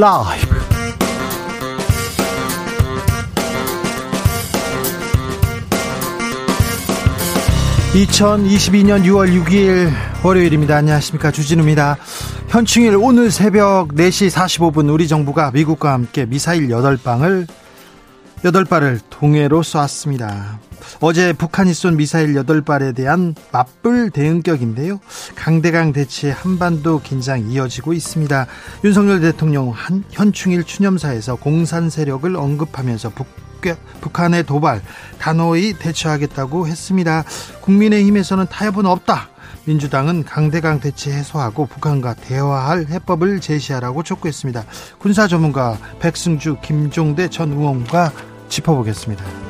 라이브. 2022년 6월 6일 월요일입니다. 안녕하십니까. 주진우입니다. 현충일 오늘 새벽 4시 45분 우리 정부가 미국과 함께 미사일 8방을 8발을 동해로 쏘았습니다. 어제 북한이 쏜 미사일 8발에 대한 맞불 대응격인데요. 강대강 대치 한반도 긴장 이어지고 있습니다. 윤석열 대통령 한, 현충일 추념사에서 공산 세력을 언급하면서 북 북한의 도발 단호히 대처하겠다고 했습니다. 국민의힘에서는 타협은 없다. 민주당은 강대강 대치 해소하고 북한과 대화할 해법을 제시하라고 촉구했습니다. 군사 전문가 백승주, 김종대 전 의원과 짚어보겠습니다.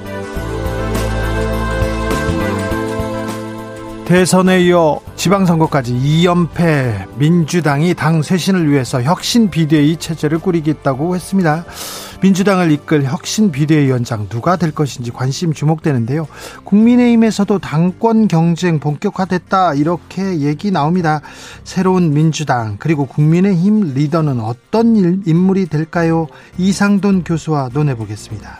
대선에 이어 지방선거까지 2연패 민주당이 당 쇄신을 위해서 혁신 비대위 체제를 꾸리겠다고 했습니다. 민주당을 이끌 혁신 비대위원장 누가 될 것인지 관심 주목되는데요. 국민의힘에서도 당권 경쟁 본격화됐다 이렇게 얘기 나옵니다. 새로운 민주당 그리고 국민의힘 리더는 어떤 인물이 될까요? 이상돈 교수와 논해보겠습니다.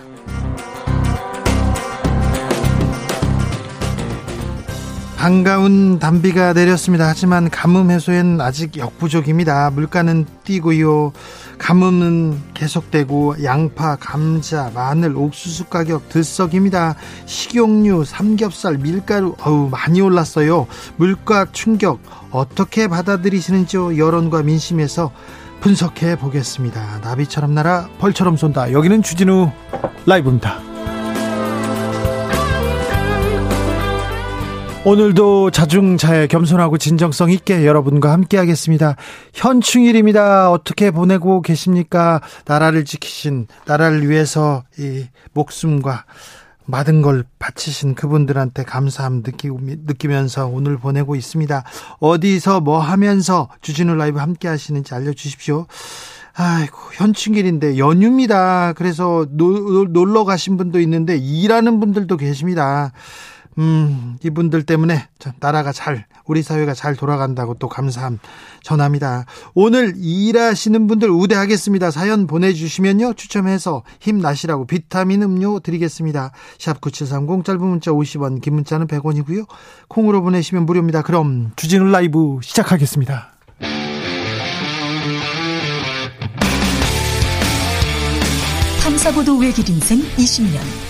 반가운 단비가 내렸습니다. 하지만 가뭄 해소엔 아직 역부족입니다. 물가는 뛰고요. 가뭄은 계속되고 양파, 감자, 마늘, 옥수수 가격 들썩입니다. 식용유, 삼겹살, 밀가루 어우 많이 올랐어요. 물가 충격 어떻게 받아들이시는지요? 여론과 민심에서 분석해 보겠습니다. 나비처럼 날아 벌처럼 쏜다. 여기는 주진우 라이브입니다. 오늘도 자중자애 겸손하고 진정성 있게 여러분과 함께 하겠습니다. 현충일입니다. 어떻게 보내고 계십니까? 나라를 지키신, 나라를 위해서 이 목숨과 많은 걸 바치신 그분들한테 감사함 느끼, 느끼면서 오늘 보내고 있습니다. 어디서 뭐 하면서 주진우 라이브 함께 하시는지 알려주십시오. 아이고, 현충일인데 연휴입니다. 그래서 노, 놀러 가신 분도 있는데 일하는 분들도 계십니다. 음, 이분들 때문에 나라가 잘, 우리 사회가 잘 돌아간다고 또 감사함 전합니다. 오늘 일하시는 분들 우대하겠습니다. 사연 보내주시면요. 추첨해서 힘나시라고 비타민 음료 드리겠습니다. 샵 9730 짧은 문자 50원, 긴 문자는 100원이고요. 콩으로 보내시면 무료입니다. 그럼 주진우 라이브 시작하겠습니다. 탐사보도 외길 인생 20년.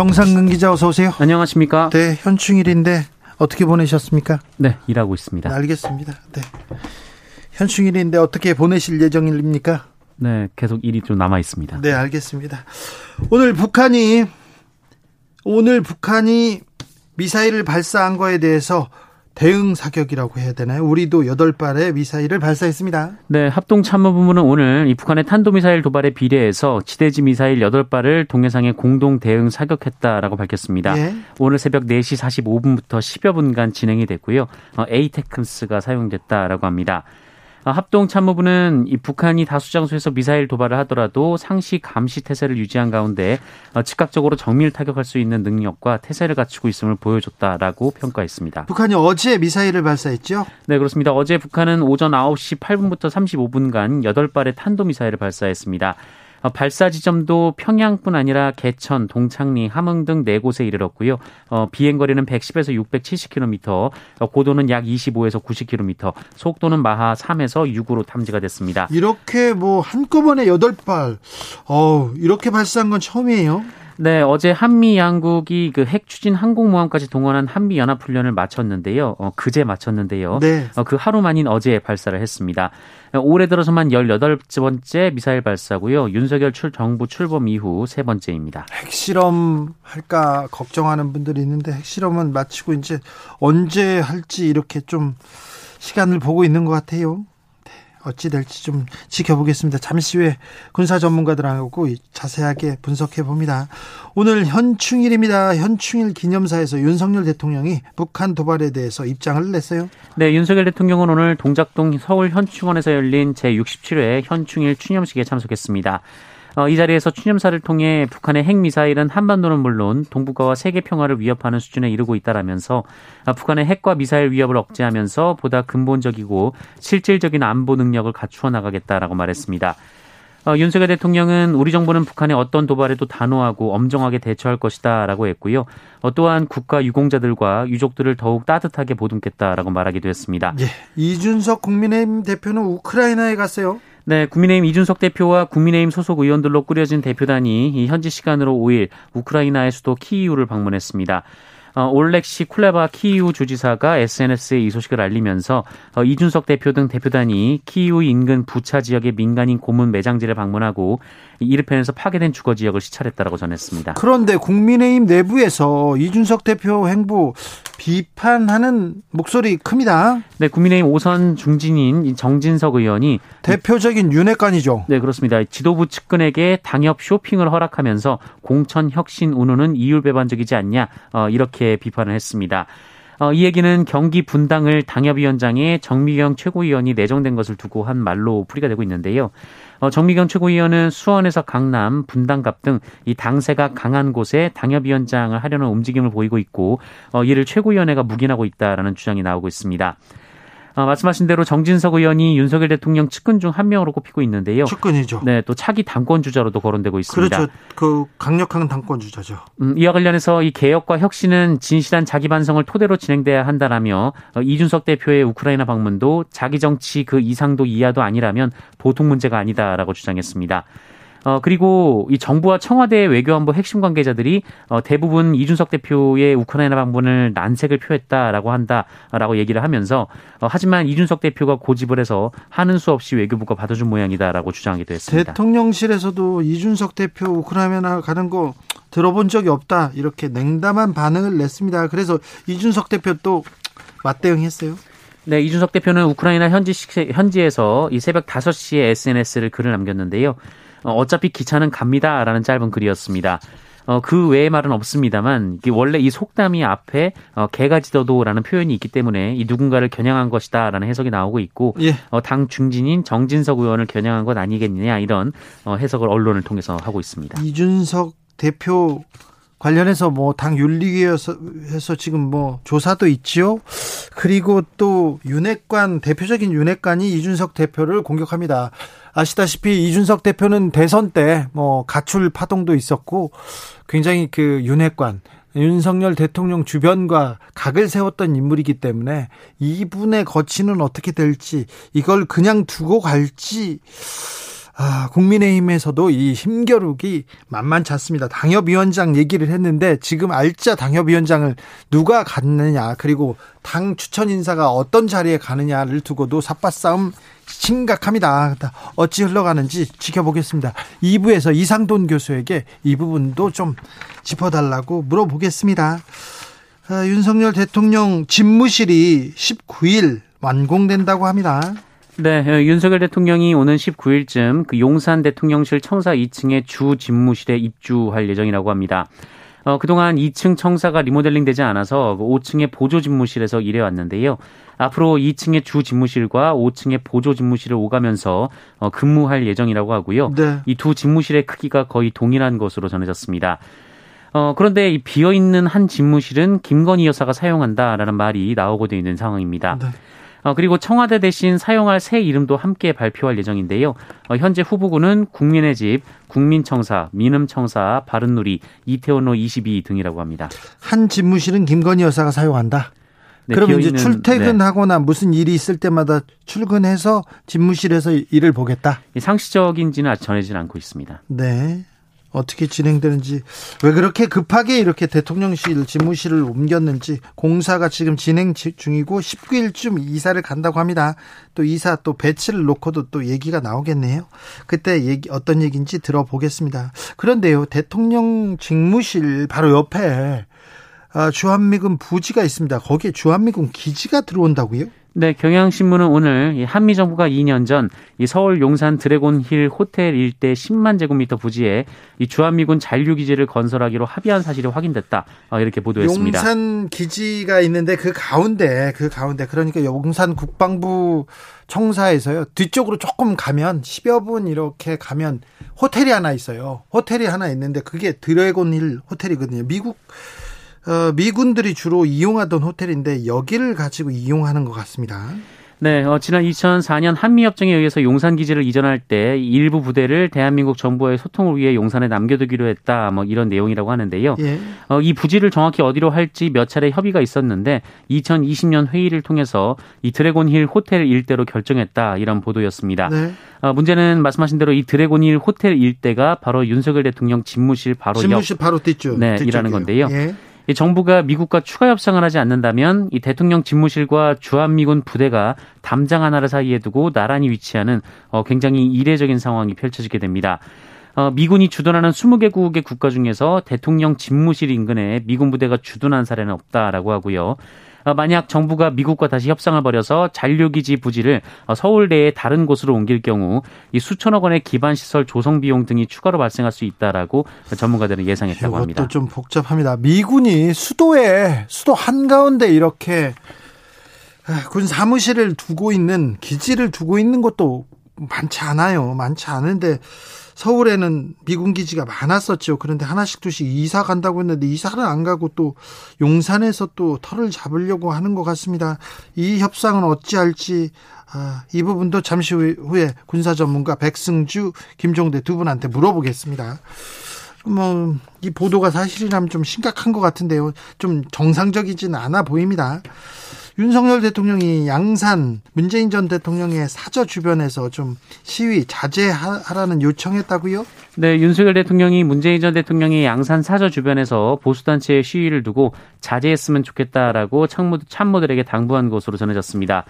정상근 기자 어서 오세요. 안녕하십니까? 네, 현충일인데 어떻게 보내셨습니까? 네, 일하고 있습니다. 알겠습니다. 네. 현충일인데 어떻게 보내실 예정입니까? 네, 계속 일이 좀 남아 있습니다. 네, 알겠습니다. 오늘 북한이 오늘 북한이 미사일을 발사한 거에 대해서 대응 사격이라고 해야 되나요? 우리도 8발의 미사일을 발사했습니다. 네, 합동참모본부는 오늘 이 북한의 탄도미사일 도발에 비례해서 지대지 미사일 8발을 동해상에 공동 대응 사격했다라고 밝혔습니다. 예. 오늘 새벽 4시 45분부터 10여 분간 진행이 됐고요. 어, 에이테크스가 사용됐다라고 합니다. 아, 합동 참모부는 이 북한이 다수 장소에서 미사일 도발을 하더라도 상시 감시 태세를 유지한 가운데 어, 즉각적으로 정밀 타격할 수 있는 능력과 태세를 갖추고 있음을 보여줬다라고 평가했습니다. 북한이 어제 미사일을 발사했죠? 네, 그렇습니다. 어제 북한은 오전 9시 8분부터 35분간 8발의 탄도 미사일을 발사했습니다. 어, 발사 지점도 평양뿐 아니라 개천, 동창리, 함흥 등 네 곳에 이르렀고요. 어, 비행 거리는 110에서 670km, 어, 고도는 약 25에서 90km, 속도는 마하 3에서 6으로 탐지가 됐습니다. 이렇게 뭐 한꺼번에 8발, 어, 이렇게 발사한 건 처음이에요. 네, 어제 한미 양국이 그 핵 추진 항공모함까지 동원한 한미 연합 훈련을 마쳤는데요. 어, 그제 마쳤는데요. 네. 어, 그 하루 만인 어제 발사를 했습니다. 올해 들어서만 18번째 미사일 발사고요. 윤석열 출 정부 출범 이후 세 번째입니다. 핵실험 할까 걱정하는 분들이 있는데 핵실험은 마치고 이제 언제 할지 이렇게 좀 시간을 보고 있는 것 같아요. 네, 어찌 될지 좀 지켜보겠습니다. 잠시 후에 군사 전문가들하고 자세하게 분석해 봅니다. 오늘 현충일입니다. 현충일 기념사에서 윤석열 대통령이 북한 도발에 대해서 입장을 냈어요. 네, 윤석열 대통령은 오늘 동작동 서울 현충원에서 열린 제67회 현충일 추념식에 참석했습니다. 어, 이 자리에서 추념사를 통해 북한의 핵미사일은 한반도는 물론 동북아와 세계 평화를 위협하는 수준에 이르고 있다라면서 아, 북한의 핵과 미사일 위협을 억제하면서 보다 근본적이고 실질적인 안보 능력을 갖추어 나가겠다라고 말했습니다. 어, 윤석열 대통령은 우리 정부는 북한의 어떤 도발에도 단호하고 엄정하게 대처할 것이다라고 했고요. 어, 또한 국가 유공자들과 유족들을 더욱 따뜻하게 보듬겠다라고 말하기도 했습니다. 예, 이준석 국민의힘 대표는 우크라이나에 갔어요. 네, 국민의힘 이준석 대표와 국민의힘 소속 의원들로 꾸려진 대표단이 현지 시간으로 5일 우크라이나의 수도 키이우를 방문했습니다. 어, 올렉시 쿨레바 키이우 주지사가 SNS에 이 소식을 알리면서 어, 이준석 대표 등 대표단이 키이우 인근 부차 지역의 민간인 고문 매장지를 방문하고 이르펜에서 파괴된 주거 지역을 시찰했다라고 전했습니다. 그런데 국민의힘 내부에서 이준석 대표 행보 비판하는 목소리 큽니다. 네, 국민의힘 오선 중진인 정진석 의원이 대표적인 윤핵관이죠. 네, 그렇습니다. 지도부 측근에게 당협 쇼핑을 허락하면서 공천 혁신 운운은 이율배반적이지 않냐 어, 이렇게 비판을 했습니다. 어, 이 얘기는 경기 분당을 당협위원장에 정미경 최고위원이 내정된 것을 두고 한 말로 풀이가 되고 있는데요. 어, 정미경 최고위원은 수원에서 강남, 분당갑 등 이 당세가 강한 곳에 당협위원장을 하려는 움직임을 보이고 있고 어, 이를 최고위원회가 묵인하고 있다라는 주장이 나오고 있습니다. 어, 말씀하신 대로 정진석 의원이 윤석열 대통령 측근 중 한 명으로 꼽히고 있는데요. 측근이죠. 네, 또 차기 당권 주자로도 거론되고 있습니다. 그렇죠. 그 강력한 당권 주자죠. 음, 이와 관련해서 이 개혁과 혁신은 진실한 자기 반성을 토대로 진행돼야 한다라며 어, 이준석 대표의 우크라이나 방문도 자기 정치 그 이상도 이하도 아니라면 보통 문제가 아니다라고 주장했습니다. 어, 그리고 이 정부와 청와대 외교안보 핵심 관계자들이 어, 대부분 이준석 대표의 우크라이나 방문을 난색을 표했다라고 한다라고 얘기를 하면서 어, 하지만 이준석 대표가 고집을 해서 하는 수 없이 외교부가 받아준 모양이다라고 주장하기도 했습니다. 대통령실에서도 이준석 대표 우크라이나 가는 거 들어본 적이 없다 이렇게 냉담한 반응을 냈습니다. 그래서 이준석 대표 또 맞대응했어요. 네, 이준석 대표는 우크라이나 현지 현지에서 이 새벽 5시에 SNS를 글을 남겼는데요. 어, 어차피 기차는 갑니다 라는 짧은 글이었습니다. 어, 그 외의 말은 없습니다만 원래 이 속담이 앞에 어, 개가 지더도라는 표현이 있기 때문에 이 누군가를 겨냥한 것이다라는 해석이 나오고 있고 예. 어, 당 중진인 정진석 의원을 겨냥한 것 아니겠느냐 이런 어, 해석을 언론을 통해서 하고 있습니다. 이준석 대표 관련해서 뭐 당 윤리위에서 지금 뭐 조사도 있지요. 그리고 또 윤핵관 대표적인 윤핵관이 이준석 대표를 공격합니다. 아시다시피 이준석 대표는 대선 때 뭐 가출 파동도 있었고 굉장히 그 윤핵관 윤석열 대통령 주변과 각을 세웠던 인물이기 때문에 이분의 거치는 어떻게 될지 이걸 그냥 두고 갈지 아, 국민의힘에서도 이 힘겨루기 만만치 않습니다. 당협위원장 얘기를 했는데 지금 알짜 당협위원장을 누가 갖느냐 그리고 당 추천 인사가 어떤 자리에 가느냐를 두고도 삿바싸움 심각합니다. 어찌 흘러가는지 지켜보겠습니다. 2부에서 이상돈 교수에게 이 부분도 좀 짚어달라고 물어보겠습니다. 아, 윤석열 대통령 집무실이 19일 완공된다고 합니다. 네, 어, 윤석열 대통령이 오는 19일쯤 그 용산 대통령실 청사 2층의 주 집무실에 입주할 예정이라고 합니다. 어, 그동안 2층 청사가 리모델링 되지 않아서 5층의 그 보조 집무실에서 일해왔는데요. 앞으로 2층의 주 집무실과 5층의 보조 집무실을 오가면서 어, 근무할 예정이라고 하고요. 네. 이두 집무실의 크기가 거의 동일한 것으로 전해졌습니다. 어, 그런데 이 비어있는 한 집무실은 김건희 여사가 사용한다라는 말이 나오고 있는 상황입니다. 네. 어, 그리고 청와대 대신 사용할 새 이름도 함께 발표할 예정인데요. 어, 현재 후보군은 국민의 집, 국민청사, 민음청사, 바른누리, 이태원로 22 등이라고 합니다. 한 집무실은 김건희 여사가 사용한다. 네, 그러면 이제 출퇴근하거나 네. 무슨 일이 있을 때마다 출근해서 집무실에서 일을 보겠다. 상시적인지는 아직 전해지는 않고 있습니다. 네. 어떻게 진행되는지 왜 그렇게 급하게 이렇게 대통령실 집무실을 옮겼는지 공사가 지금 진행 중이고 19일쯤 이사를 간다고 합니다. 또 이사 또 배치를 놓고도 또 얘기가 나오겠네요. 그때 얘기 어떤 얘기인지 들어보겠습니다. 그런데요 대통령 직무실 바로 옆에 아, 주한미군 부지가 있습니다. 거기에 주한미군 기지가 들어온다고요? 네, 경향신문은 오늘 한미 정부가 2년 전 이 서울 용산 드래곤힐 호텔 일대 10만 제곱미터 부지에 이 주한미군 잔류 기지를 건설하기로 합의한 사실이 확인됐다. 어, 이렇게 보도했습니다. 용산 기지가 있는데 그 가운데 그 가운데 그러니까 용산 국방부 청사에서요. 뒤쪽으로 조금 가면 10여 분 이렇게 가면 호텔이 하나 있어요. 호텔이 하나 있는데 그게 드래곤힐 호텔이거든요. 미국 어, 미군들이 주로 이용하던 호텔인데 여기를 가지고 이용하는 것 같습니다. 네, 어, 지난 2004년 한미협정에 의해서 용산 기지를 이전할 때 일부 부대를 대한민국 정부와의 소통을 위해 용산에 남겨두기로 했다. 뭐 이런 내용이라고 하는데요. 예. 어, 이 부지를 정확히 어디로 할지 몇 차례 협의가 있었는데 2020년 회의를 통해서 이 드래곤힐 호텔 일대로 결정했다. 이런 보도였습니다. 네. 어, 문제는 말씀하신 대로 이 드래곤힐 호텔 일대가 바로 윤석열 대통령 집무실 바로 집무실 옆, 바로 뒤쪽. 네, 이라는 건데요. 예. 이 정부가 미국과 추가 협상을 하지 않는다면 이 대통령 집무실과 주한미군 부대가 담장 하나를 사이에 두고 나란히 위치하는 어, 굉장히 이례적인 상황이 펼쳐지게 됩니다. 어, 미군이 주둔하는 20개국의 국가 중에서 대통령 집무실 인근에 미군 부대가 주둔한 사례는 없다라고 하고요. 어, 만약 정부가 미국과 다시 협상을 벌여서 잔류기지 부지를 어, 서울대의 다른 곳으로 옮길 경우 이 수천억 원의 기반 시설 조성 비용 등이 추가로 발생할 수 있다라고 전문가들은 예상했다고 합니다. 좀 복잡합니다. 미군이 수도에 수도 한가운데 이렇게 아, 군 사무실을 두고 있는 기지를 두고 있는 것도 많지 않아요. 많지 않은데 서울에는 미군 기지가 많았었죠. 그런데 하나씩 둘씩 이사 간다고 했는데 이사를 안 가고 또 용산에서 또 털을 잡으려고 하는 것 같습니다. 이 협상은 어찌할지 아, 이 부분도 잠시 후에 군사 전문가 백승주, 김종대 두 분한테 물어보겠습니다. 뭐 이 보도가 사실이라면 좀 심각한 것 같은데요. 좀 정상적이진 않아 보입니다. 윤석열 대통령이 양산 문재인 전 대통령의 사저 주변에서 좀 시위 자제하라는 요청했다고요? 네, 윤석열 대통령이 문재인 전 대통령이 양산 사저 주변에서 보수단체의 시위를 두고 자제했으면 좋겠다라고 참모, 참모들에게 당부한 것으로 전해졌습니다.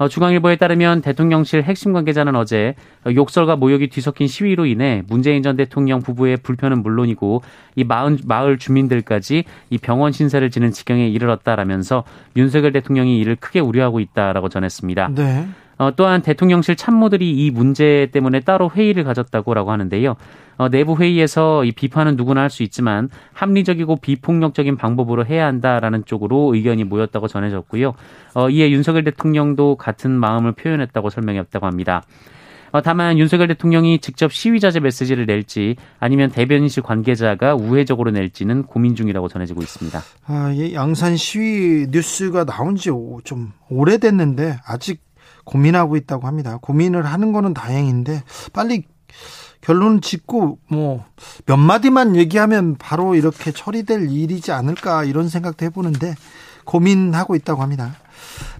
어, 중앙일보에 따르면 대통령실 핵심 관계자는 어제 욕설과 모욕이 뒤섞인 시위로 인해 문재인 전 대통령 부부의 불편은 물론이고 이 마을, 마을 주민들까지 이 병원 신세를 지는 지경에 이르렀다라면서 윤석열 대통령이 이를 크게 우려하고 있다라고 전했습니다. 네. 어, 또한 대통령실 참모들이 이 문제 때문에 따로 회의를 가졌다고라고 하는데요. 어, 내부 회의에서 이 비판은 누구나 할 수 있지만 합리적이고 비폭력적인 방법으로 해야 한다라는 쪽으로 의견이 모였다고 전해졌고요. 어, 이에 윤석열 대통령도 같은 마음을 표현했다고 설명했다고 합니다. 어, 다만 윤석열 대통령이 직접 시위자제 메시지를 낼지 아니면 대변인실 관계자가 우회적으로 낼지는 고민 중이라고 전해지고 있습니다. 아, 예, 양산 시위 뉴스가 나온 지 좀 오래됐는데 아직 고민하고 있다고 합니다. 고민을 하는 거는 다행인데 빨리 결론 짓고 뭐 몇 마디만 얘기하면 바로 이렇게 처리될 일이지 않을까 이런 생각도 해보는데 고민하고 있다고 합니다.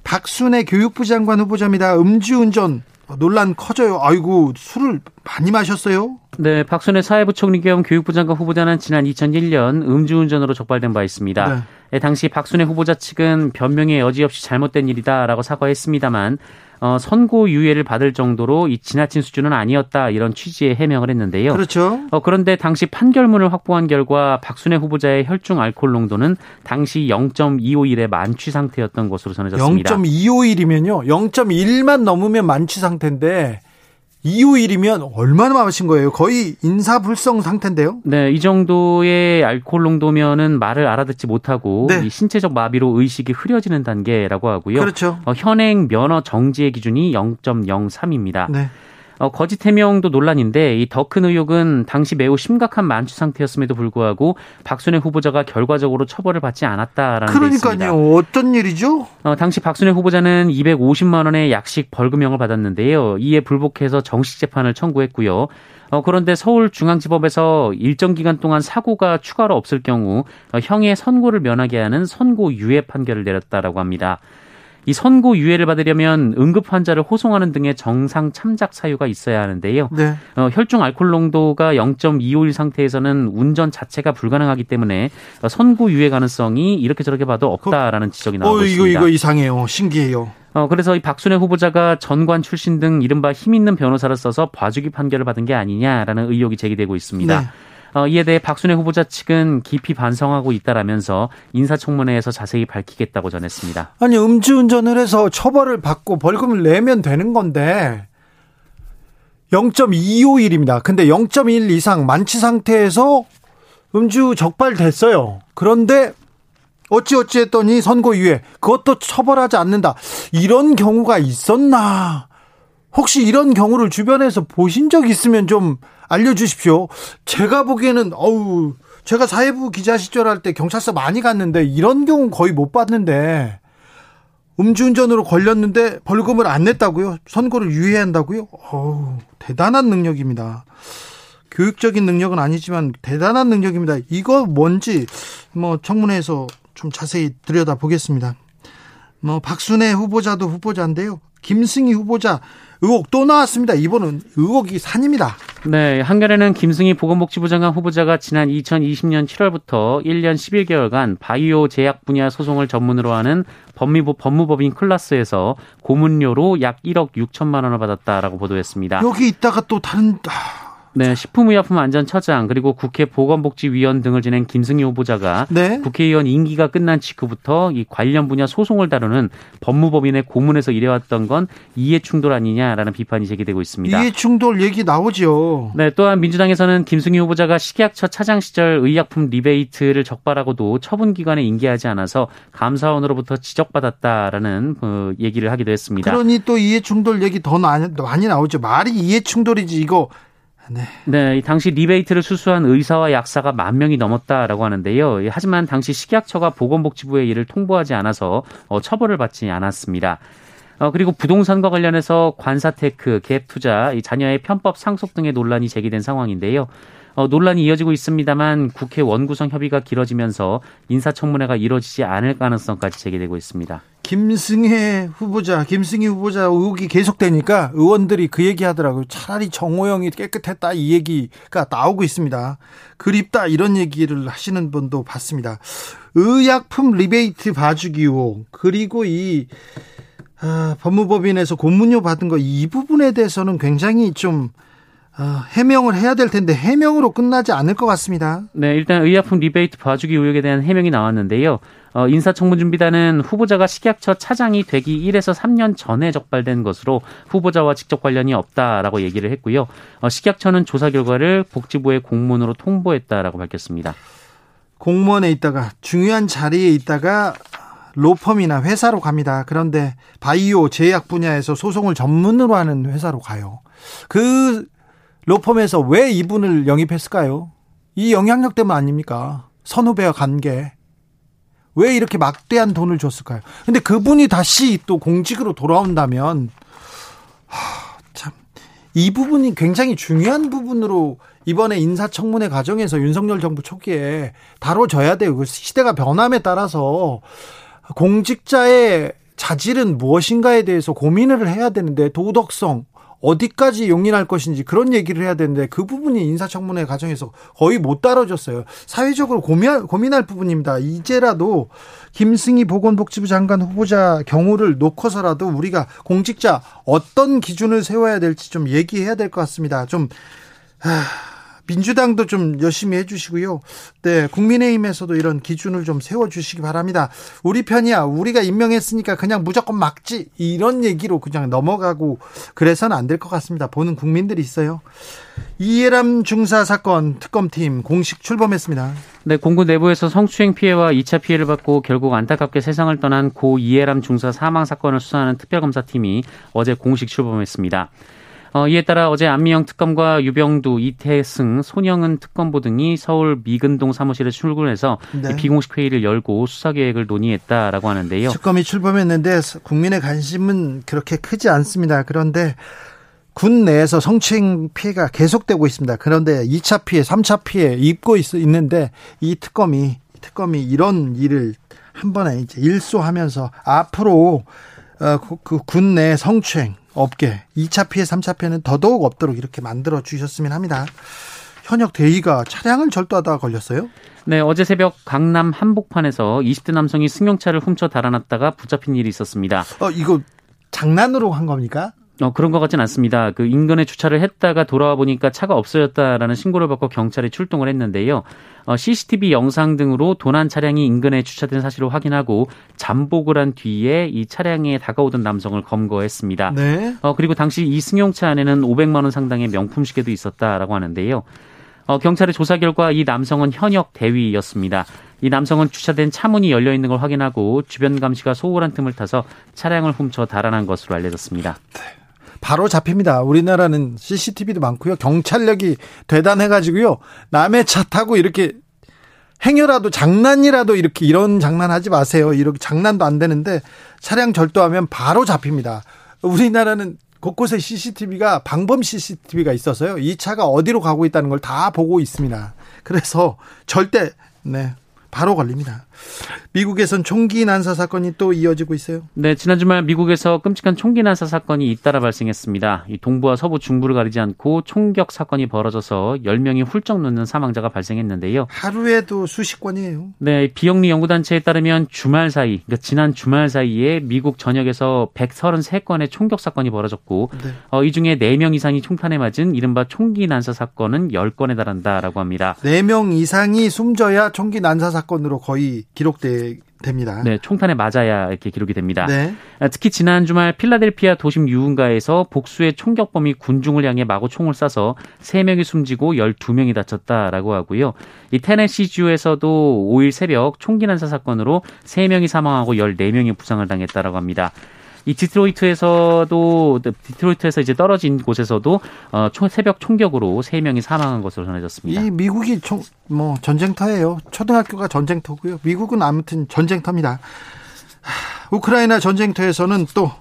박순애 교육부 장관 후보자입니다. 음주운전 논란 커져요. 아이고 술을 많이 마셨어요? 네, 박순애 사회부총리 겸 교육부 장관 후보자는 지난 2001년 음주운전으로 적발된 바 있습니다. 네. 네 당시 박순애 후보자 측은 변명에 여지없이 잘못된 일이다라고 사과했습니다만 어, 선고 유예를 받을 정도로 이 지나친 수준은 아니었다 이런 취지의 해명을 했는데요. 그렇죠. 어, 그런데 당시 판결문을 확보한 결과 박순애 후보자의 혈중 알코올 농도는 당시 0.251의 만취 상태였던 것으로 전해졌습니다. 0.251이면요. 0.1만 넘으면 만취 상태인데 251이면 얼마나 마신 거예요? 거의 인사불성 상태인데요? 네, 이 정도의 알코올 농도면은 말을 알아듣지 못하고 네. 신체적 마비로 의식이 흐려지는 단계라고 하고요. 그렇죠. 어, 현행 면허 정지의 기준이 0.03입니다. 네. 어, 거짓 해명도 논란인데 이 더 큰 의혹은 당시 매우 심각한 만취 상태였음에도 불구하고 박순애 후보자가 결과적으로 처벌을 받지 않았다라는 그러니까요. 어떤 일이죠? 어, 당시 박순애 후보자는 250만 원의 약식 벌금형을 받았는데요. 이에 불복해서 정식 재판을 청구했고요. 어, 그런데 서울중앙지법에서 일정 기간 동안 사고가 추가로 없을 경우 어, 형의 선고를 면하게 하는 선고 유예 판결을 내렸다라고 합니다. 이 선고 유예를 받으려면 응급 환자를 호송하는 등의 정상 참작 사유가 있어야 하는데요. 네. 어, 혈중 알코올 농도가 0.251 상태에서는 운전 자체가 불가능하기 때문에 선고 유예 가능성이 이렇게 저렇게 봐도 없다라는 지적이 나오고 어, 있습니다. 이거 이거 이상해요. 신기해요. 어, 그래서 이 박순애 후보자가 전관 출신 등 이른바 힘 있는 변호사를 써서 봐주기 판결을 받은 게 아니냐라는 의혹이 제기되고 있습니다. 네. 어, 이에 대해 박순애 후보자 측은 깊이 반성하고 있다라면서 인사청문회에서 자세히 밝히겠다고 전했습니다. 아니 음주운전을 해서 처벌을 받고 벌금을 내면 되는 건데 0.251입니다. 근데 0.1 이상 만취 상태에서 음주 적발됐어요. 그런데 어찌어찌 했더니 선고 이후에 그것도 처벌하지 않는다. 이런 경우가 있었나? 혹시 이런 경우를 주변에서 보신 적 있으면 좀 알려주십시오. 제가 보기에는 어우 제가 사회부 기자 시절 할 때 경찰서 많이 갔는데 이런 경우 거의 못 봤는데 음주운전으로 걸렸는데 벌금을 안 냈다고요? 선고를 유예한다고요? 어우 대단한 능력입니다. 교육적인 능력은 아니지만 대단한 능력입니다. 이거 뭔지 뭐 청문회에서 좀 자세히 들여다 보겠습니다. 뭐 박순애 후보자도 후보자인데요. 김승희 후보자 의혹 또 나왔습니다. 이번은 의혹이 산입니다. 네, 한겨레는 김승희 보건복지부 장관 후보자가 지난 2020년 7월부터 1년 11개월간 바이오 제약 분야 소송을 전문으로 하는 법무부 법무법인 클라스에서 고문료로 약 1억 6천만 원을 받았다라고 보도했습니다. 여기 있다가 또 다른 네, 식품의약품안전처장 그리고 국회 보건복지위원 등을 지낸 김승희 후보자가 네. 국회의원 임기가 끝난 직후부터 이 관련 분야 소송을 다루는 법무법인의 고문에서 일해왔던 건 이해 충돌 아니냐라는 비판이 제기되고 있습니다. 이해 충돌 얘기 나오죠. 네, 또한 민주당에서는 김승희 후보자가 식약처 차장 시절 의약품 리베이트를 적발하고도 처분 기관에 인계하지 않아서 감사원으로부터 지적받았다라는 어, 얘기를 하기도 했습니다. 그러니 또 이해 충돌 얘기 더 많이 나오죠. 말이 이해 충돌이지 이거 네. 네, 당시 리베이트를 수수한 의사와 약사가 만 명이 넘었다라고 하는데요. 하지만 당시 식약처가 보건복지부에 이를 통보하지 않아서 어, 처벌을 받지 않았습니다. 어, 그리고 부동산과 관련해서 관사테크, 갭 투자, 자녀의 편법 상속 등의 논란이 제기된 상황인데요. 어, 논란이 이어지고 있습니다만 국회 원구성 협의가 길어지면서 인사청문회가 이뤄지지 않을 가능성까지 제기되고 있습니다. 김승혜 후보자, 김승희 후보자 의혹이 계속되니까 의원들이 그 얘기 하더라고요. 차라리 정호영이 깨끗했다 이 얘기가 나오고 있습니다. 그립다 이런 얘기를 하시는 분도 봤습니다. 의약품 리베이트 봐주기 의혹 그리고 이 아, 법무법인에서 고문료 받은 거 이 부분에 대해서는 굉장히 좀 어, 해명을 해야 될 텐데 해명으로 끝나지 않을 것 같습니다. 네, 일단 의약품 리베이트 봐주기 의혹에 대한 해명이 나왔는데요. 어, 인사청문준비단은 후보자가 식약처 차장이 되기 1에서 3년 전에 적발된 것으로 후보자와 직접 관련이 없다라고 얘기를 했고요. 어, 식약처는 조사 결과를 복지부에 공문으로 통보했다라고 밝혔습니다. 공무원에 있다가 중요한 자리에 있다가 로펌이나 회사로 갑니다. 그런데 바이오 제약 분야에서 소송을 전문으로 하는 회사로 가요. 그 로펌에서 왜 이분을 영입했을까요? 이 영향력 때문 아닙니까? 선후배와 관계. 왜 이렇게 막대한 돈을 줬을까요? 근데 그분이 다시 또 공직으로 돌아온다면, 하, 참, 이 부분이 굉장히 중요한 부분으로 이번에 인사청문회 과정에서 윤석열 정부 초기에 다뤄져야 돼요. 그 시대가 변함에 따라서 공직자의 자질은 무엇인가에 대해서 고민을 해야 되는데 도덕성, 어디까지 용인할 것인지 그런 얘기를 해야 되는데 그 부분이 인사청문회 과정에서 거의 못 다뤄졌어요. 사회적으로 고민할, 고민할 부분입니다. 이제라도 김승희 보건복지부 장관 후보자 경우를 놓고서라도 우리가 공직자 어떤 기준을 세워야 될지 좀 얘기해야 될 것 같습니다. 좀 하... 민주당도 좀 열심히 해주시고요. 네, 국민의힘에서도 이런 기준을 좀 세워주시기 바랍니다. 우리 편이야. 우리가 임명했으니까 그냥 무조건 막지. 이런 얘기로 그냥 넘어가고 그래서는 안 될 것 같습니다. 보는 국민들이 있어요. 이해람 중사 사건 특검팀 공식 출범했습니다. 네, 공군 내부에서 성추행 피해와 2차 피해를 받고 결국 안타깝게 세상을 떠난 고 이해람 중사 사망 사건을 수사하는 특별검사팀이 어제 공식 출범했습니다. 어, 이에 따라 어제 안미영 특검과 유병두, 이태승, 손영은 특검보 등이 서울 미근동 사무실에 출근해서 네. 비공식 회의를 열고 수사 계획을 논의했다라고 하는데요. 특검이 출범했는데 국민의 관심은 그렇게 크지 않습니다. 그런데 군 내에서 성추행 피해가 계속되고 있습니다. 그런데 2차 피해, 3차 피해 입고 있, 있는데 이 특검이 특검이 이런 일을 한 번에 이제 일소하면서 앞으로 어, 그군 내 성추행 업계 2차 피해, 3차 피해는 더더욱 없도록 이렇게 만들어 주셨으면 합니다. 현역 대의가 차량을 절도하다가 걸렸어요? 네, 어제 새벽 강남 한복판에서 20대 남성이 승용차를 훔쳐 달아났다가 붙잡힌 일이 있었습니다. 어, 이거 장난으로 한 겁니까? 어, 그런 것 같진 않습니다. 그 인근에 주차를 했다가 돌아와 보니까 차가 없어졌다라는 신고를 받고 경찰이 출동을 했는데요. 어, CCTV 영상 등으로 도난 차량이 인근에 주차된 사실을 확인하고 잠복을 한 뒤에 이 차량에 다가오던 남성을 검거했습니다. 네. 어, 그리고 당시 이 승용 차 안에는 500만 원 상당의 명품 시계도 있었다라고 하는데요. 어, 경찰의 조사 결과 이 남성은 현역 대위였습니다. 이 남성은 주차된 차문이 열려 있는 걸 확인하고 주변 감시가 소홀한 틈을 타서 차량을 훔쳐 달아난 것으로 알려졌습니다. 네. 바로 잡힙니다. 우리나라는 CCTV도 많고요. 경찰력이 대단해가지고요. 남의 차 타고 이렇게 행여라도 장난이라도 이렇게 이런 장난 하지 마세요. 이렇게 장난도 안 되는데 차량 절도하면 바로 잡힙니다. 우리나라는 곳곳에 CCTV가 방범 CCTV가 있어서요. 이 차가 어디로 가고 있다는 걸 다 보고 있습니다. 그래서 절대 네 바로 걸립니다. 미국에선 총기 난사 사건이 또 이어지고 있어요. 네, 지난 주말 미국에서 끔찍한 총기 난사 사건이 잇따라 발생했습니다. 이 동부와 서부 중부를 가리지 않고 총격 사건이 벌어져서 10명이 훌쩍 넘는 사망자가 발생했는데요. 하루에도 수십 건이에요. 네, 비영리 연구단체에 따르면 주말 사이, 그러니까 지난 주말 사이에 미국 전역에서 133건의 총격 사건이 벌어졌고 네. 어, 이 중에 4명 이상이 총탄에 맞은 이른바 총기 난사 사건은 10건에 달한다라고 합니다. 4명 이상이 숨져야 총기 난사 사건으로 거의 기록돼 됩니다. 네, 총탄에 맞아야 이렇게 기록이 됩니다. 네. 아, 특히 지난 주말 필라델피아 도심 유흥가에서 복수의 총격범이 군중을 향해 마구 총을 쏴서 3명이 숨지고 12명이 다쳤다라고 하고요. 이 테네시주에서도 5일 새벽 총기 난사 사건으로 3명이 사망하고 14명이 부상을 당했다라고 합니다. 이 디트로이트에서도 디트로이트에서 이제 떨어진 곳에서도 어, 총, 새벽 총격으로 세 명이 사망한 것으로 전해졌습니다. 이 미국이 총, 뭐 전쟁터예요. 초등학교가 전쟁터고요. 미국은 아무튼 전쟁터입니다. 하, 우크라이나 전쟁터에서는 또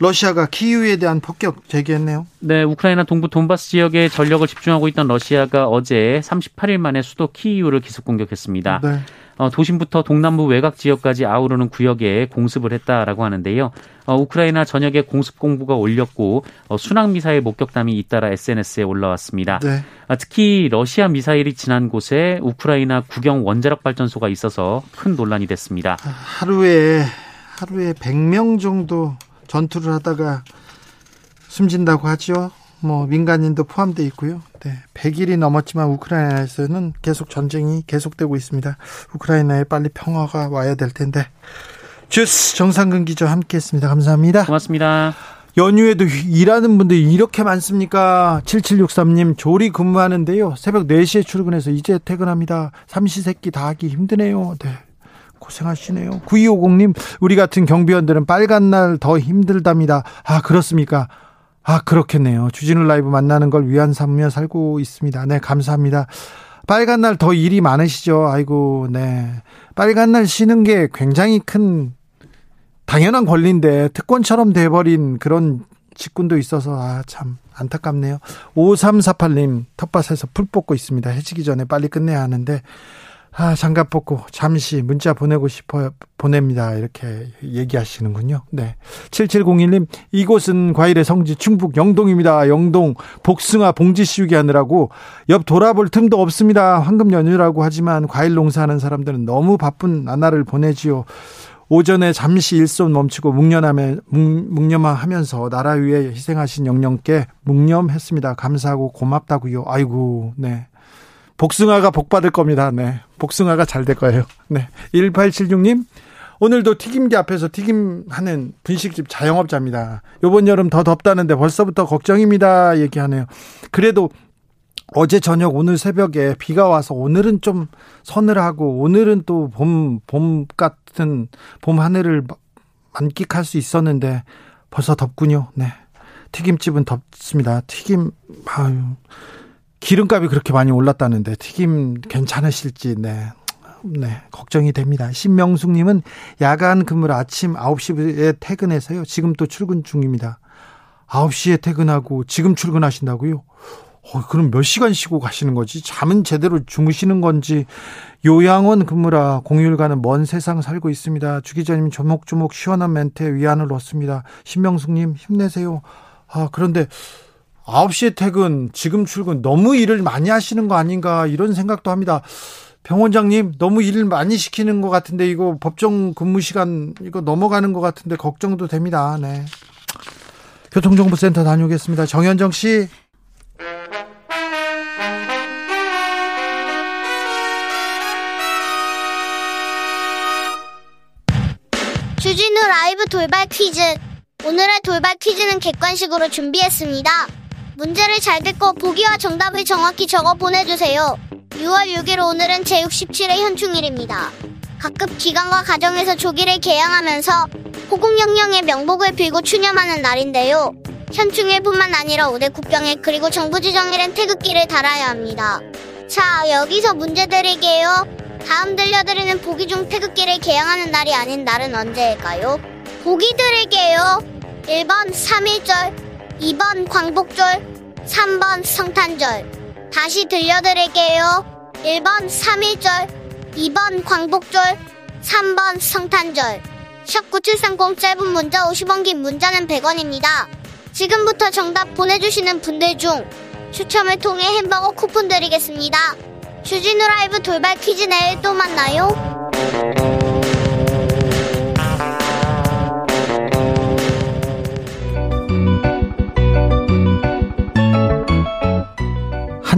러시아가 키이우에 대한 폭격 제기했네요. 네, 우크라이나 동부 돈바스 지역에 전력을 집중하고 있던 러시아가 어제 38일 만에 수도 키이우를 기습 공격했습니다. 네. 어, 도심부터 동남부 외곽 지역까지 아우르는 구역에 공습을 했다라고 하는데요. 어, 우크라이나 전역에 공습 공부가 올렸고 어, 순항 미사일 목격담이 잇따라 SNS에 올라왔습니다. 네. 아, 특히 러시아 미사일이 지난 곳에 우크라이나 국영 원자력 발전소가 있어서 큰 논란이 됐습니다. 하루에 하루에 100명 정도 전투를 하다가 숨진다고 하죠. 뭐 민간인도 포함되어 있고요. 네, 100일이 넘었지만 우크라이나에서는 계속 전쟁이 계속되고 있습니다. 우크라이나에 빨리 평화가 와야 될 텐데. 주스 정상근 기자 함께했습니다. 감사합니다. 고맙습니다. 연휴에도 일하는 분들이 이렇게 많습니까? 7763님 조리 근무하는데요. 새벽 4시에 출근해서 이제 퇴근합니다. 삼시세끼 다 하기 힘드네요. 네. 고생하시네요. 9250님, 우리 같은 경비원들은 빨간 날 더 힘들답니다. 아, 그렇습니까? 아, 그렇겠네요. 주진우 라이브 만나는 걸 위안 삼으며 살고 있습니다. 네, 감사합니다. 빨간 날 더 일이 많으시죠? 아이고, 네. 빨간 날 쉬는 게 굉장히 큰 당연한 권리인데 특권처럼 돼버린 그런 직군도 있어서 아, 참 안타깝네요. 5348님 텃밭에서 풀 뽑고 있습니다. 해지기 전에 빨리 끝내야 하는데 아, 장갑 벗고 잠시 문자 보내고 싶어요. 보냅니다. 이렇게 얘기하시는군요. 네. 7701님, 이곳은 과일의 성지 충북 영동입니다. 영동 복숭아 봉지 씌우기 하느라고 옆 돌아볼 틈도 없습니다. 황금 연휴라고 하지만 과일 농사하는 사람들은 너무 바쁜 나날을 보내지요. 오전에 잠시 일손 멈추고 묵념하며, 묵념하면서 나라 위해 희생하신 영령께 묵념했습니다. 감사하고 고맙다고요. 아이고, 네. 복숭아가 복 받을 겁니다. 네. 복숭아가 잘 될 거예요. 네. 1876님, 오늘도 튀김기 앞에서 튀김하는 분식집 자영업자입니다. 요번 여름 더 덥다는데 벌써부터 걱정입니다. 얘기하네요. 그래도 어제 저녁 오늘 새벽에 비가 와서 오늘은 좀 서늘하고 오늘은 또 봄, 봄 같은 봄 하늘을 만끽할 수 있었는데 벌써 덥군요. 네. 튀김집은 덥습니다. 튀김, 아유. 기름값이 그렇게 많이 올랐다는데 튀김 괜찮으실지 네. 네, 걱정이 됩니다. 신명숙 님은 야간 근무를 아침 9시에 퇴근해서요. 지금 또 출근 중입니다. 9시에 퇴근하고 지금 출근하신다고요? 어, 그럼 몇 시간 쉬고 가시는 거지? 잠은 제대로 주무시는 건지 요양원 근무라 공휴일과는 먼 세상 살고 있습니다. 주 기자님 조목조목 시원한 멘트에 위안을 얻습니다. 신명숙님 힘내세요. 아 그런데 9시에 퇴근, 지금 출근 너무 일을 많이 하시는 거 아닌가 이런 생각도 합니다. 병 원장님 너무 일을 많이 시키는 것 같은데 이거 법정 근무 시간 이거 넘어가는 것 같은데 걱정도 됩니다. 네. 교통정보센터 다녀오겠습니다. 정현정 씨. 주진우 라이브 돌발 퀴즈. 오늘의 돌발 퀴즈는 객관식으로 준비했습니다. 문제를 잘 듣고 보기와 정답을 정확히 적어 보내주세요. 6월 6일 오늘은 제67회 현충일입니다. 각급 기관과 가정에서 조기를 개양하면서 호국영령의 명복을 빌고 추념하는 날인데요. 현충일뿐만 아니라 5대 국경일 그리고 정부 지정일엔 태극기를 달아야 합니다. 자, 여기서 문제 드릴게요. 다음 들려드리는 보기 중 태극기를 개양하는 날이 아닌 날은 언제일까요? 보기 드릴게요. 1번 3일절, 2번 광복절, 3번 성탄절. 다시 들려드릴게요. 1번 3일절, 2번 광복절, 3번 성탄절. 샵9730 짧은 문자 50원 긴 문자는 100원입니다. 지금부터 정답 보내주시는 분들 중 추첨을 통해 햄버거 쿠폰 드리겠습니다. 주진우 라이브 돌발 퀴즈 내일 또 만나요.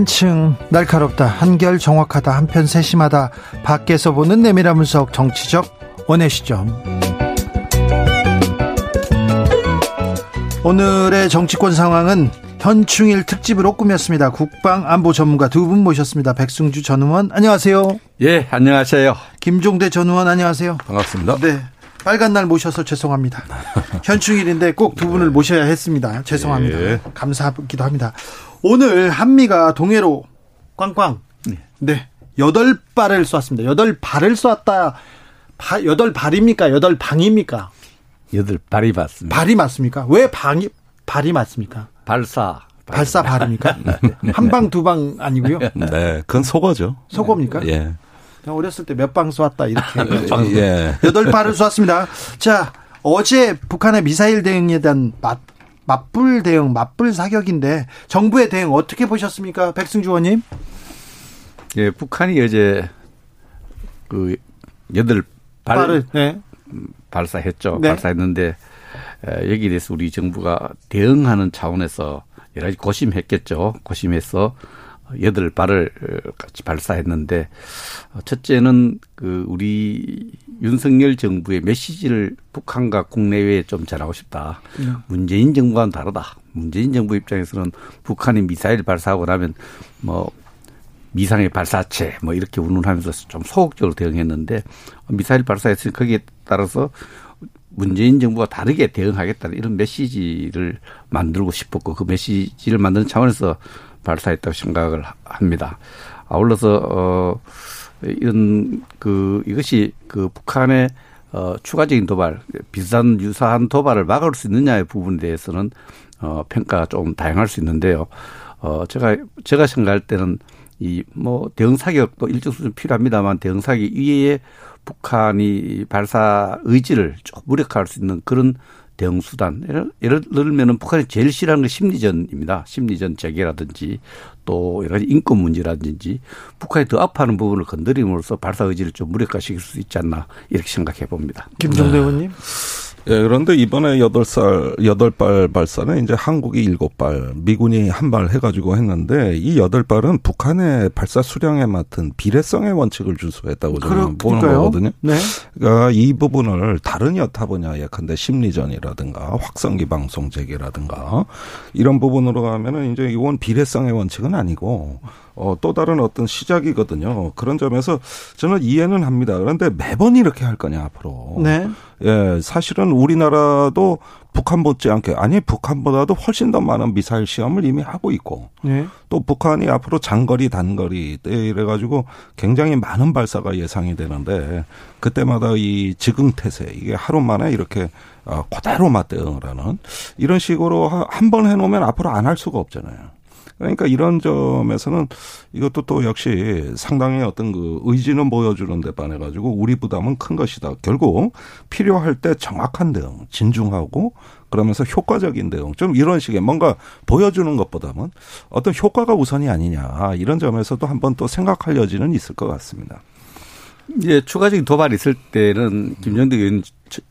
한층 날카롭다 한결 정확하다 한편 세심하다 밖에서 보는 내밀한 분석 정치적 원의 시점 오늘의 정치권 상황은 현충일 특집으로 꾸몄습니다. 국방안보 전문가 두 분 모셨습니다. 백승주 전 의원 안녕하세요. 예, 안녕하세요. 김종대 전 의원 안녕하세요. 반갑습니다. 네. 빨간 날 모셔서 죄송합니다. 현충일인데 꼭 두 분을 모셔야 했습니다. 죄송합니다. 예. 감사하기도 합니다. 오늘 한미가 동해로 꽝꽝 네 여덟 발을 쐈습니다. 여덟 발을 쐈다. 바, 여덟 발입니까? 여덟 방입니까? 여덟 발이 맞습니다. 발이 맞습니까? 왜 방이 발이 맞습니까? 발사. 발사 발입니까? 네. 한방 두방 아니고요. 네, 그건 속어죠. 속어입니까? 예. 어렸을 때 몇 방 쏘았다 이렇게 예. 여덟 발을 쏘았습니다. 자 어제 북한의 미사일 대응에 대한 맞, 맞불 대응, 맞불 사격인데 정부의 대응 어떻게 보셨습니까, 백승주 의원님? 예, 북한이 어제 그 여덟 발 네. 발사했죠. 네. 발사했는데 여기에 대해서 우리 정부가 대응하는 차원에서 여러 가지 고심했겠죠. 고심해서 여덟 발을 같이 발사했는데 첫째는 그 우리 윤석열 정부의 메시지를 북한과 국내외에 좀 전하고 싶다. 네. 문재인 정부와는 다르다. 문재인 정부 입장에서는 북한이 미사일 발사하고 나면 뭐 미상의 발사체 뭐 이렇게 운운하면서 좀 소극적으로 대응했는데 미사일 발사했으니 거기에 따라서 문재인 정부가 다르게 대응하겠다는 이런 메시지를 만들고 싶었고 그 메시지를 만드는 차원에서 발사했다고 생각을 합니다. 아울러서 어 이런 그 이것이 그 북한의 어 추가적인 도발, 비슷한 유사한 도발을 막을 수 있느냐의 부분에 대해서는 어 평가가 좀 다양할 수 있는데요. 어 제가 제가 생각할 때는 이 뭐 대응 사격도 일정 수준 필요합니다만 대응 사격 이외에 북한이 발사 의지를 좀 무력화할 수 있는 그런 대응 수단. 예를, 예를 들면은 북한이 제일 싫어하는 게 심리전입니다. 심리전 재개라든지 또 여러 가지 인권 문제라든지 북한이 더 아파하는 부분을 건드림으로써 발사 의지를 좀 무력화시킬 수 있지 않나 이렇게 생각해 봅니다. 김정대 의원님. 네. 예, 그런데 이번에 여덟 살 여덟 발 발사는 이제 한국이 일곱 발, 미군이 한 발 해가지고 했는데 이 여덟 발은 북한의 발사 수량에 맡은 비례성의 원칙을 준수했다고 저는 보는 거거든요. 네. 그러니까 이 부분을 다른 여타 분야 예컨대 심리전이라든가 확성기 방송 재개라든가 이런 부분으로 가면은 이제 이건 비례성의 원칙은 아니고 어, 또 다른 어떤 시작이거든요. 그런 점에서 저는 이해는 합니다. 그런데 매번 이렇게 할 거냐 앞으로. 네. 예, 사실은 우리나라도 북한 못지않게 아니 북한보다도 훨씬 더 많은 미사일 시험을 이미 하고 있고 네. 또 북한이 앞으로 장거리 단거리 이래 가지고 굉장히 많은 발사가 예상이 되는데 그때마다 이 즉흥태세 이게 하루 만에 이렇게 어, 그대로 맞대응을 하는 이런 식으로 한 번 해놓으면 앞으로 안 할 수가 없잖아요. 그러니까 이런 점에서는 이것도 또 역시 상당히 어떤 그 의지는 보여주는 데 반해 가지고 우리 부담은 큰 것이다. 결국 필요할 때 정확한 대응, 진중하고 그러면서 효과적인 대응, 좀 이런 식의 뭔가 보여주는 것보다는 어떤 효과가 우선이 아니냐 이런 점에서도 한번 또 생각할 여지는 있을 것 같습니다. 이제 추가적인 도발이 있을 때는 김정대 의원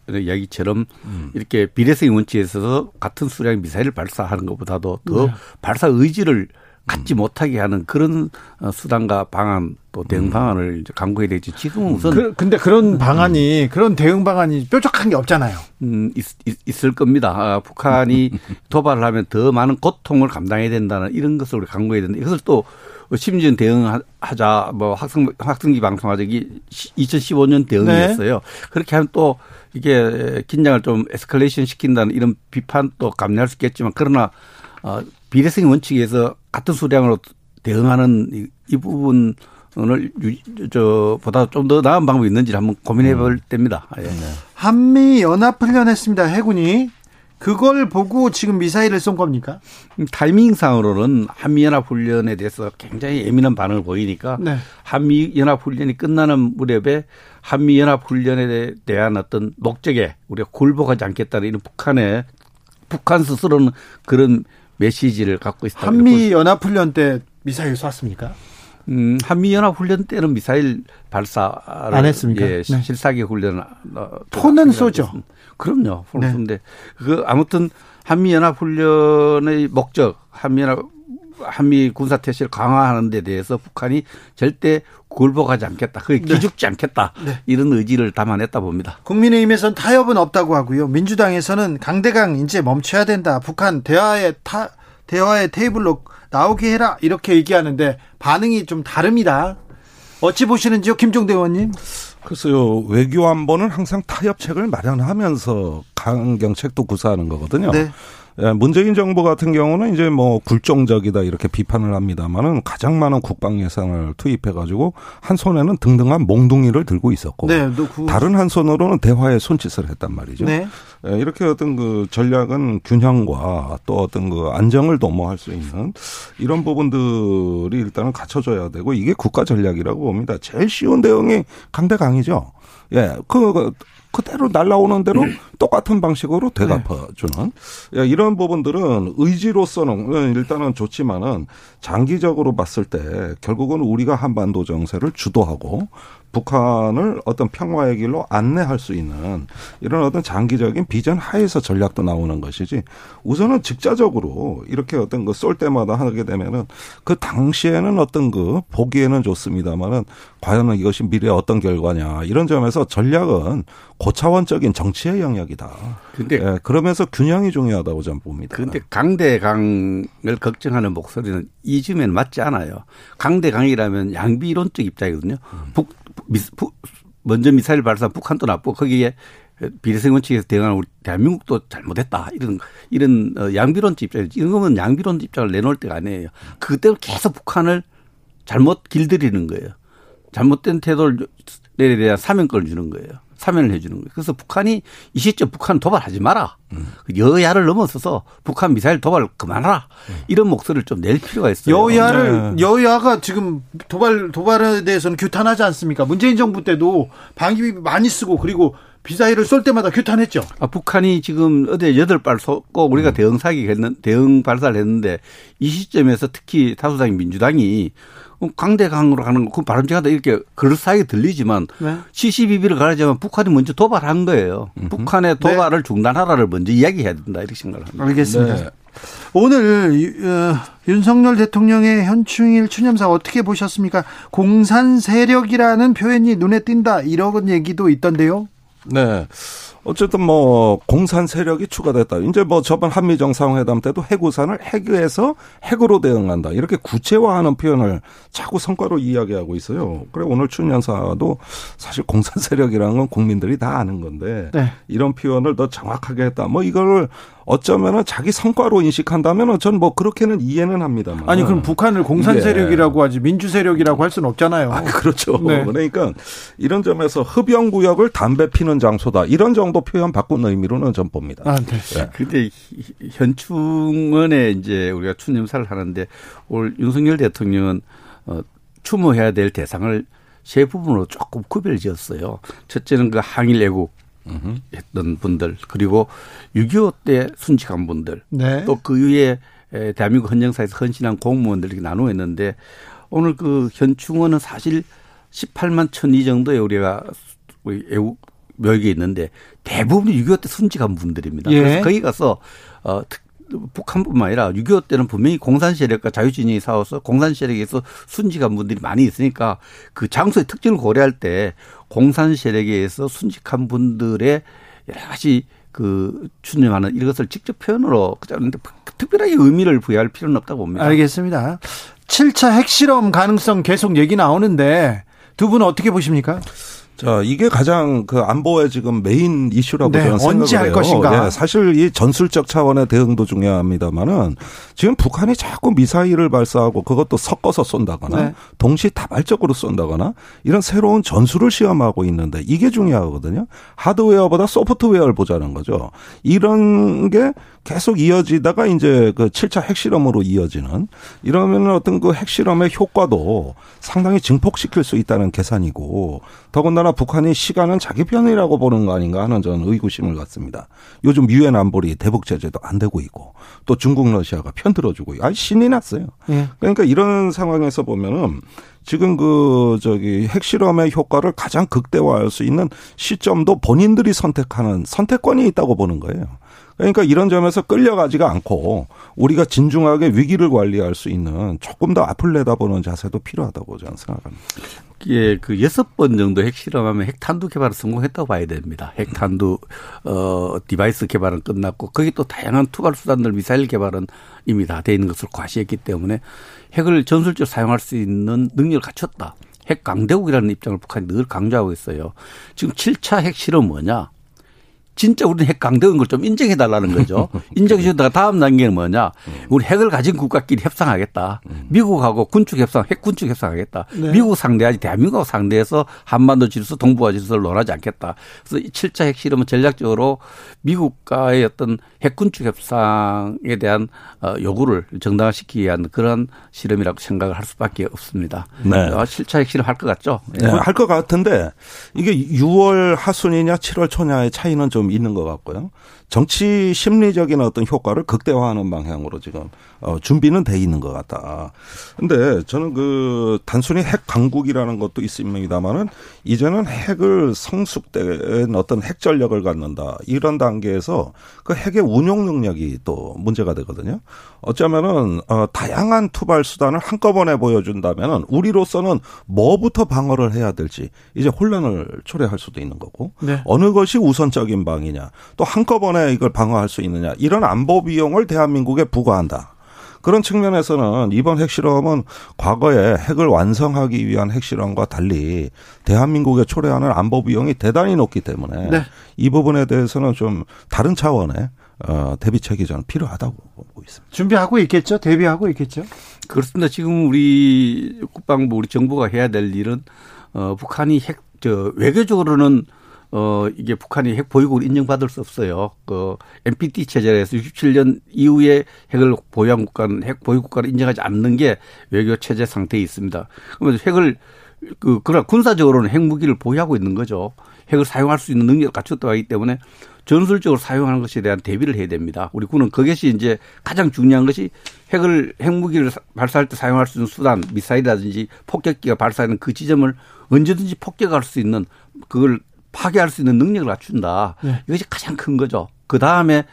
이야기처럼 음. 이렇게 비례성 원칙에 있어서 같은 수량의 미사일을 발사하는 것보다도 더 네. 발사 의지를 갖지 음. 못하게 하는 그런 어, 수단과 방안 또 대응 음. 방안을 이제 강구해야 되지. 지금은 우선 그, 근데 그런 음. 방안이 음. 그런 대응 방안이 뾰족한 게 없잖아요. 음 있, 있, 을 겁니다. 아, 북한이 도발을 하면 더 많은 고통을 감당해야 된다는 이런 것을 우리 강구해야 된다. 이것을 또 심지어 대응하자 뭐 학생 학생기 방송하자 이 2015년 대응이었어요. 네. 그렇게 하면 또 이게 긴장을 좀 에스컬레이션 시킨다는 이런 비판도 감내할 수 있겠지만 그러나 어 비례성 원칙에서 같은 수량으로 대응하는 이, 이 부분 오늘 저 보다 좀 더 나은 방법이 있는지 한번 고민해 볼 음. 때입니다. 예. 한미 연합 훈련했습니다. 해군이 그걸 보고 지금 미사일을 쏜 겁니까? 타이밍상으로는 한미 연합 훈련에 대해서 굉장히 예민한 반응을 보이니까 네. 한미 연합 훈련이 끝나는 무렵에 한미연합훈련에 대한 어떤 목적에 우리가 굴복하지 않겠다는 이런 북한의 북한 스스로는 그런 메시지를 갖고 있다. 한미 연합 훈련 때 미사일 쐈습니까? 음, 한미 연합 훈련 때는 미사일 발사를 안 했습니까? 예, 네. 실사기 훈련 어, 폰은 쏘죠. 그럼요. 폰은 네. 쏘는데 그 아무튼 한미 연합 훈련의 목적, 한미 연합 한미 군사 태세를 강화하는 데 대해서 북한이 절대 굴복하지 않겠다. 그게 네. 기죽지 않겠다. 네. 이런 의지를 담아냈다 봅니다. 국민의힘에서는 타협은 없다고 하고요. 민주당에서는 강대강 이제 멈춰야 된다. 북한 대화의 타, 대화의 테이블로 나오게 해라. 이렇게 얘기하는데 반응이 좀 다릅니다. 어찌 보시는지요, 김종대 의원님? 글쎄요, 외교 안보는 항상 타협책을 마련하면서 강경책도 구사하는 거거든요. 네. 예, 문재인 정부 같은 경우는 이제 뭐 굴종적이다 이렇게 비판을 합니다만은 가장 많은 국방 예산을 투입해 가지고 한 손에는 등등한 몽둥이를 들고 있었고 네, 그... 다른 한 손으로는 대화에 손짓을 했단 말이죠. 네. 예, 이렇게 어떤 그 전략은 균형과 또 어떤 그 안정을 도모할 수 있는 이런 부분들이 일단은 갖춰져야 되고 이게 국가 전략이라고 봅니다. 제일 쉬운 대응이 강대강이죠. 예, 그 그대로 날라오는 대로 똑같은 방식으로 되갚아주는 네. 이런 부분들은 의지로서는 일단은 좋지만은 장기적으로 봤을 때 결국은 우리가 한반도 정세를 주도하고 북한을 어떤 평화의 길로 안내할 수 있는 이런 어떤 장기적인 비전 하에서 전략도 나오는 것이지 우선은 직자적으로 이렇게 어떤 거쏠 때마다 하게 되면은 그 당시에는 어떤 그 보기에는 좋습니다만은 과연 이것이 미래에 어떤 결과냐 이런 점에서 전략은 고차원적인 정치의 영역이다. 근데 예, 그러면서 균형이 중요하다고 저는 봅니다. 그런데 강대강을 걱정하는 목소리는 이 즈음에는 맞지 않아요. 강대강이라면 양비론적 입장이거든요. 음. 북, 미, 북, 먼저 미사일 발사 북한도 나쁘고 거기에 비례성 원칙에서 대응하는 우리 대한민국도 잘못했다. 이런, 이런 어, 양비론적 입장이지. 이런 거면 양비론적 입장을 내놓을 때가 아니에요. 그때로 계속 북한을 잘못 길들이는 거예요. 잘못된 태도를 내려야 사면권을 주는 거예요. 사면을 해주는 거예요. 그래서 북한이 이 시점 북한 도발하지 마라. 음. 여야를 넘어서서 북한 미사일 도발 그만하라. 음. 이런 목소리를 좀 낼 필요가 있어요. 여야를 네. 여야가 지금 도발 도발에 대해서는 규탄하지 않습니까? 문재인 정부 때도 방위비 많이 쓰고 그리고 미사일을 쏠 때마다 규탄했죠. 아, 북한이 지금 어제 여덟 발 쏘고 우리가 음. 대응 사기 했는 대응 발사를 했는데 이 시점에서 특히 다수당인 민주당이 강대강으로 가는 거, 그 바람직하다 이렇게 그럴싸하게 들리지만 네. 72비를 가르자면 북한이 먼저 도발한 거예요. 음흠. 북한의 네. 도발을 네. 중단하라를 먼저 이야기해야 된다 이렇게 생각을 합니다. 알겠습니다. 네. 오늘 어, 윤석열 대통령의 현충일 추념사 어떻게 보셨습니까? 공산 세력이라는 표현이 눈에 띈다 이런 얘기도 있던데요. 네. 어쨌든 뭐 공산 세력이 추가됐다. 이제 뭐 저번 한미 정상회담 때도 해구산을 핵에서 핵으로 대응한다. 이렇게 구체화하는 표현을 자꾸 성과로 이야기하고 있어요. 그래 오늘 춘연사도 사실 공산 세력이라는 건 국민들이 다 아는 건데 네. 이런 표현을 더 정확하게 했다. 뭐 이걸 어쩌면은 자기 성과로 인식한다면은 전 뭐 그렇게는 이해는 합니다만. 아니 그럼 북한을 공산 예. 세력이라고 하지 민주 세력이라고 할 수는 없잖아요. 아, 그렇죠. 네. 그러니까 이런 점에서 흡연 구역을 담배 피는 장소다. 이런 정도 표현 바꾼 의미로는 전 봅니다. 아, 네. 네. 근데 현충원에 이제 우리가 추념사를 하는데 올 윤석열 대통령은 어 추모해야 될 대상을 세 부분으로 조금 구별 지었어요. 첫째는 그 항일 애국 했던 분들 그리고 6.25 때 순직한 분들 네. 또그 이후에 대한민국 헌정사에서 헌신한 공무원들 이렇게 나누어 했는데 오늘 그 현충원은 사실 18만 천 이 정도의 우리가 애국 묘역이 있는데 대부분이 6.25 때 순직한 분들입니다. 예. 그래서 거기 가서 어 북한뿐만 아니라 6.25 때는 분명히 공산 세력과 자유진영이 싸워서 공산 세력에서 순직한 분들이 많이 있으니까 그 장소의 특징을 고려할 때 공산 세력에 의해서 순직한 분들의 여러 가지 그 추념하는 이것을 직접 표현으로 그런데 특별하게 의미를 부여할 필요는 없다고 봅니다. 알겠습니다. 7차 핵실험 가능성 계속 얘기 나오는데 두 분은 어떻게 보십니까? 자, 이게 가장 그 안보의 지금 메인 이슈라고 네, 저는 생각을 해요. 것인가? 네, 사실 이 전술적 차원의 대응도 중요합니다만은 지금 북한이 자꾸 미사일을 발사하고 그것도 섞어서 쏜다거나 네. 동시 다발적으로 쏜다거나 이런 새로운 전술을 시험하고 있는데 이게 중요하거든요. 하드웨어보다 소프트웨어를 보자는 거죠. 이런 게 계속 이어지다가 이제 그 7차 핵실험으로 이어지는 이러면 어떤 그 핵실험의 효과도 상당히 증폭시킬 수 있다는 계산이고 더군다나 북한이 시간은 자기 편이라고 보는 거 아닌가 하는 저는 의구심을 갖습니다. 요즘 유엔 안보리 대북 제재도 안 되고 있고 또 중국 러시아가 편들어주고 아 신이 났어요. 예. 그러니까 이런 상황에서 보면은 지금 그 저기 핵실험의 효과를 가장 극대화할 수 있는 시점도 본인들이 선택하는 선택권이 있다고 보는 거예요. 그러니까 이런 점에서 끌려가지가 않고 우리가 진중하게 위기를 관리할 수 있는 조금 더 앞을 내다보는 자세도 필요하다고 저는 생각합니다. 예, 그 여섯 번 정도 핵실험하면 핵탄두 개발을 성공했다고 봐야 됩니다. 핵탄두 어 device 개발은 끝났고 거기 또 다양한 투발 수단들 미사일 개발은 이미 다 돼 있는 것을 과시했기 때문에 핵을 전술적으로 사용할 수 있는 능력을 갖췄다. 핵 강대국이라는 입장을 북한이 늘 강조하고 있어요. 지금 7차 핵실험 뭐냐? 진짜 우리는 핵 강대국인 걸 좀 인정해 달라는 거죠. 인정해 주다가 다음 단계는 뭐냐. 우리 핵을 가진 국가끼리 협상하겠다. 미국하고 군축 협상, 핵 군축 협상하겠다. 네. 미국 상대하지 대한민국하고 상대해서 한반도 질서, 동북아 질서를 논하지 않겠다. 그래서 7차 핵실험은 전략적으로 미국과의 어떤 핵 군축 협상에 대한 어, 요구를 정당화시키기 위한 그런 실험이라고 생각을 할 수밖에 없습니다. 네. 7차 어, 핵실험 할 것 같죠? 네. 할것 같은데 이게 6월 하순이냐 7월 초냐의 차이는 좀 있는 것 같고요. 정치 심리적인 어떤 효과를 극대화하는 방향으로 지금 어, 준비는 돼 있는 것 같다. 근데 저는 그 단순히 핵 강국이라는 것도 있습니다만은 이제는 핵을 성숙된 어떤 핵 전력을 갖는다 이런 단계에서 그 핵의 운용 능력이 또 문제가 되거든요. 어쩌면은 어, 다양한 투발 수단을 한꺼번에 보여준다면은 우리로서는 뭐부터 방어를 해야 될지 이제 혼란을 초래할 수도 있는 거고 네. 어느 것이 우선적인 방이냐 또 한꺼번에 이걸 방어할 수 있느냐 이런 안보 비용을 대한민국에 부과한다. 그런 측면에서는 이번 핵실험은 과거에 핵을 완성하기 위한 핵실험과 달리 대한민국에 초래하는 안보 비용이 대단히 높기 때문에 네. 이 부분에 대해서는 좀 다른 차원의 어, 대비책이 저는 필요하다고 보고 있습니다. 준비하고 있겠죠? 대비하고 있겠죠? 그렇습니다. 지금 우리 국방부, 우리 정부가 해야 될 일은 어, 북한이 핵, 저, 외교적으로는 어, 이게 북한이 핵 보유국을 인정받을 수 없어요. 그 NPT 체제에서 67년 이후에 핵을 보유한 국가는 핵 보유 국가를 인정하지 않는 게 외교 체제 상태에 있습니다. 그러면 핵을 그 그러나 군사적으로는 핵무기를 보유하고 있는 거죠. 핵을 사용할 수 있는 능력을 갖췄다고 하기 때문에 전술적으로 사용하는 것에 대한 대비를 해야 됩니다. 우리 군은 그것이 이제 가장 중요한 것이 핵을 핵무기를 발사할 때 사용할 수 있는 수단, 미사일이라든지 폭격기가 발사하는 그 지점을 언제든지 폭격할 수 있는 그걸 파괴할 수 있는 능력을 갖춘다. 네. 이것이 가장 큰 거죠. 그 다음에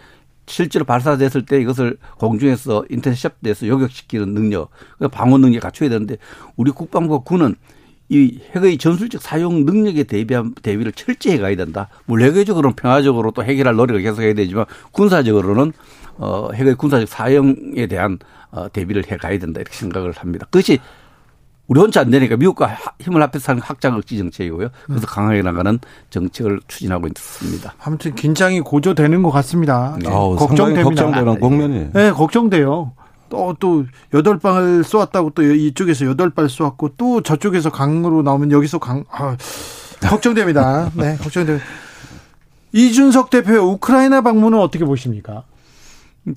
실제로 발사됐을 때 이것을 공중에서 인터셉트돼서 요격시키는 능력, 방어 능력 갖춰야 되는데 우리 국방부 군은 이 핵의 전술적 사용 능력에 대비한 대비를 철저히 가야 된다. 뭐 외교적으로는 평화적으로 또 해결할 노력을 계속해야 되지만 군사적으로는 어 핵의 군사적 사용에 대한 어 대비를 해 가야 된다 이렇게 생각을 합니다. 그것이 우리 혼자 안 되니까 미국과 힘을 합해서 하는 확장 억지 정책이고요. 그래서 강하게 나가는 정책을 추진하고 있습니다. 아무튼 긴장이 고조되는 것 같습니다. 네. 아우, 걱정됩니다. 걱정되는 국면이. 네, 걱정돼요. 또, 또, 여덟 방을 쏘았다고 또 이쪽에서 여덟 발 쏘았고 또 저쪽에서 강으로 나오면 여기서 강, 아, 걱정됩니다. 네, 걱정됩니다. 이준석 대표의 우크라이나 방문은 어떻게 보십니까?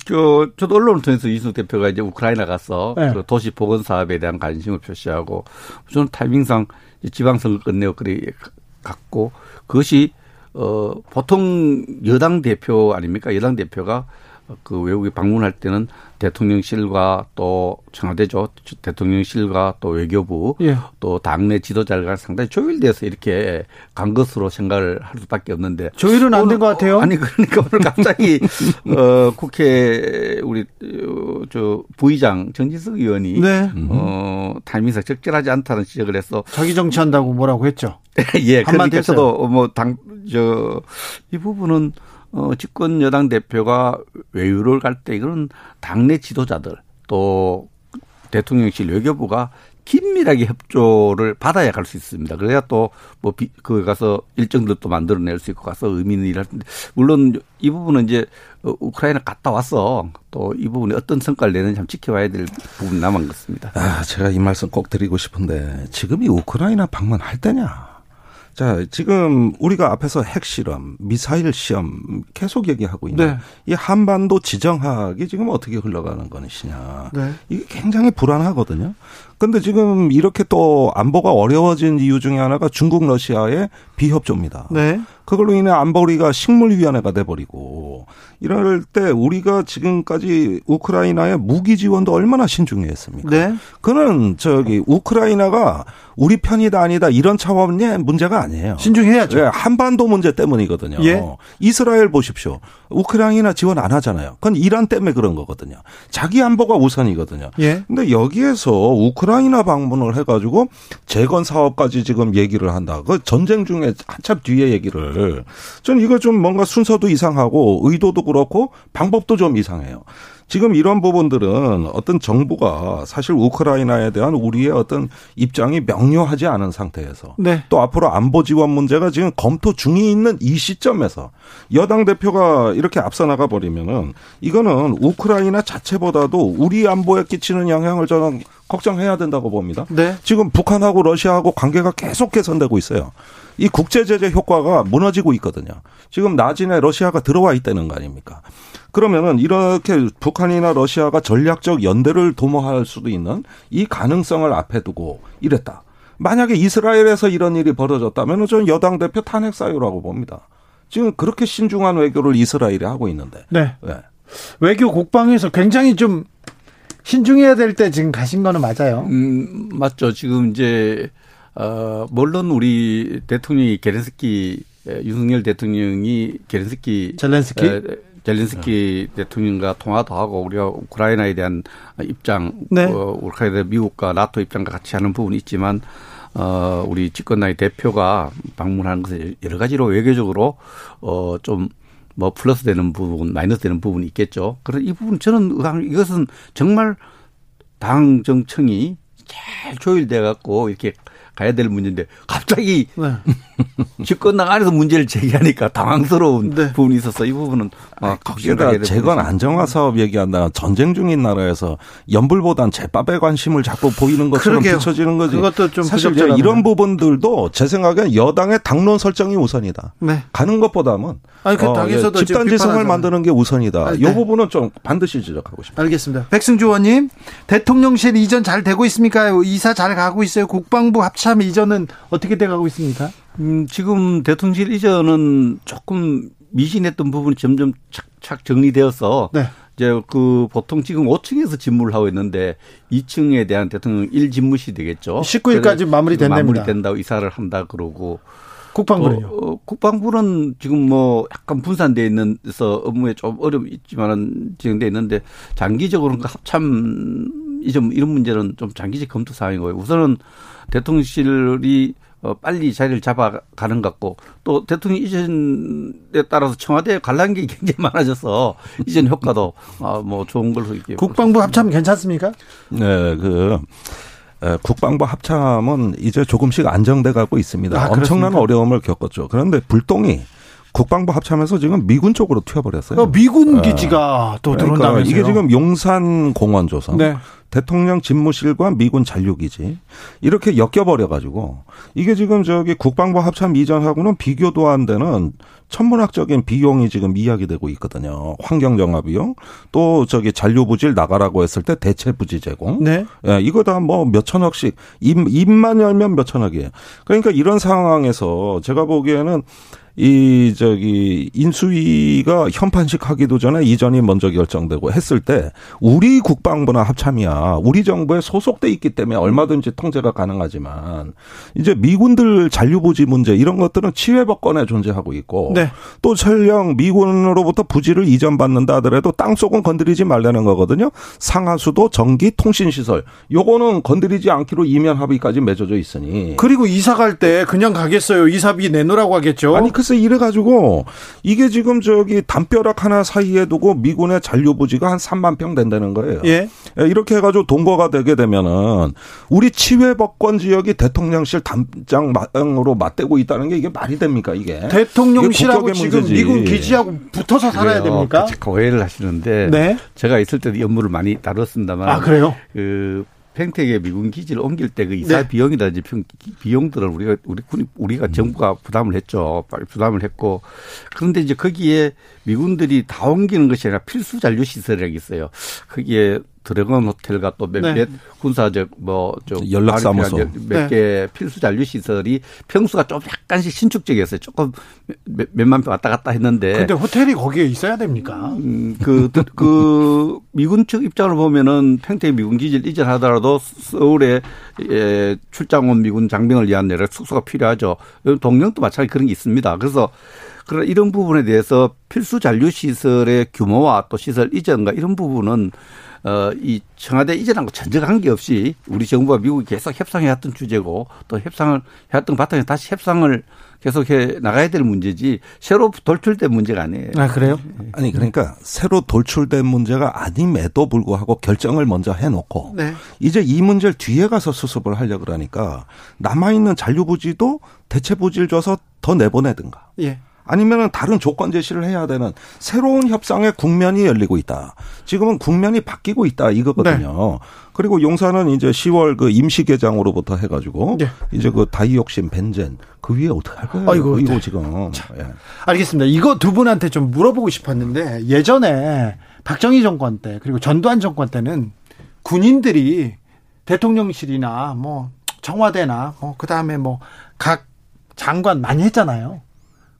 저, 저도 언론을 통해서 이준석 대표가 이제 우크라이나 가서 네. 그 도시 보건 사업에 대한 관심을 표시하고 저는 타이밍상 지방선거 끝내고 그리 갔고 그것이 어 보통 여당 대표 아닙니까? 여당 대표가 그 외국에 방문할 때는 대통령실과 또 청와대죠 대통령실과 또 외교부 예. 또 당내 지도자가 상당히 조율돼서 이렇게 간 것으로 생각을 할 수밖에 없는데 조율은 안 된 것 같아요. 아니 그러니까 오늘 갑자기 어 국회 우리 어, 저 부의장 정진석 의원이 네. 어 타이밍상 적절하지 않다는 지적을 해서 자기 정치한다고 뭐라고 했죠. 예, 그러니까서도 뭐 당 저 이 부분은 어, 집권 여당 대표가 외유를 갈 때 이거는 당내 지도자들 또 대통령실 외교부가 긴밀하게 협조를 받아야 갈 수 있습니다. 그래야 또 뭐 그 가서 일정들 도 만들어낼 수 있고 가서 의미 있는 일을 할 텐데 물론 이 부분은 이제 어, 우크라이나 갔다 와서 또이 부분에 어떤 성과를 내는지 참 지켜봐야 될 부분이 남은 것 같습니다. 아, 제가 이 말씀 꼭 드리고 싶은데 지금이 우크라이나 방문할 때냐? 자, 지금 우리가 앞에서 핵실험, 미사일 시험 계속 얘기하고 있는 네. 이 한반도 지정학이 지금 어떻게 흘러가는 것이냐. 네. 이게 굉장히 불안하거든요. 근데 지금 이렇게 또 안보가 어려워진 이유 중에 하나가 중국 러시아의 비협조입니다. 네. 그걸로 인해 안보리가 식물위원회가 돼버리고 이럴 때 우리가 지금까지 우크라이나의 무기 지원도 얼마나 신중했습니까? 네. 그는 저기 우크라이나가 우리 편이다 아니다 이런 차원의 문제가 아니에요. 신중해야죠. 네, 한반도 문제 때문이거든요. 예. 이스라엘 보십시오. 우크라이나 지원 안 하잖아요. 그건 이란 때문에 그런 거거든요. 자기 안보가 우선이거든요. 예. 근데 여기에서 우크라 이나 방문을 해가지고 재건 사업까지 지금 얘기를 한다. 그 전쟁 중에 한참 뒤에 얘기를. 전 이거 좀 뭔가 순서도 이상하고 의도도 그렇고 방법도 좀 이상해요. 지금 이런 부분들은 어떤 정부가 사실 우크라이나에 대한 우리의 어떤 입장이 명료하지 않은 상태에서 네. 또 앞으로 안보 지원 문제가 지금 검토 중이 있는 이 시점에서 여당 대표가 이렇게 앞서 나가 버리면은 이거는 우크라이나 자체보다도 우리 안보에 끼치는 영향을 저는 걱정해야 된다고 봅니다. 네. 지금 북한하고 러시아하고 관계가 계속 개선되고 있어요. 이 국제 제재 효과가 무너지고 있거든요. 지금 나진에 러시아가 들어와 있다는 거 아닙니까? 그러면은 이렇게 북한이나 러시아가 전략적 연대를 도모할 수도 있는 이 가능성을 앞에 두고 이랬다. 만약에 이스라엘에서 이런 일이 벌어졌다면 저는 여당 대표 탄핵 사유라고 봅니다. 지금 그렇게 신중한 외교를 이스라엘이 하고 있는데. 네. 네. 외교 국방에서 굉장히 좀 신중해야 될 때 지금 가신 거는 맞아요. 음, 맞죠. 지금 이제 어 물론 우리 대통령이 게렌스키 윤석열 대통령이 게렌스키 젤렌스키 젤렌스키 네. 대통령과 통화도 하고 우리가 우크라이나에 대한 입장, 네. 어, 우크라이나 미국과 나토 입장과 같이 하는 부분이 있지만 어, 우리 집권당의 대표가 방문하는 것은 여러 가지로 외교적으로 어, 좀 뭐 플러스 되는 부분, 마이너스 되는 부분이 있겠죠. 그래서 이 부분 저는 이것은 정말 당 정청이 잘 조율돼 갖고 이렇게 가야 될 문제인데 갑자기 네. 집권당 안에서 문제를 제기하니까 당황스러운 네. 부분이 있어서 이 부분은 아, 거기다 재건 안정화 사업 얘기한다 전쟁 중인 나라에서 연불보단 제밥에 관심을 자꾸 보이는 것처럼 그러게요. 비춰지는 거지. 그것도 좀 사실 이런 부분들도 제 생각엔 여당의 당론 설정이 우선이다. 네. 가는 것보다는 아니, 그 당에서도 어, 예, 집단 지성을 만드는 게 우선이다. 아, 네. 이 부분은 좀 반드시 지적하고 싶습니다. 알겠습니다. 백승주 의원님 대통령실 이전 잘 되고 있습니까? 이사 잘 가고 있어요. 국방부 합참 합참 이전은 어떻게 돼가고 있습니까? 음, 지금 대통령실 이전은 조금 미진했던 부분이 점점 착착 정리되어서 네. 이제 그 보통 지금 5층에서 집무를 하고 있는데 2층에 대한 대통령 1 집무실 되겠죠. 19일까지 마무리된답니다. 마무리된다고 이사를 한다 그러고 국방부는요? 어, 국방부는 지금 뭐 약간 분산돼 있는데서 업무에 좀 어려움이 있지만은 진행돼 있는데 장기적으로는 합참 이 점 이런 문제는 좀 장기적 검토 사항이고요. 우선은 대통령실이 어, 빨리 자리를 잡아가는 것 같고 또 대통령 이전에 따라서 청와대 관람 객이 굉장히 많아져서 이전 효과도 어, 뭐 좋은 걸로 이렇게 국방부 합참 괜찮습니까? 네, 그 국방부 합참은 이제 조금씩 안정돼 가고 있습니다. 아, 엄청난 어려움을 겪었죠. 그런데 불똥이 국방부 합참에서 지금 미군 쪽으로 튀어버렸어요. 어, 미군 기지가 네. 또 그러니까 들어온다면서요? 이게 지금 용산 공원 조성. 네. 대통령 집무실과 미군 잔류 기지 이렇게 엮여버려 가지고 이게 지금 저기 국방부 합참 이전하고는 비교도 안 되는 천문학적인 비용이 지금 이야기되고 있거든요. 환경 정화 비용 또 저기 잔류 부질 나가라고 했을 때 대체 부지 제공. 네. 예, 이거 다 뭐 몇천억씩 입, 입만 열면 몇천억이에요. 그러니까 이런 상황에서 제가 보기에는 이 저기 인수위가 현판식 하기도 전에 이전이 먼저 결정되고 했을 때 우리 국방부나 합참이야 우리 정부에 소속돼 있기 때문에 얼마든지 통제가 가능하지만 이제 미군들 잔류부지 문제 이런 것들은 치외법권에 존재하고 있고 네. 또 설령 미군으로부터 부지를 이전받는다 하더라도 땅속은 건드리지 말라는 거거든요. 상하수도 전기 통신 시설 요거는 건드리지 않기로 이면 합의까지 맺어져 있으니 그리고 이사 갈 때 그냥 가겠어요. 이사비 내놓으라고 하겠죠. 아니 글쎄 이래 가지고 이게 지금 저기 담벼락 하나 사이에 두고 미군의 잔류부지가 한 3만 평 된다는 거예요. 예. 예. 이렇게 해 가지고 동거가 되게 되면은 우리 치외법권 지역이 대통령실 담장으로 맞대고 있다는 게 이게 말이 됩니까 이게? 대통령실하고 지금 미군 기지하고 붙어서 살아야 그래요. 됩니까? 오해를 하시는데 네. 제가 있을 때도 업무를 많이 다뤘습니다만 아 그래요? 그 팽택에 미군 기지를 옮길 때 그 이사 네. 비용이라든지 비용들을 우리가 우리 군이 우리가 음. 정부가 부담을 했죠. 부담을 했고 그런데 이제 거기에 미군들이 다 옮기는 것이 아니라 필수 잔류 시설이라고 있어요. 거기에 드래곤 호텔과 또 몇몇 네. 군사적 뭐좀 연락사무소 몇개 네. 필수 잔류 시설이 평수가 좀 약간씩 신축적이었어요. 조금 몇, 몇만 평 왔다 갔다 했는데. 근데 호텔이 거기에 있어야 됩니까? 음, 그, 그 미군 측 입장을 보면은 평택 미군 기지를 이전하더라도 서울에 예, 출장 온 미군 장병을 위한 내려 숙소가 필요하죠. 동령도 마찬가지 그런 게 있습니다. 그래서 그런 이런 부분에 대해서 필수 잔류 시설의 규모와 또 시설 이전과 이런 부분은 어, 이 청와대 이전하고 전혀 관계없이 우리 정부와 미국이 계속 협상해왔던 주제고 또 협상을 해왔던 바탕에 다시 협상을 계속해 나가야 될 문제지 새로 돌출된 문제가 아니에요. 아 그래요? 아니 그러니까 새로 돌출된 문제가 아님에도 불구하고 결정을 먼저 해놓고 네. 이제 이 문제를 뒤에 가서 수습을 하려 그러니까 남아 있는 잔류 부지도 대체 부지를 줘서 더 내보내든가. 예. 아니면은 다른 조건 제시를 해야 되는 새로운 협상의 국면이 열리고 있다. 지금은 국면이 바뀌고 있다 이거거든요. 네. 그리고 용산은 이제 10월 그 임시 개장으로부터 해가지고 네. 이제 그 다이옥신 벤젠 그 위에 어떻게 할 거예요? 아이고, 이거 네. 지금. 자, 예. 알겠습니다. 이거 두 분한테 좀 물어보고 싶었는데 예전에 박정희 정권 때 그리고 전두환 정권 때는 군인들이 대통령실이나 뭐 청와대나 뭐 그다음에 뭐 각 장관 많이 했잖아요.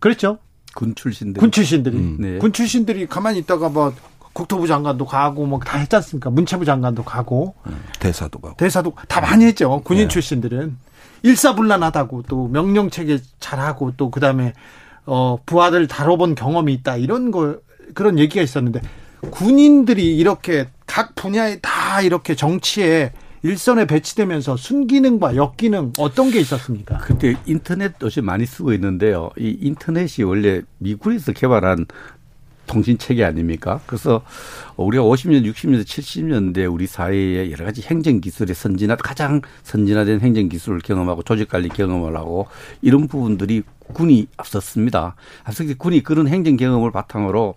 그렇죠. 군 출신들. 군 출신들이. 음. 네. 군 출신들이 가만히 있다가 뭐 국토부 장관도 가고 뭐 다 했지 않습니까? 문체부 장관도 가고. 음. 대사도 가고. 대사도 다 많이 했죠. 군인 네. 출신들은. 일사불란하다고 또 명령 체계 잘하고 또 그다음에 어 부하들 다뤄본 경험이 있다 이런 거 그런 얘기가 있었는데 군인들이 이렇게 각 분야에 다 이렇게 정치에 일선에 배치되면서 순기능과 역기능 어떤 게 있었습니까? 그때 인터넷 요즘 많이 쓰고 있는데요. 이 인터넷이 원래 미국에서 개발한 통신 체계 아닙니까? 그래서 우리가 50년, 60년, 70년대 우리 사회에 여러 가지 행정 기술의 선진화, 가장 선진화된 행정 기술을 경험하고 조직 관리 경험을 하고 이런 부분들이 군이 앞섰습니다. 앞서기 군이 그런 행정 경험을 바탕으로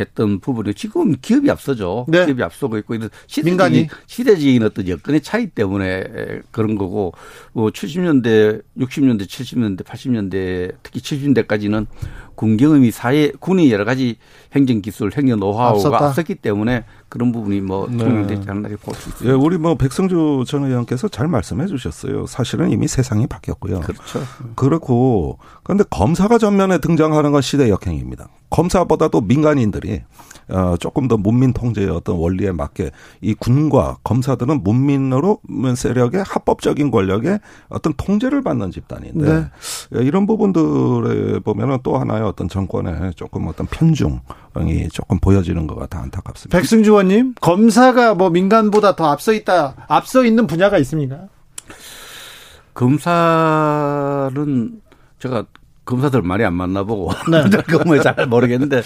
했던 부분이 지금 기업이 앞서죠. 네. 기업이 앞서고 있고 이런 시대적인 시대적인 어떤 여건의 차이 때문에 그런 거고 뭐 70년대, 60년대, 70년대, 80년대 특히 70년대까지는 군 경험이 사회 군이 여러 가지 행정 기술, 행정 노하우가 앞섰다. 앞섰기 때문에 그런 부분이 뭐 네. 통일되지 않나 볼수 있습니다. 예, 우리 뭐 백성주 전 의원께서 잘 말씀해 주셨어요. 사실은 이미 세상이 바뀌었고요. 그렇죠. 그렇고 그런데 검사가 전면에 등장하는 건 시대 역행입니다. 검사보다도 민간인들이 어 조금 더 문민 통제의 어떤 원리에 맞게 이 군과 검사들은 문민으로 세력의 합법적인 권력의 어떤 통제를 받는 집단인데 네. 예, 이런 부분들에 보면은 또 하나의 어떤 정권의 조금 어떤 편중이 조금 보여지는 것 같아 안타깝습니다. 백승주 의원님 검사가 뭐 민간보다 더 앞서 있다 앞서 있는 분야가 있습니까? 검사는 제가 검사들 많이 안 만나보고 네. 그걸 잘 모르겠는데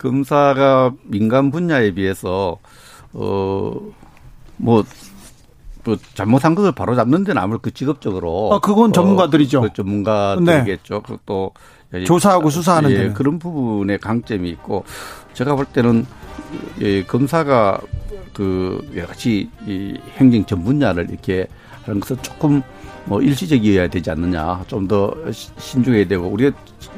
검사가 민간 분야에 비해서 어뭐 뭐 잘못한 것을 바로 잡는 데는 아무래도 직업적으로 아 그건 전문가들이죠. 어, 그 전문가들이겠죠. 네. 또 조사하고 수사하는 데 예, 그런 부분에 강점이 있고 제가 볼 때는 예, 검사가 그 여러 가지 이 행정 전 분야를 이렇게 하는 것은 조금 뭐 일시적이어야 되지 않느냐. 좀 더 신중해야 되고 우리가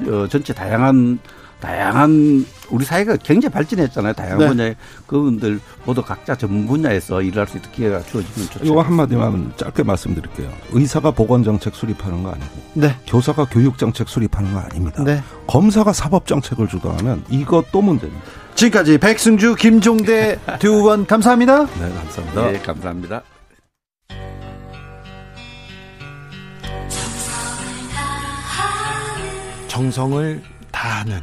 어, 전체 다양한 다양한 우리 사회가 굉장히 발전했잖아요. 다양한 네. 분야에 그분들 모두 각자 전문 분야에서 일할 수 있는 기회가 주어지면 좋죠. 이거 한마디만 짧게 말씀드릴게요. 의사가 보건정책 수립하는 거 아니고 네. 교사가 교육정책 수립하는 거 아닙니다. 네. 검사가 사법정책을 주도하면 이것 도 문제입니다. 지금까지 백승주, 김종대 두분 감사합니다. 네, 감사합니다. 네, 감사합니다. 정성을 다하는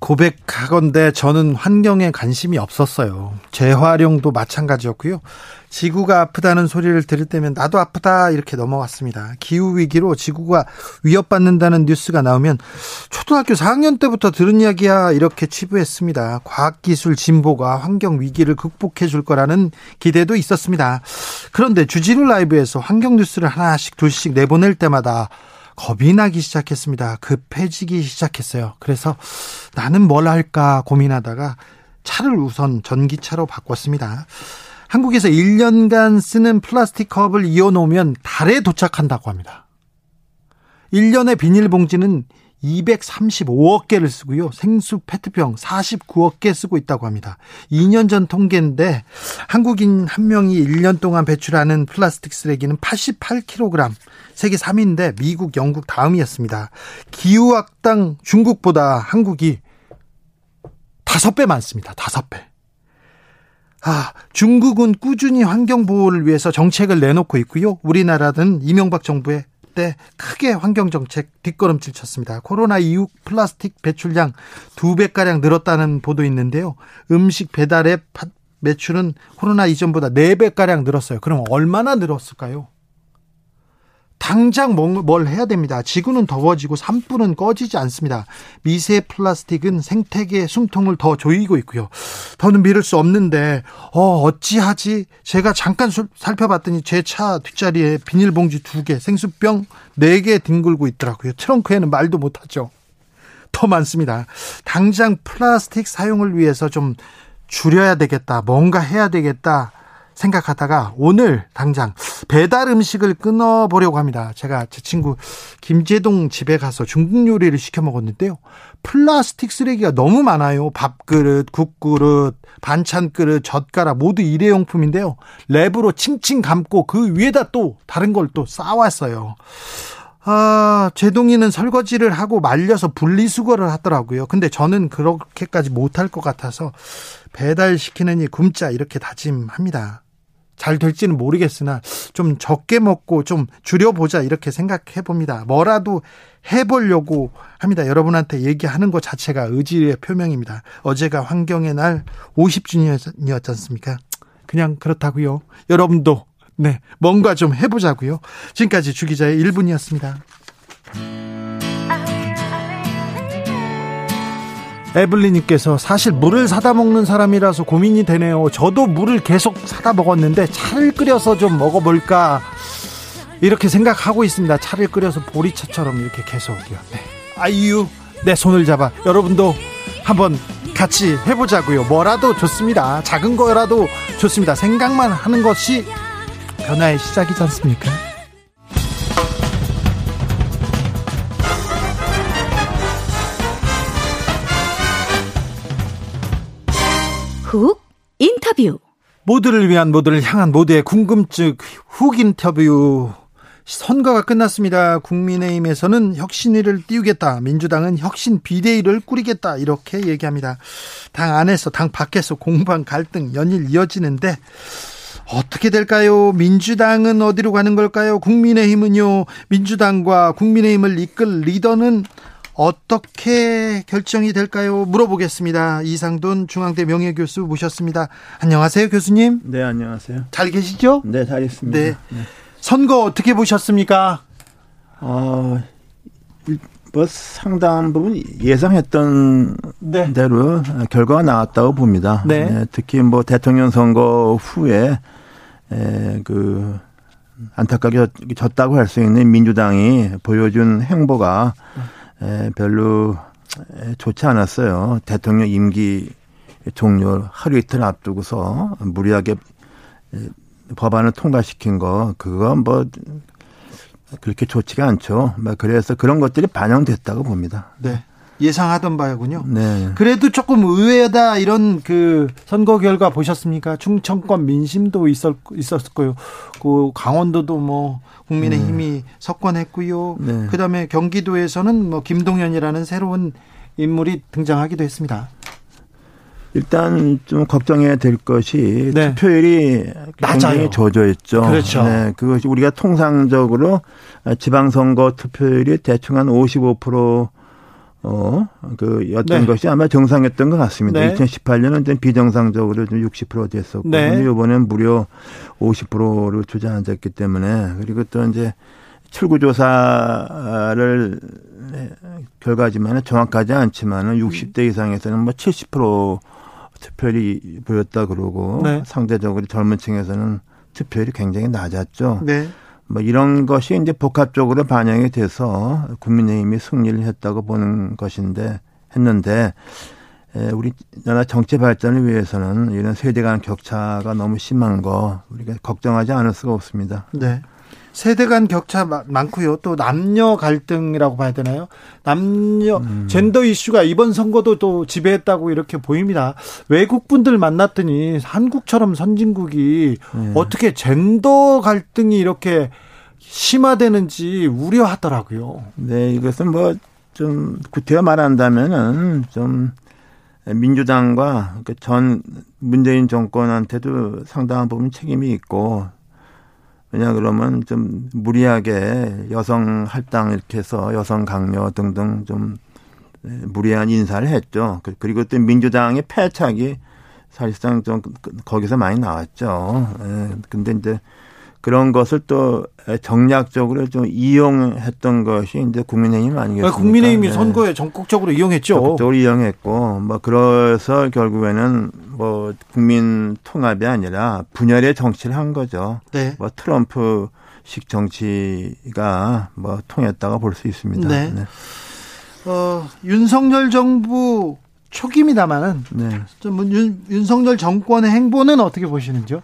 고백하건대 저는 환경에 관심이 없었어요. 재활용도 마찬가지였고요. 지구가 아프다는 소리를 들을 때면 나도 아프다 이렇게 넘어왔습니다. 기후 위기로 지구가 위협받는다는 뉴스가 나오면 초등학교 4학년 때부터 들은 이야기야 이렇게 치부했습니다. 과학기술 진보가 환경 위기를 극복해 줄 거라는 기대도 있었습니다. 그런데 주진우 라이브에서 환경 뉴스를 하나씩 둘씩 내보낼 때마다 겁이 나기 시작했습니다. 급해지기 시작했어요. 그래서 나는 뭘 할까 고민하다가 차를 우선 전기차로 바꿨습니다. 한국에서 1년간 쓰는 플라스틱 컵을 이어놓으면 달에 도착한다고 합니다. 1년의 비닐봉지는 235억 개를 쓰고요. 생수 페트병 49억 개 쓰고 있다고 합니다. 2년 전 통계인데 한국인 한 명이 1년 동안 배출하는 플라스틱 쓰레기는 88kg. 세계 3위인데 미국, 영국 다음이었습니다. 기후학당 중국보다 한국이 5배 많습니다. 5배. 아, 중국은 꾸준히 환경 보호를 위해서 정책을 내놓고 있고요. 우리나라는 이명박 정부의 때 크게 환경 정책 뒷걸음질 쳤습니다. 코로나 이후 플라스틱 배출량 두 배가량 늘었다는 보도 있는데요. 음식 배달의 매출은 코로나 이전보다 네 배가량 늘었어요. 그럼 얼마나 늘었을까요? 당장 뭘 해야 됩니다. 지구는 더워지고 산불은 꺼지지 않습니다. 미세 플라스틱은 생태계 숨통을 더 조이고 있고요. 더는 미룰 수 없는데 어 어찌하지? 제가 잠깐 살펴봤더니 제 차 뒷자리에 비닐봉지 두 개, 생수병 네 개 뒹굴고 있더라고요. 트렁크에는 말도 못하죠. 더 많습니다. 당장 플라스틱 사용을 위해서 좀 줄여야 되겠다. 뭔가 해야 되겠다. 생각하다가 오늘 당장 배달 음식을 끊어보려고 합니다. 제가 제 친구 김재동 집에 가서 중국 요리를 시켜 먹었는데요. 플라스틱 쓰레기가 너무 많아요. 밥그릇, 국그릇, 반찬 그릇, 젓가락 모두 일회용품인데요. 랩으로 칭칭 감고 그 위에다 또 다른 걸또 쌓았어요. 아, 제동이는 설거지를 하고 말려서 분리수거를 하더라고요. 근데 저는 그렇게까지 못할 것 같아서 배달시키는 이 굶자 이렇게 다짐합니다. 잘 될지는 모르겠으나 좀 적게 먹고 좀 줄여보자 이렇게 생각해 봅니다. 뭐라도 해보려고 합니다. 여러분한테 얘기하는 것 자체가 의지의 표명입니다. 어제가 환경의 날 50주년이었지 않습니까? 그냥 그렇다고요. 여러분도 네 뭔가 좀 해보자고요. 지금까지 주기자의 1분이었습니다. 에블리님께서 사실 물을 사다 먹는 사람이라서 고민이 되네요. 저도 물을 계속 사다 먹었는데 차를 끓여서 좀 먹어볼까 이렇게 생각하고 있습니다. 차를 끓여서 보리차처럼 이렇게 계속요. 네. 아이유 내 손을 잡아 여러분도 한번 같이 해보자고요. 뭐라도 좋습니다. 작은 거라도 좋습니다. 생각만 하는 것이 변화의 시작이지 않습니까? 훅 인터뷰 모두를 위한 모두를 향한 모두의 궁금증 훅 인터뷰 선거가 끝났습니다. 국민의힘에서는 혁신위를 띄우겠다. 민주당은 혁신 비대위를 꾸리겠다. 이렇게 얘기합니다. 당 안에서 당 밖에서 공방 갈등 연일 이어지는데 어떻게 될까요? 민주당은 어디로 가는 걸까요? 국민의힘은요. 민주당과 국민의힘을 이끌 리더는 어떻게 결정이 될까요? 물어보겠습니다. 이상돈 중앙대 명예교수 모셨습니다. 안녕하세요, 교수님. 네, 안녕하세요. 잘 계시죠? 네, 잘 있습니다. 네. 네. 선거 어떻게 보셨습니까? 어, 뭐 상당한 부분 예상했던 네. 대로 결과가 나왔다고 봅니다. 네. 네. 특히 뭐 대통령 선거 후에 에, 그 안타깝게 졌다고 할 수 있는 민주당이 보여준 행보가 에, 별로 좋지 않았어요. 대통령 임기 종료 하루 이틀 앞두고서 무리하게 법안을 통과시킨 거 그거 뭐 그렇게 좋지가 않죠. 뭐 그래서 그런 것들이 반영됐다고 봅니다. 네. 예상하던 바군요. 네. 그래도 조금 의외다 이런 그 선거 결과 보셨습니까? 충청권 민심도 있었 있었을 거요. 그 강원도도 뭐 국민의힘이 네. 석권했고요. 네. 그다음에 경기도에서는 뭐 김동연이라는 새로운 인물이 등장하기도 했습니다. 일단 좀 걱정해야 될 것이 네. 투표율이 굉장히 저조했죠. 그렇죠. 네, 그것이 우리가 통상적으로 지방선거 투표율이 대충 한 55% 어, 그, 였던 네. 것이 아마 정상이었던 것 같습니다. 네. 2018년은 좀 비정상적으로 좀 60% 됐었고, 네. 이번엔 무려 50%로 주저앉았기 때문에, 그리고 또 이제 출구조사를 결과지만은 정확하지 않지만은 60대 이상에서는 뭐 70% 투표율이 보였다 그러고 네. 상대적으로 젊은 층에서는 투표율이 굉장히 낮았죠. 네. 뭐 이런 것이 이제 복합적으로 반영이 돼서 국민의힘이 승리를 했다고 보는 것인데 했는데 우리 나라 정치 발전을 위해서는 이런 세대 간 격차가 너무 심한 거 우리가 걱정하지 않을 수가 없습니다. 네. 세대 간 격차 많고요. 또 남녀 갈등이라고 봐야 되나요? 남녀 음. 젠더 이슈가 이번 선거도 또 지배했다고 이렇게 보입니다. 외국 분들 만났더니 한국처럼 선진국이 네. 어떻게 젠더 갈등이 이렇게 심화되는지 우려하더라고요. 네, 이것은 뭐 좀 구태여 말한다면은 좀 민주당과 그전 문재인 정권한테도 상당한 부분 책임이 있고 왜냐 그러면 좀 무리하게 여성 할당 이렇게 해서 여성 강요 등등 좀 무리한 인사를 했죠. 그, 그리고 또 민주당의 패착이 사실상 좀 거기서 많이 나왔죠. 예. 근데 이제 그런 것을 또 정략적으로 좀 이용했던 것이 이제 국민의힘 아니겠습니까? 국민의힘이 네. 선거에 전국적으로 이용했죠. 전국적으로 이용했고 뭐 그래서 결국에는 뭐 국민 통합이 아니라 분열의 정치를 한 거죠. 네. 뭐 트럼프식 정치가 뭐 통했다가 볼 수 있습니다. 네. 네. 어, 윤석열 정부 초기입니다만은 네. 좀 윤, 윤석열 정권의 행보는 어떻게 보시는지요?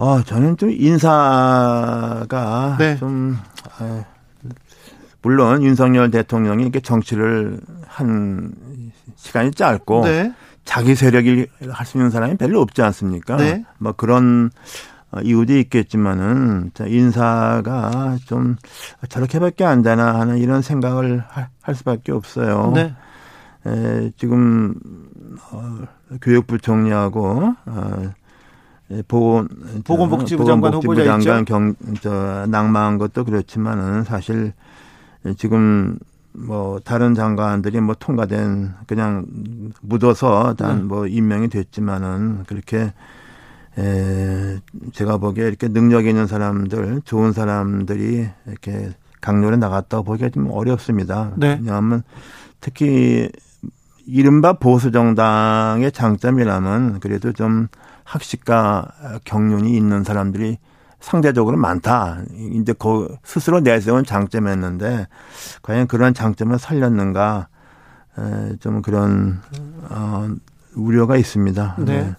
어, 저는 좀 인사가 네. 좀 아, 물론 윤석열 대통령이 이렇게 정치를 한 시간이 짧고 네. 자기 세력이 할수 있는 사람이 별로 없지 않습니까? 네. 뭐 그런 어, 이유도 있겠지만은 인사가 좀 저렇게밖에 안 되나 하는 이런 생각을 할 수밖에 없어요. 네. 에, 지금 어, 교육부 총리하고 어, 예, 보건 보건복지부 장관 후보자 장관 경, 저, 낙마한 것도 그렇지만은 사실 지금 뭐 다른 장관들이 뭐 통과된 그냥 묻어서 단뭐 네. 임명이 됐지만은 그렇게 에 제가 보기에 이렇게 능력 있는 사람들 좋은 사람들이 이렇게 강렬에 나갔다고 보기가 좀 어렵습니다. 네. 왜냐하면 특히 이른바 보수 정당의 장점이라면 그래도 좀 학식과 경륜이 있는 사람들이 상대적으로 많다. 이제 그 스스로 내세운 장점이었는데 과연 그런 장점을 살렸는가 좀 그런 어 우려가 있습니다. 네. 네.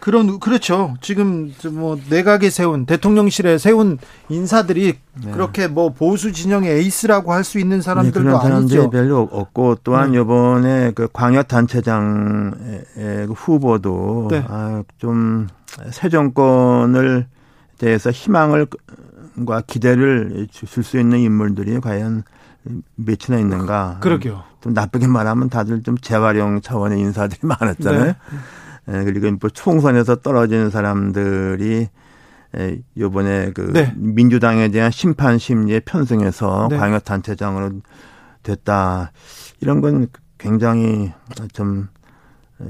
그런 그렇죠. 지금 뭐 내각에 세운 대통령실에 세운 인사들이 네. 그렇게 뭐 보수 진영의 에이스라고 할 수 있는 사람들도 네, 그런 사람들이 아니죠. 별로 없고 또한 네. 이번에 그 광역 단체장 그 후보도 네. 아, 좀새 정권을 대해서 희망을 과 기대를 줄 수 있는 인물들이 과연 몇이나 있는가. 그러게요. 좀 나쁘게 말하면 다들 좀 재활용 차원의 인사들이 많았잖아요. 네. 예, 그리고 뭐 총선에서 떨어진 사람들이 예, 요번에 그 네. 민주당에 대한 심판 심리에 편승해서 네. 광역 단체장으로 됐다. 이런 건 굉장히 좀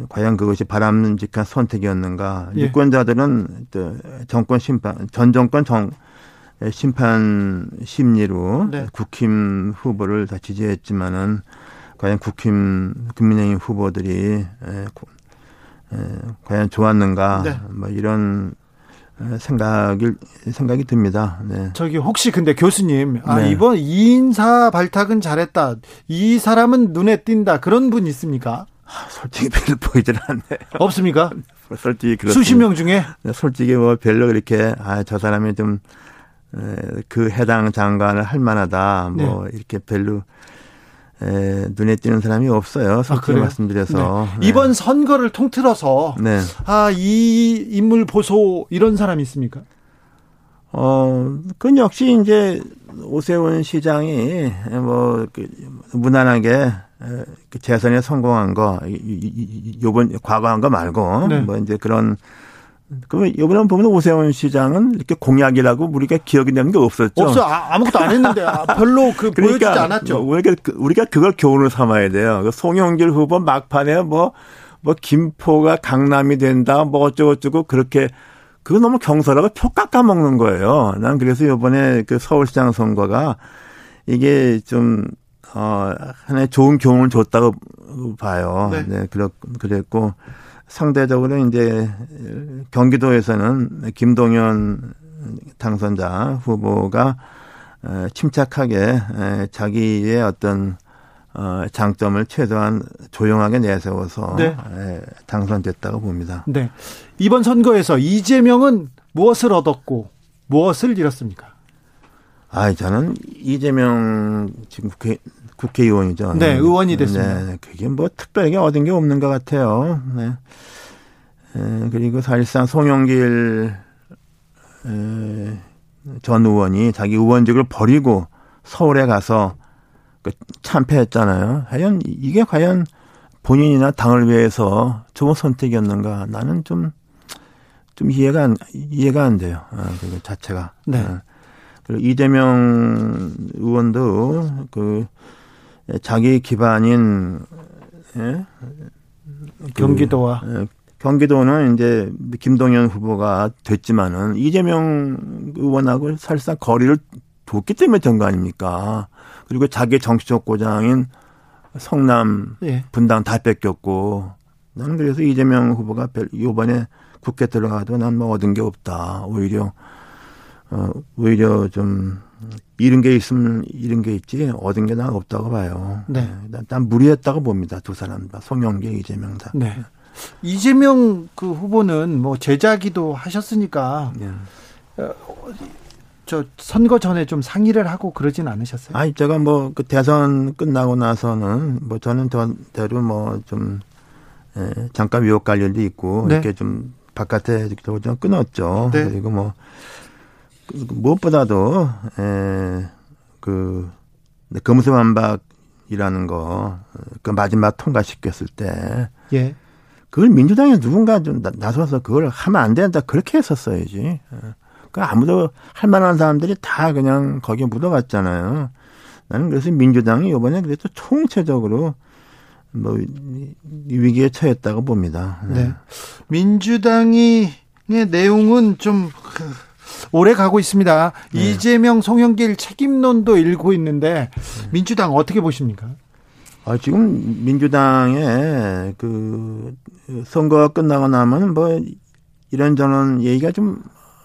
과연 그것이 바람직한 선택이었는가. 예. 유권자들은 정권 심판, 전 정권 정, 심판 심리로 네. 국힘 후보를 다 지지했지만은 과연 국힘 국민의힘 후보들이 에, 에, 과연 좋았는가 네. 뭐 이런 생각이 생각이 듭니다. 네. 저기 혹시 근데 교수님 아 네. 이번 이인사 발탁은 잘했다. 이 사람은 눈에 띈다. 그런 분 있습니까? 아, 솔직히 별로 보이질 않네. 없습니까? 솔직히 그렇 수십 명 중에 네, 솔직히 뭐 별로 그렇게 아 저 사람이 좀 그 해당 장관을 할 만하다. 뭐 네. 이렇게 별로 에, 눈에 띄는 사람이 없어요. 솔직히 아, 말씀드려서. 네. 네. 이번 선거를 통틀어서 네. 아, 이 인물 보소 이런 사람이 있습니까? 어, 그건 역시 이제 오세훈 시장이 뭐 그, 무난하게 그 재선에 성공한 거 요번 과거한 거 말고 네. 뭐 이제 그런 그러면 이번에 보면 오세훈 시장은 이렇게 공약이라고 우리가 기억이 나는 게 없었죠. 없어 아, 무것도 안 했는데 아, 별로 그 그러니까 보여주지 않았죠. 우리가 그, 우리가 그걸 교훈을 삼아야 돼요. 그 송영길 후보 막판에 뭐뭐 뭐 김포가 강남이 된다 뭐 어쩌고 저쩌고 그렇게 그거 너무 경솔하고 표 깎아 먹는 거예요. 난 그래서 이번에 그 서울시장 선거가 이게 좀 어, 하나의 좋은 교훈을 줬다고 봐요. 네. 네, 그렇, 그랬고, 상대적으로 이제 경기도에서는 김동연 당선자 후보가 침착하게 자기의 어떤 어, 장점을 최소한 조용하게 내세워서 네. 당선됐다고 봅니다. 네. 이번 선거에서 이재명은 무엇을 얻었고 무엇을 잃었습니까? 아, 저는 이재명 지금 국회 국회의원이죠. 네, 의원이 됐습니다. 네, 그게 뭐 특별하게 얻은 게 없는 것 같아요. 네. 에, 그리고 사실상 송영길 에, 전 의원이 자기 의원직을 버리고 서울에 가서 그 참패했잖아요. 과연 이게 과연 본인이나 당을 위해서 좋은 선택이었는가? 나는 좀, 좀 이해가 안, 이해가 안 돼요. 아, 그 자체가. 네. 아. 그리고 이재명 의원도 그 자기 기반인 예? 그 경기도와 그, 경기도는 이제 김동연 후보가 됐지만은 이재명 의원하고 사실상 거리를 뒀기 때문에 된 거 아닙니까? 그리고 자기 정치적 고장인 성남 예. 분당 다 뺏겼고 나는 그래서 이재명 후보가 이번에 국회 들어가도 난 뭐 얻은 게 없다. 오히려 어 오히려 좀 잃은 게 있으면 잃은 게 있지 얻은 게 나 없다고 봐요. 네. 난, 난 무리했다고 봅니다. 두 사람 다 송영계, 이재명 다. 네. 이재명 그 후보는 뭐 제자기도 하셨으니까 네. 어, 저 선거 전에 좀 상의를 하고 그러진 않으셨어요? 아니 제가 뭐 그 대선 끝나고 나서는 뭐 저는 저대로 뭐좀 예, 잠깐 위협 관련도 있고 네. 이렇게 좀 바깥에 좀 끊었죠. 네. 그리고 뭐그 무엇보다도 에, 그 금수만박이라는 거 그 마지막 통과시켰을 때 예. 그걸 민주당에 누군가 좀 나서서 그걸 하면 안 된다 그렇게 했었어야지. 그 아무도 할 만한 사람들이 다 그냥 거기에 묻어갔잖아요. 나는 그래서 민주당이 이번에 그래도 총체적으로 뭐 위기에 처했다고 봅니다. 네. 네. 민주당이 의 내용은 좀 오래 가고 있습니다. 네. 이재명, 송영길 책임론도 일고 있는데 민주당 어떻게 보십니까? 아, 지금 민주당의 그 선거가 끝나고 나면 뭐 이런저런 얘기가 좀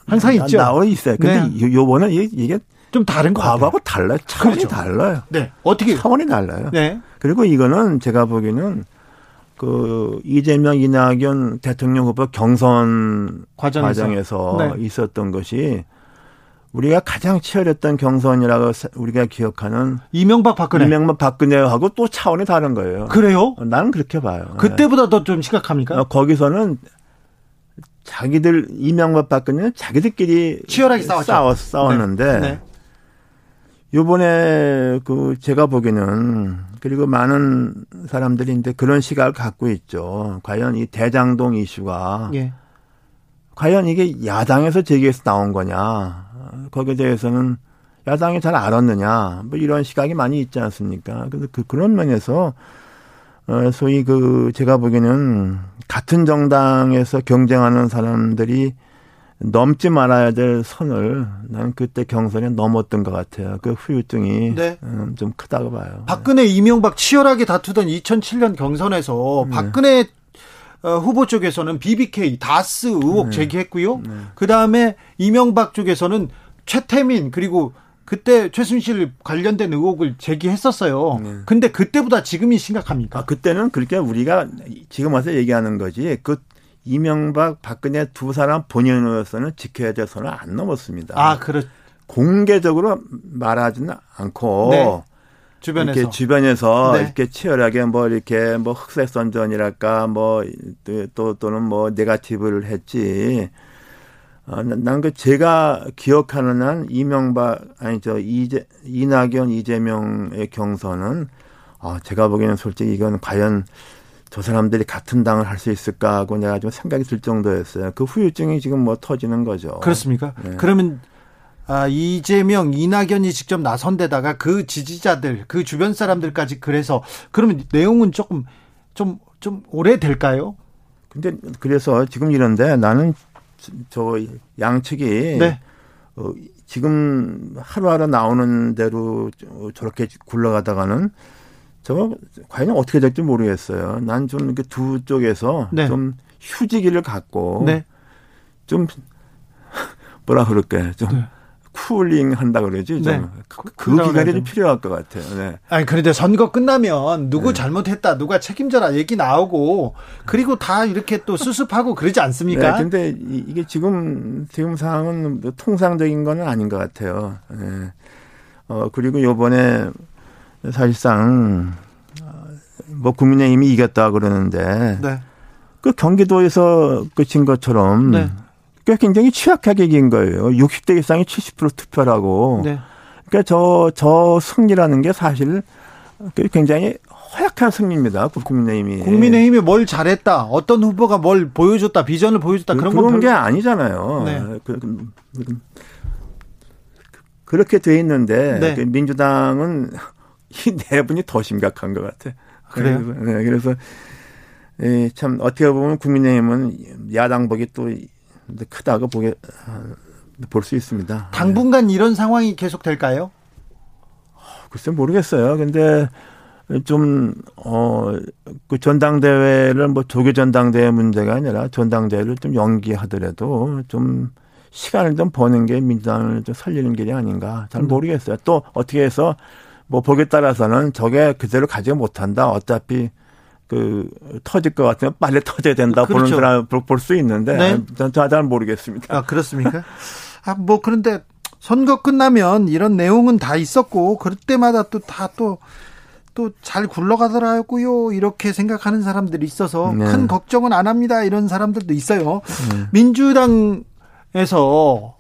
항상 있죠. 나와 있어요. 근데 네. 요번에 이게 좀 다른 거 과거하고 달라요. 차원이 그렇죠. 달라요. 네. 어떻게 차원이 달라요. 네. 그리고 이거는 제가 보기에는 그 이재명 이낙연 대통령 후보 경선 과정에서, 과정에서 네. 있었던 것이 우리가 가장 치열했던 경선이라고 우리가 기억하는 이명박 박근혜 이명박 박근혜하고 또 차원이 다른 거예요. 그래요? 나는 그렇게 봐요. 그때보다 더 좀 심각합니까? 어, 거기서는 자기들 이명박 박근혜는 자기들끼리 치열하게 싸웠죠. 싸웠, 싸웠는데 네. 네. 요번에 그 제가 보기에는 그리고 많은 사람들이 이제 그런 시각을 갖고 있죠. 과연 이 대장동 이슈가 예. 과연 이게 야당에서 제기해서 나온 거냐. 거기에 대해서는 야당이 잘 알았느냐. 뭐 이런 시각이 많이 있지 않습니까? 그래서 그, 그런 면에서 어, 소위 그 제가 보기에는 같은 정당에서 경쟁하는 사람들이 넘지 말아야 될 선을 나는 그때 경선에 넘었던 것 같아요. 그 후유증이 네. 음, 좀 크다고 봐요. 박근혜, 이명박 치열하게 다투던 2007년 경선에서 네. 박근혜 어, 후보 쪽에서는 BBK 다스 의혹 네. 제기했고요. 네. 그 다음에 이명박 쪽에서는 최태민 그리고 그때 최순실 관련된 의혹을 제기했었어요. 네. 근데 그때보다 지금이 심각합니까? 아, 그때는 그렇게 우리가 지금 와서 얘기하는 거지. 그 이명박, 박근혜 두 사람 본인으로서는 지켜야 될 선을 안 넘었습니다. 아, 그렇. 공개적으로 말하지는 않고 네. 주변에서 이렇게 주변에서 네. 이렇게 치열하게 뭐 이렇게 뭐 흑색 선전이랄까 뭐 또 또는 뭐 네가티브를 했지. 어, 난그 제가 기억하는 한 이명박 아니 저 이재 이낙연 이재명의 경선은 아 제가 보기에는 솔직히 이건 과연 저 사람들이 같은 당을 할 수 있을까 하고 내가 좀 생각이 들 정도였어요. 그 후유증이 지금 뭐 터지는 거죠. 그렇습니까? 네. 그러면 아, 이재명, 이낙연이 직접 나선 데다가 그 지지자들, 그 주변 사람들까지 그래서 그러면 내용은 조금 좀, 좀 오래 될까요? 근데 그래서 지금 이런데 나는 저 양측이 네. 어, 지금 하루하루 나오는 대로 저렇게 굴러가다가는 저 과연 어떻게 될지 모르겠어요. 난 좀 이렇게 두 쪽에서 네. 좀 휴지기를 갖고 네. 좀 뭐라 그럴까요? 좀 네. 쿨링 한다 그러지. 네. 그, 그 기간이 좀 필요할 것 같아요. 네. 아니 그런데 선거 끝나면 누구 네. 잘못했다, 누가 책임져라 얘기 나오고 그리고 다 이렇게 또 수습하고 그러지 않습니까? 네, 근데 이게 지금 지금 상황은 뭐 통상적인 거는 아닌 것 같아요. 네. 어 그리고 요번에 사실상 뭐 국민의힘이 이겼다 그러는데 네. 그 경기도에서 끝인 것처럼 네. 꽤 굉장히 취약하게 이긴 거예요. 60대 이상이 70% 투표라고. 네. 그러니까 저, 저 승리라는 게 사실 굉장히 허약한 승리입니다. 국민의힘이. 국민의힘이 뭘 잘했다. 어떤 후보가 뭘 보여줬다. 비전을 보여줬다. 그런, 그런 게 아니잖아요. 네. 그, 그, 그, 그렇게 돼 있는데 네. 그 민주당은 이 내분이 더 심각한 것 같아. 그래요? 네, 그래서 예, 참 어떻게 보면 국민의힘은 야당복이 또 크다고 보게 볼 수 있습니다. 당분간 네. 이런 상황이 계속 될까요? 글쎄 모르겠어요. 근데 좀, 어, 그 전당대회를 뭐 조계 전당대회 문제가 아니라 전당대회를 좀 연기하더라도 좀 시간을 좀 버는 게 민주당을 좀 살리는 길이 아닌가 잘 음. 모르겠어요. 또 어떻게 해서 뭐 보기에 따라서는 저게 그대로 가지 못한다. 어차피 그 터질 것 같으면 빨리 터져야 된다 그렇죠. 보는 사람 볼 수 있는데 네. 전잘 모르겠습니다. 아 그렇습니까? 아 뭐 그런데 선거 끝나면 이런 내용은 다 있었고 그럴 때마다 또 다 또 또 잘 굴러가더라고요 이렇게 생각하는 사람들이 있어서 네. 큰 걱정은 안 합니다 이런 사람들도 있어요. 네. 민주당에서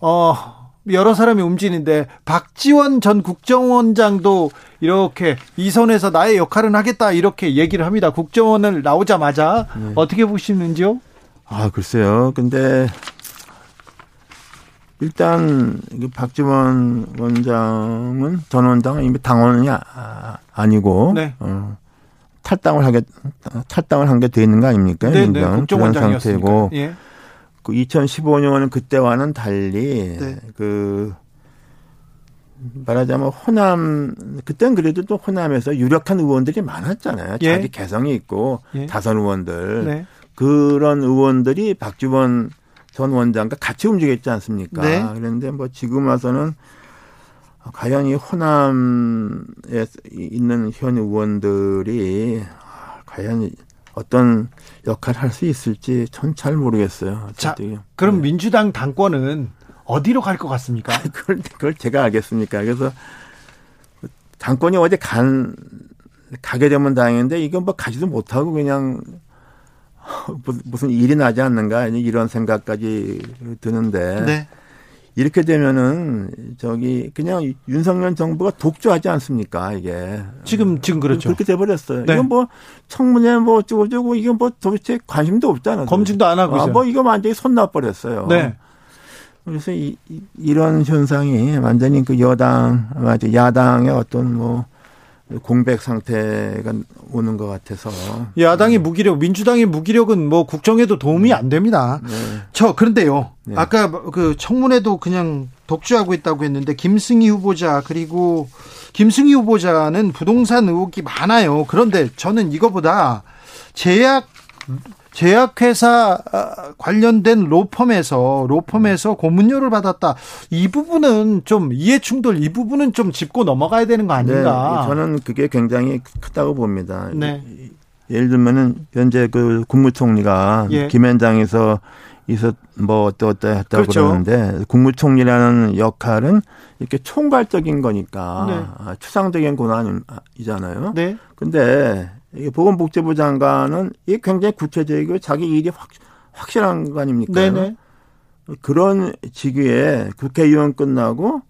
어. 여러 사람이 움직이는데 박지원 전 국정원장도 이렇게 이 선에서 나의 역할은 하겠다 이렇게 얘기를 합니다. 국정원을 나오자마자 네. 어떻게 보시는지요? 아 글쎄요. 근데 일단 박지원 원장은 전 원장은 이미 당원이 아, 아니고 네. 어, 탈당을 하게 탈당을 한 게 돼 있는 거 아닙니까? 네, 네. 국정원장이었고 예. 그 2015년 그때와는 달리 네. 그 말하자면 호남 그땐 그래도 또 호남에서 유력한 의원들이 많았잖아요. 예. 자기 개성이 있고 예. 다선 의원들 네. 그런 의원들이 박주원 전 원장과 같이 움직였지 않습니까? 네. 그런데 뭐 지금 와서는 과연 이 호남에 있는 현 의원들이 과연 어떤 역할을 할 수 있을지 전 잘 모르겠어요. 자, 그럼 네. 민주당 당권은 어디로 갈 것 같습니까? 그걸, 그걸 제가 알겠습니까? 그래서 당권이 어디 간 가게 되면 다행인데 이건 뭐 가지도 못하고 그냥 무슨 일이 나지 않는가 이런 생각까지 드는데 네. 이렇게 되면은 저기 그냥 윤석열 정부가 독주하지 않습니까 이게 지금 지금 그렇죠 그렇게 돼버렸어요. 네. 이건 뭐 청문회 뭐 어쩌고저쩌고 이건 뭐 도대체 관심도 없잖아요. 검증도 안 하고 아, 뭐 이거 완전히 손 놔버렸어요. 네. 그래서 이, 이런 현상이 완전히 그 여당, 맞아 야당의 어떤 뭐 공백 상태가 오는 것 같아서 야당이 무기력, 민주당의 무기력은 뭐 국정에도 도움이 안 됩니다. 네. 저 그런데요. 네. 아까 그 청문회도 그냥 독주하고 있다고 했는데 김승희 후보자 그리고 김승희 후보자는 부동산 의혹이 많아요. 그런데 저는 이거보다 제약 제약회사 아, 관련된 로펌에서 로펌에서 고문료를 받았다. 이 부분은 좀 이해 충돌 이 부분은 좀 짚고 넘어가야 되는 거 아닌가? 네, 저는 그게 굉장히 크다고 봅니다. 네. 예를 들면은 현재 그 국무총리가 예. 김현장에서 있었 뭐 어떠 어떠 했다고 그렇죠. 그러는데 국무총리라는 역할은 이렇게 총괄적인 거니까 네. 아, 추상적인 권한이잖아요. 네. 근데 보건복지부 장관은 이게 굉장히 구체적이고 자기 일이 확, 확실한 거 아닙니까? 네네. 그런 직위에 국회의원 끝나고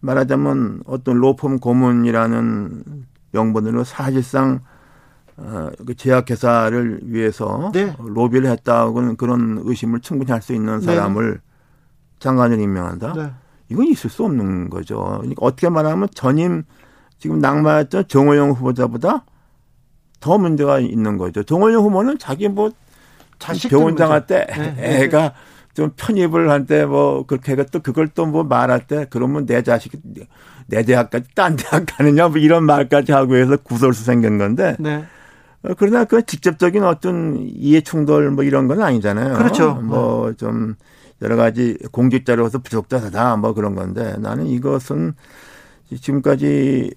말하자면 어떤 로펌 고문이라는 명분으로 사실상 어, 그 제약회사를 위해서 네. 로비를 했다고는 그런 의심을 충분히 할 수 있는 네. 사람을 네. 장관을 임명한다. 네. 이건 있을 수 없는 거죠. 그러니까 어떻게 말하면 전임 지금 낙마했던 정호영 후보자보다 더 문제가 있는 거죠. 정원영 후보는 자기 뭐 병원장 할때 네, 네. 애가 좀 편입을 할 때 뭐 그렇게 해가 또 그걸 또 뭐 말할 때 그러면 내 자식이 내 대학까지 딴 대학 가느냐 뭐 이런 말까지 하고 해서 구설수 생긴 건데 네. 어, 그러나 그 직접적인 어떤 이해 충돌 뭐 이런 건 아니잖아요. 그렇죠. 뭐좀 네. 여러 가지 공직자로서 부족자다 뭐 그런 건데 나는 이것은 지금까지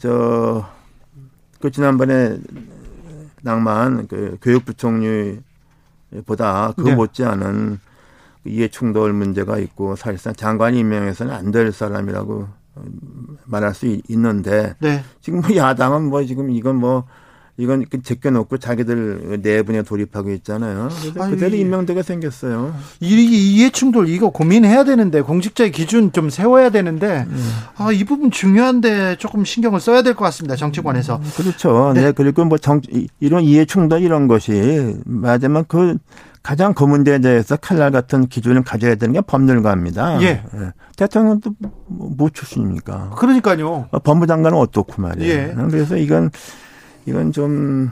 저 그 지난번에 낭만 그 교육부총리보다 그 네. 못지않은 이해 충돌 문제가 있고 사실상 장관 임명해서는 안 될 사람이라고 말할 수 있는데 네. 지금 뭐 야당은 뭐 지금 이건 뭐 이건 제껴놓고 자기들 내분에 돌입하고 있잖아요. 그대로 임명되게 생겼어요. 이 이해충돌 이거 고민해야 되는데 공직자의 기준 좀 세워야 되는데 음. 아, 이 부분 중요한데 조금 신경을 써야 될 것 같습니다. 정치권에서. 음, 그렇죠. 네. 네. 그리고 뭐 정, 이런 이해충돌 이런 것이 맞으면 그 가장 그 문제에 대해서 칼날 같은 기준을 가져야 되는 게 법률가입니다. 예. 예. 대통령도 뭐 출신입니까? 그러니까요. 법무장관은 어떻고 말이에요. 예. 그래서 이건 이건 좀,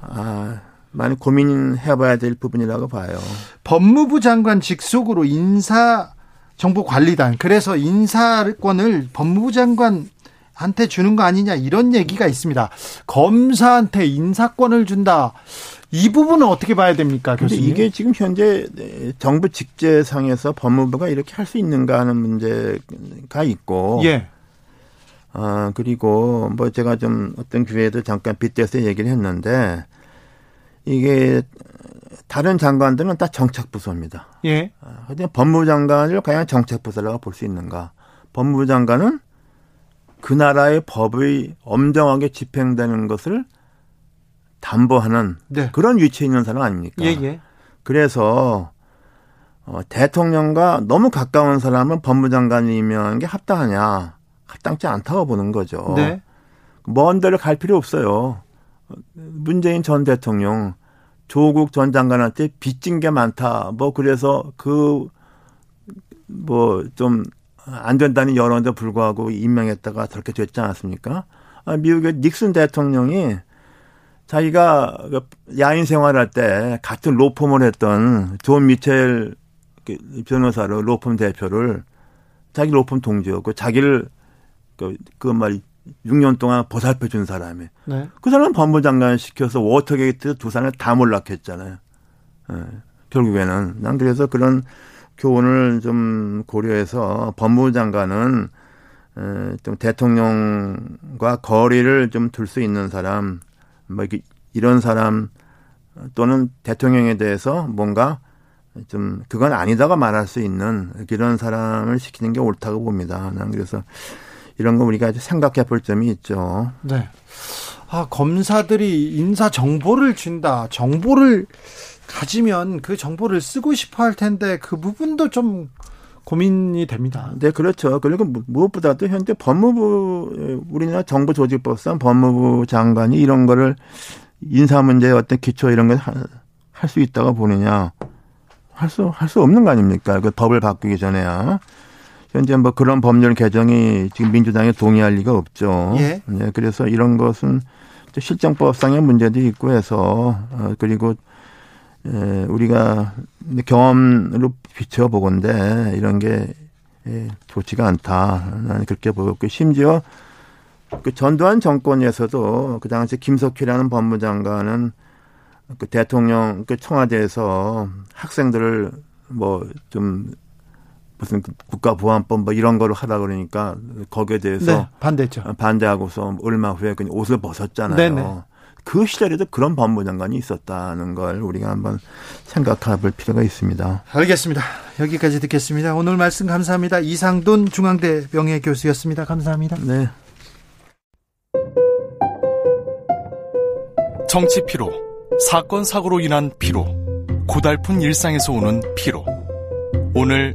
아, 많이 고민해봐야 될 부분이라고 봐요. 법무부 장관 직속으로 인사 정보관리단 그래서 인사권을 법무부 장관한테 주는 거 아니냐 이런 얘기가 있습니다. 검사한테 인사권을 준다. 이 부분은 어떻게 봐야 됩니까, 교수님? 이게 지금 현재 정부 직제상에서 법무부가 이렇게 할 수 있는가 하는 문제가 있고, 예. 아, 그리고 뭐 제가 좀 어떤 기회에도 잠깐 빗대서 얘기를 했는데 이게 다른 장관들은 다 정책부서입니다. 예. 아, 근데 법무부 장관을 과연 정책부서라고 볼 수 있는가? 법무부 장관은 그 나라의 법이 엄정하게 집행되는 것을 담보하는 네. 그런 위치에 있는 사람 아닙니까? 예, 예. 그래서 어, 대통령과 너무 가까운 사람은 법무장관이 임명하는 게 합당하냐? 합당치 않다고 보는 거죠. 네. 먼 데를 갈 필요 없어요. 문재인 전 대통령 조국 전 장관한테 빚진 게 많다. 뭐 그래서 그 뭐 좀 안 된다는 여론에도 불구하고 임명했다가 저렇게 됐지 않았습니까? 아, 미국의 닉슨 대통령이 자기가 그 야인 생활할 때 같은 로펌을 했던 존 미첼 그 변호사로 로펌 대표를 자기 로펌 동지였고 자기를 그, 그 말, 6년 동안 보살펴 준 사람이. 네. 그 사람은 법무 장관 시켜서 워터게이트 두 사람을 다 몰락했잖아요. 예. 결국에는. 난 그래서 그런 교훈을 좀 고려해서 법무장관은 에, 좀 대통령과 거리를 좀 둘 수 있는 사람, 뭐 이런 사람 또는 대통령에 대해서 뭔가 좀 그건 아니다가 말할 수 있는 그런 사람을 시키는 게 옳다고 봅니다. 난 그래서 이런 거 우리가 생각해 볼 점이 있죠. 네. 아, 검사들이 인사 정보를 준다. 정보를 가지면 그 정보를 쓰고 싶어 할 텐데 그 부분도 좀 고민이 됩니다. 네, 그렇죠. 그리고 무엇보다도 현재 법무부 우리나라 정보조직법상 법무부 장관이 이런 거를 인사 문제 어떤 기초 이런 걸 할 수 있다고 보느냐 할 수 할 수 없는 거 아닙니까? 그 법을 바꾸기 전에야 현재 뭐 그런 법률 개정이 지금 민주당에 동의할 리가 없죠. 예. 네, 그래서 이런 것은 실정법상의 문제도 있고 해서 어, 그리고 에, 우리가 경험으로 비춰보건데 이런 게 예, 좋지가 않다. 나는 그렇게 보고 심지어 그 전두환 정권에서도 그 당시 김석희라는 법무장관은 그 대통령 그 청와대에서 학생들을 뭐 좀 무슨 그 국가보안법 뭐 이런 거를 하다 그러니까 거기에 대해서 네, 반대죠. 반대하고서 얼마 후에 그냥 옷을 벗었잖아요. 네네. 그 시절에도 그런 법무장관이 있었다는 걸 우리가 한번 생각해 볼 필요가 있습니다. 알겠습니다. 여기까지 듣겠습니다. 오늘 말씀 감사합니다. 이상돈 중앙대 명예교수였습니다. 감사합니다. 네. 정치 피로, 사건 사고로 인한 피로, 고달픈 일상에서 오는 피로. 오늘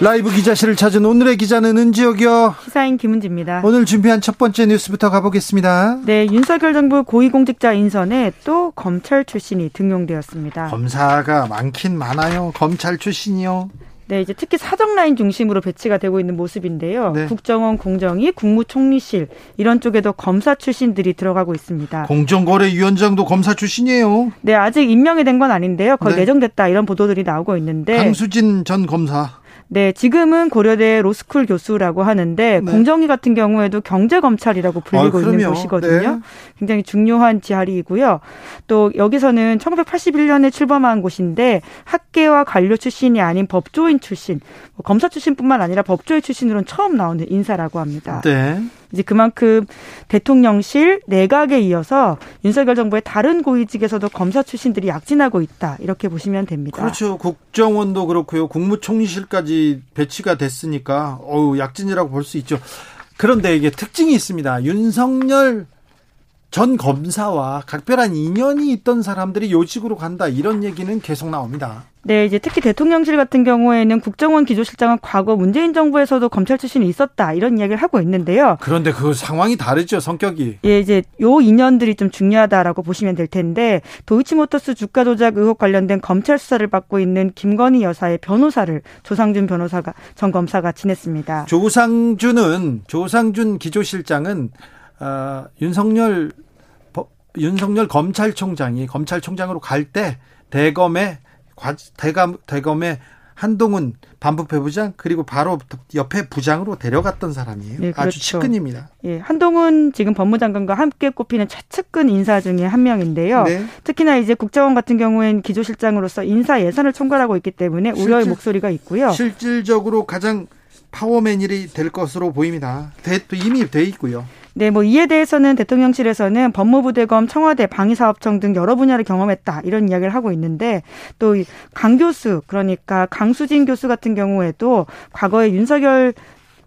라이브 기자실을 찾은 오늘의 기자는 은지혁이요. 시사인 김은지입니다. 오늘 준비한 첫 번째 뉴스부터 가보겠습니다. 네, 윤석열 정부 고위공직자 인선에 또 검찰 출신이 등용되었습니다. 검사가 많긴 많아요. 검찰 출신이요. 네, 이제 특히 사정 라인 중심으로 배치가 되고 있는 모습인데요. 네. 국정원 공정위, 국무총리실 이런 쪽에도 검사 출신들이 들어가고 있습니다. 공정거래위원장도 검사 출신이에요. 네, 아직 임명이 된 건 아닌데요. 거의 네. 내정됐다 이런 보도들이 나오고 있는데 강수진 전 검사. 네, 지금은 고려대 로스쿨 교수라고 하는데 네. 공정위 같은 경우에도 경제 검찰이라고 불리고 아, 있는 곳이거든요. 네. 굉장히 중요한 지하리이고요. 또 여기서는 1981년에 출범한 곳인데 학계와 관료 출신이 아닌 법조인 출신, 뭐 검사 출신뿐만 아니라 법조인 출신으로는 처음 나오는 인사라고 합니다. 네. 이제 그만큼 대통령실 내각에 이어서 윤석열 정부의 다른 고위직에서도 검사 출신들이 약진하고 있다 이렇게 보시면 됩니다. 그렇죠. 국정원도 그렇고요. 국무총리실까지 배치가 됐으니까 어우 약진이라고 볼 수 있죠. 그런데 이게 특징이 있습니다. 윤석열 전 검사와 각별한 인연이 있던 사람들이 요직으로 간다 이런 얘기는 계속 나옵니다. 네, 이제 특히 대통령실 같은 경우에는 국정원 기조실장은 과거 문재인 정부에서도 검찰 출신이 있었다 이런 이야기를 하고 있는데요. 그런데 그 상황이 다르죠 성격이. 예, 이제 요 인연들이 좀 중요하다라고 보시면 될 텐데 도이치모터스 주가 조작 의혹 관련된 검찰 수사를 받고 있는 김건희 여사의 변호사를 조상준 변호사가 전 검사가 지냈습니다. 조상준은 조상준 기조실장은 어, 윤석열 윤석열 검찰총장이 검찰총장으로 갈 때 대검에 대검 대검에 한동훈 반부패 부장 그리고 바로 옆에 부장으로 데려갔던 사람이에요. 네, 그렇죠. 아주 측근입니다. 예, 한동훈 지금 법무장관과 함께 꼽히는 최측근 인사 중에 한 명인데요. 네. 특히나 이제 국정원 같은 경우엔 기조실장으로서 인사 예산을 총괄하고 있기 때문에 실질, 우려의 목소리가 있고요. 실질적으로 가장 파워맨이 될 것으로 보입니다. 이미 돼 있고요. 네, 뭐 이에 대해서는 대통령실에서는 법무부 대검, 청와대, 방위사업청 등 여러 분야를 경험했다. 이런 이야기를 하고 있는데 또 강 교수 그러니까 강수진 교수 같은 경우에도 과거에 윤석열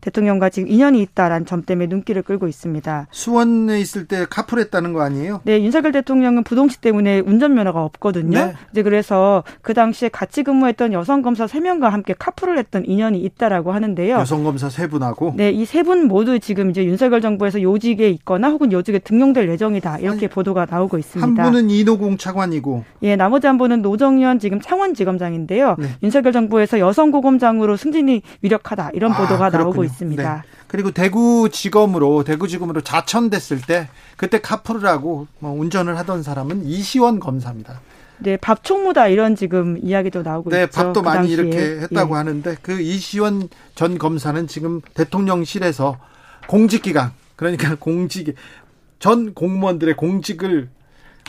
대통령과 지금 인연이 있다라는 점 때문에 눈길을 끌고 있습니다. 수원에 있을 때 카풀했다는 거 아니에요? 네, 윤석열 대통령은 부동시 때문에 운전면허가 없거든요. 네. 이제 그래서 그 당시에 같이 근무했던 여성 검사 3명과 함께 카풀을 했던 인연이 있다라고 하는데요. 여성 검사 3분하고 네, 이 세 분 모두 지금 이제 윤석열 정부에서 요직에 있거나 혹은 요직에 등용될 예정이다. 이렇게 아니, 보도가 나오고 있습니다. 한 분은 이노공 차관이고 예, 나머지 한 분은 노정현 지금 창원지검장인데요. 네. 윤석열 정부에서 여성고검장으로 승진이 유력하다. 이런 아, 보도가 아, 나오고 있습니다. 네. 그리고 대구지검으로 대구지검으로 자천됐을 때 그때 카풀을 하고 뭐 운전을 하던 사람은 이시원 검사입니다. 네, 밥 총무다 이런 지금 이야기도 나오고 네, 있죠. 네, 밥도 그 많이 이렇게 했다고 예. 하는데 그 이시원 전 검사는 지금 대통령실에서 공직기강 그러니까 공직 전 공무원들의 공직을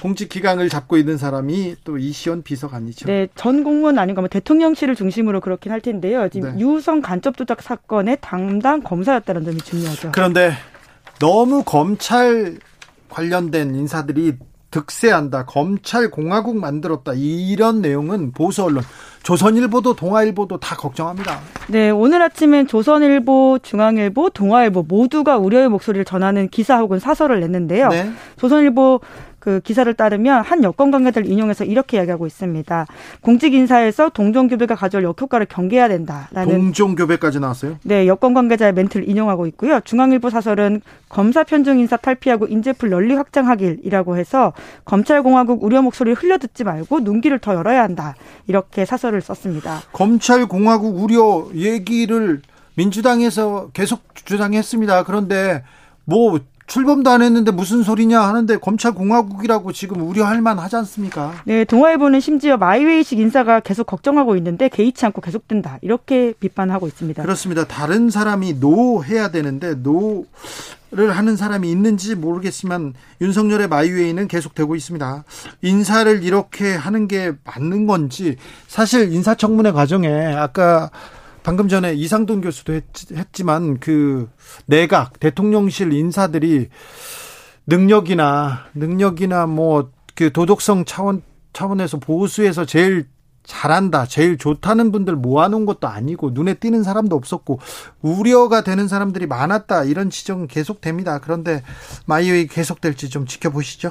공직 기강을 잡고 있는 사람이 또 이시원 비서관이죠. 네, 전 공무원 아닌가 뭐 대통령실을 중심으로 그렇긴 할 텐데요. 지금 네. 유성 간접 조작 사건의 담당 검사였다는 점이 중요하죠. 그런데 너무 검찰 관련된 인사들이 득세한다. 검찰 공화국 만들었다. 이런 내용은 보수 언론 조선일보도 동아일보도 다 걱정합니다. 네, 오늘 아침엔 조선일보, 중앙일보, 동아일보 모두가 우려의 목소리를 전하는 기사 혹은 사설을 냈는데요. 네. 조선일보 그 기사를 따르면 한 여권 관계자를 인용해서 이렇게 이야기하고 있습니다. 공직 인사에서 동종 교배가 가져올 역효과를 경계해야 된다라는 동종 교배까지 나왔어요? 네, 여권 관계자의 멘트를 인용하고 있고요. 중앙일보 사설은 검사 편중 인사 탈피하고 인재풀 널리 확장하길이라고 해서 검찰 공화국 우려 목소리를 흘려듣지 말고 눈길을 더 열어야 한다. 이렇게 사설을 썼습니다. 검찰 공화국 우려 얘기를 민주당에서 계속 주장했습니다. 그런데 뭐 출범도 안 했는데 무슨 소리냐 하는데 검찰 공화국이라고 지금 우려할 만하지 않습니까? 네, 동아일보는 심지어 my way식 인사가 계속 걱정하고 있는데 개의치 않고 계속된다 이렇게 비판하고 있습니다. 그렇습니다. 다른 사람이 no 해야 되는데 no를 하는 사람이 있는지 모르겠지만 윤석열의 마이웨이는 계속되고 있습니다. 인사를 이렇게 하는 게 맞는 건지 사실 인사청문회 과정에 아까 방금 전에 이상돈 교수도 했, 지만그 내각 대통령실 인사들이 능력이나 능력이나 뭐 그 도덕성 차원 차원에서 보수에서 제일 잘한다, 제일 좋다는 분들 모아놓은 것도 아니고 눈에 띄는 사람도 없었고 우려가 되는 사람들이 많았다 이런 지적은 계속됩니다. 그런데 my way 계속될지 좀 지켜보시죠.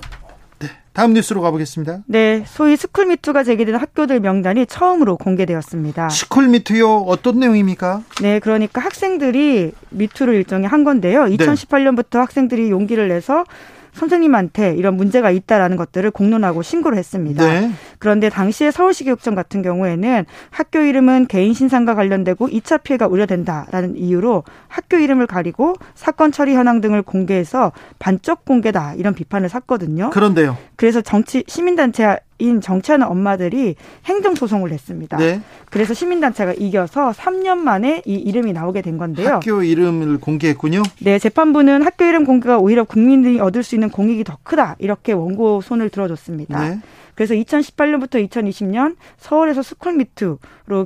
네. 다음 뉴스로 가보겠습니다. 네. 소위 스쿨미투가 제기된 학교들 명단이 처음으로 공개되었습니다. 스쿨미투요? 어떤 내용입니까? 네. 그러니까 학생들이 미투를 일종의 한 건데요. 2018년부터 네. 학생들이 용기를 내서 선생님한테 이런 문제가 있다라는 것들을 공론하고 신고를 했습니다. 네. 그런데 당시에 서울시 교육청 같은 경우에는 학교 이름은 개인 신상과 관련되고 2차 피해가 우려된다라는 이유로 학교 이름을 가리고 사건 처리 현황 등을 공개해서 반적 공개다 이런 비판을 샀거든요. 그런데요. 그래서 정치 시민단체 인 정치하는 엄마들이 행정소송을 냈습니다. 네. 그래서 시민단체가 이겨서 3년 만에 이 이름이 나오게 된 건데요. 학교 이름을 공개했군요. 네, 재판부는 학교 이름 공개가 오히려 국민들이 얻을 수 있는 공익이 더 크다 이렇게 원고 손을 들어줬습니다. 네. 그래서 2018년부터 2020년 서울에서 스쿨미트로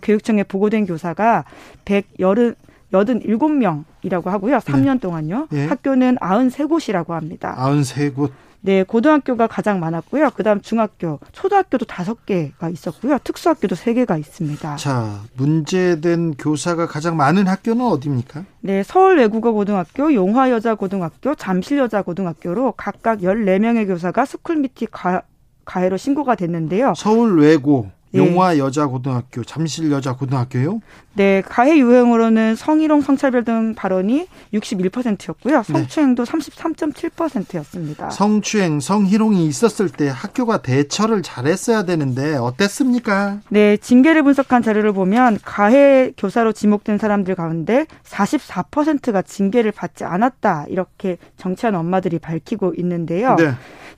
교육청에 보고된 교사가 180 87명이라고 하고요. 3년 네. 동안요. 예. 학교는 93곳이라고 합니다. 93곳. 네, 고등학교가 가장 많았고요. 그다음 중학교, 초등학교도 다섯 개가 있었고요. 특수학교도 세 개가 있습니다. 자, 문제된 교사가 가장 많은 학교는 어디입니까? 네, 서울 외국어 고등학교, 용화 여자 고등학교, 잠실 여자 고등학교로 각각 14명의 교사가 스쿨미티 가, 가해로 신고가 됐는데요. 서울 외고 예. 용화 여자 고등학교, 잠실 여자 고등학교요? 네, 가해 유형으로는 성희롱, 성차별 등 발언이 61%였고요. 성추행도 네. 33.7%였습니다. 성추행, 성희롱이 있었을 때 학교가 대처를 잘했어야 되는데 어땠습니까? 네, 징계를 분석한 자료를 보면 가해 교사로 지목된 사람들 가운데 44%가 징계를 받지 않았다 이렇게 정치한 엄마들이 밝히고 있는데요. 네.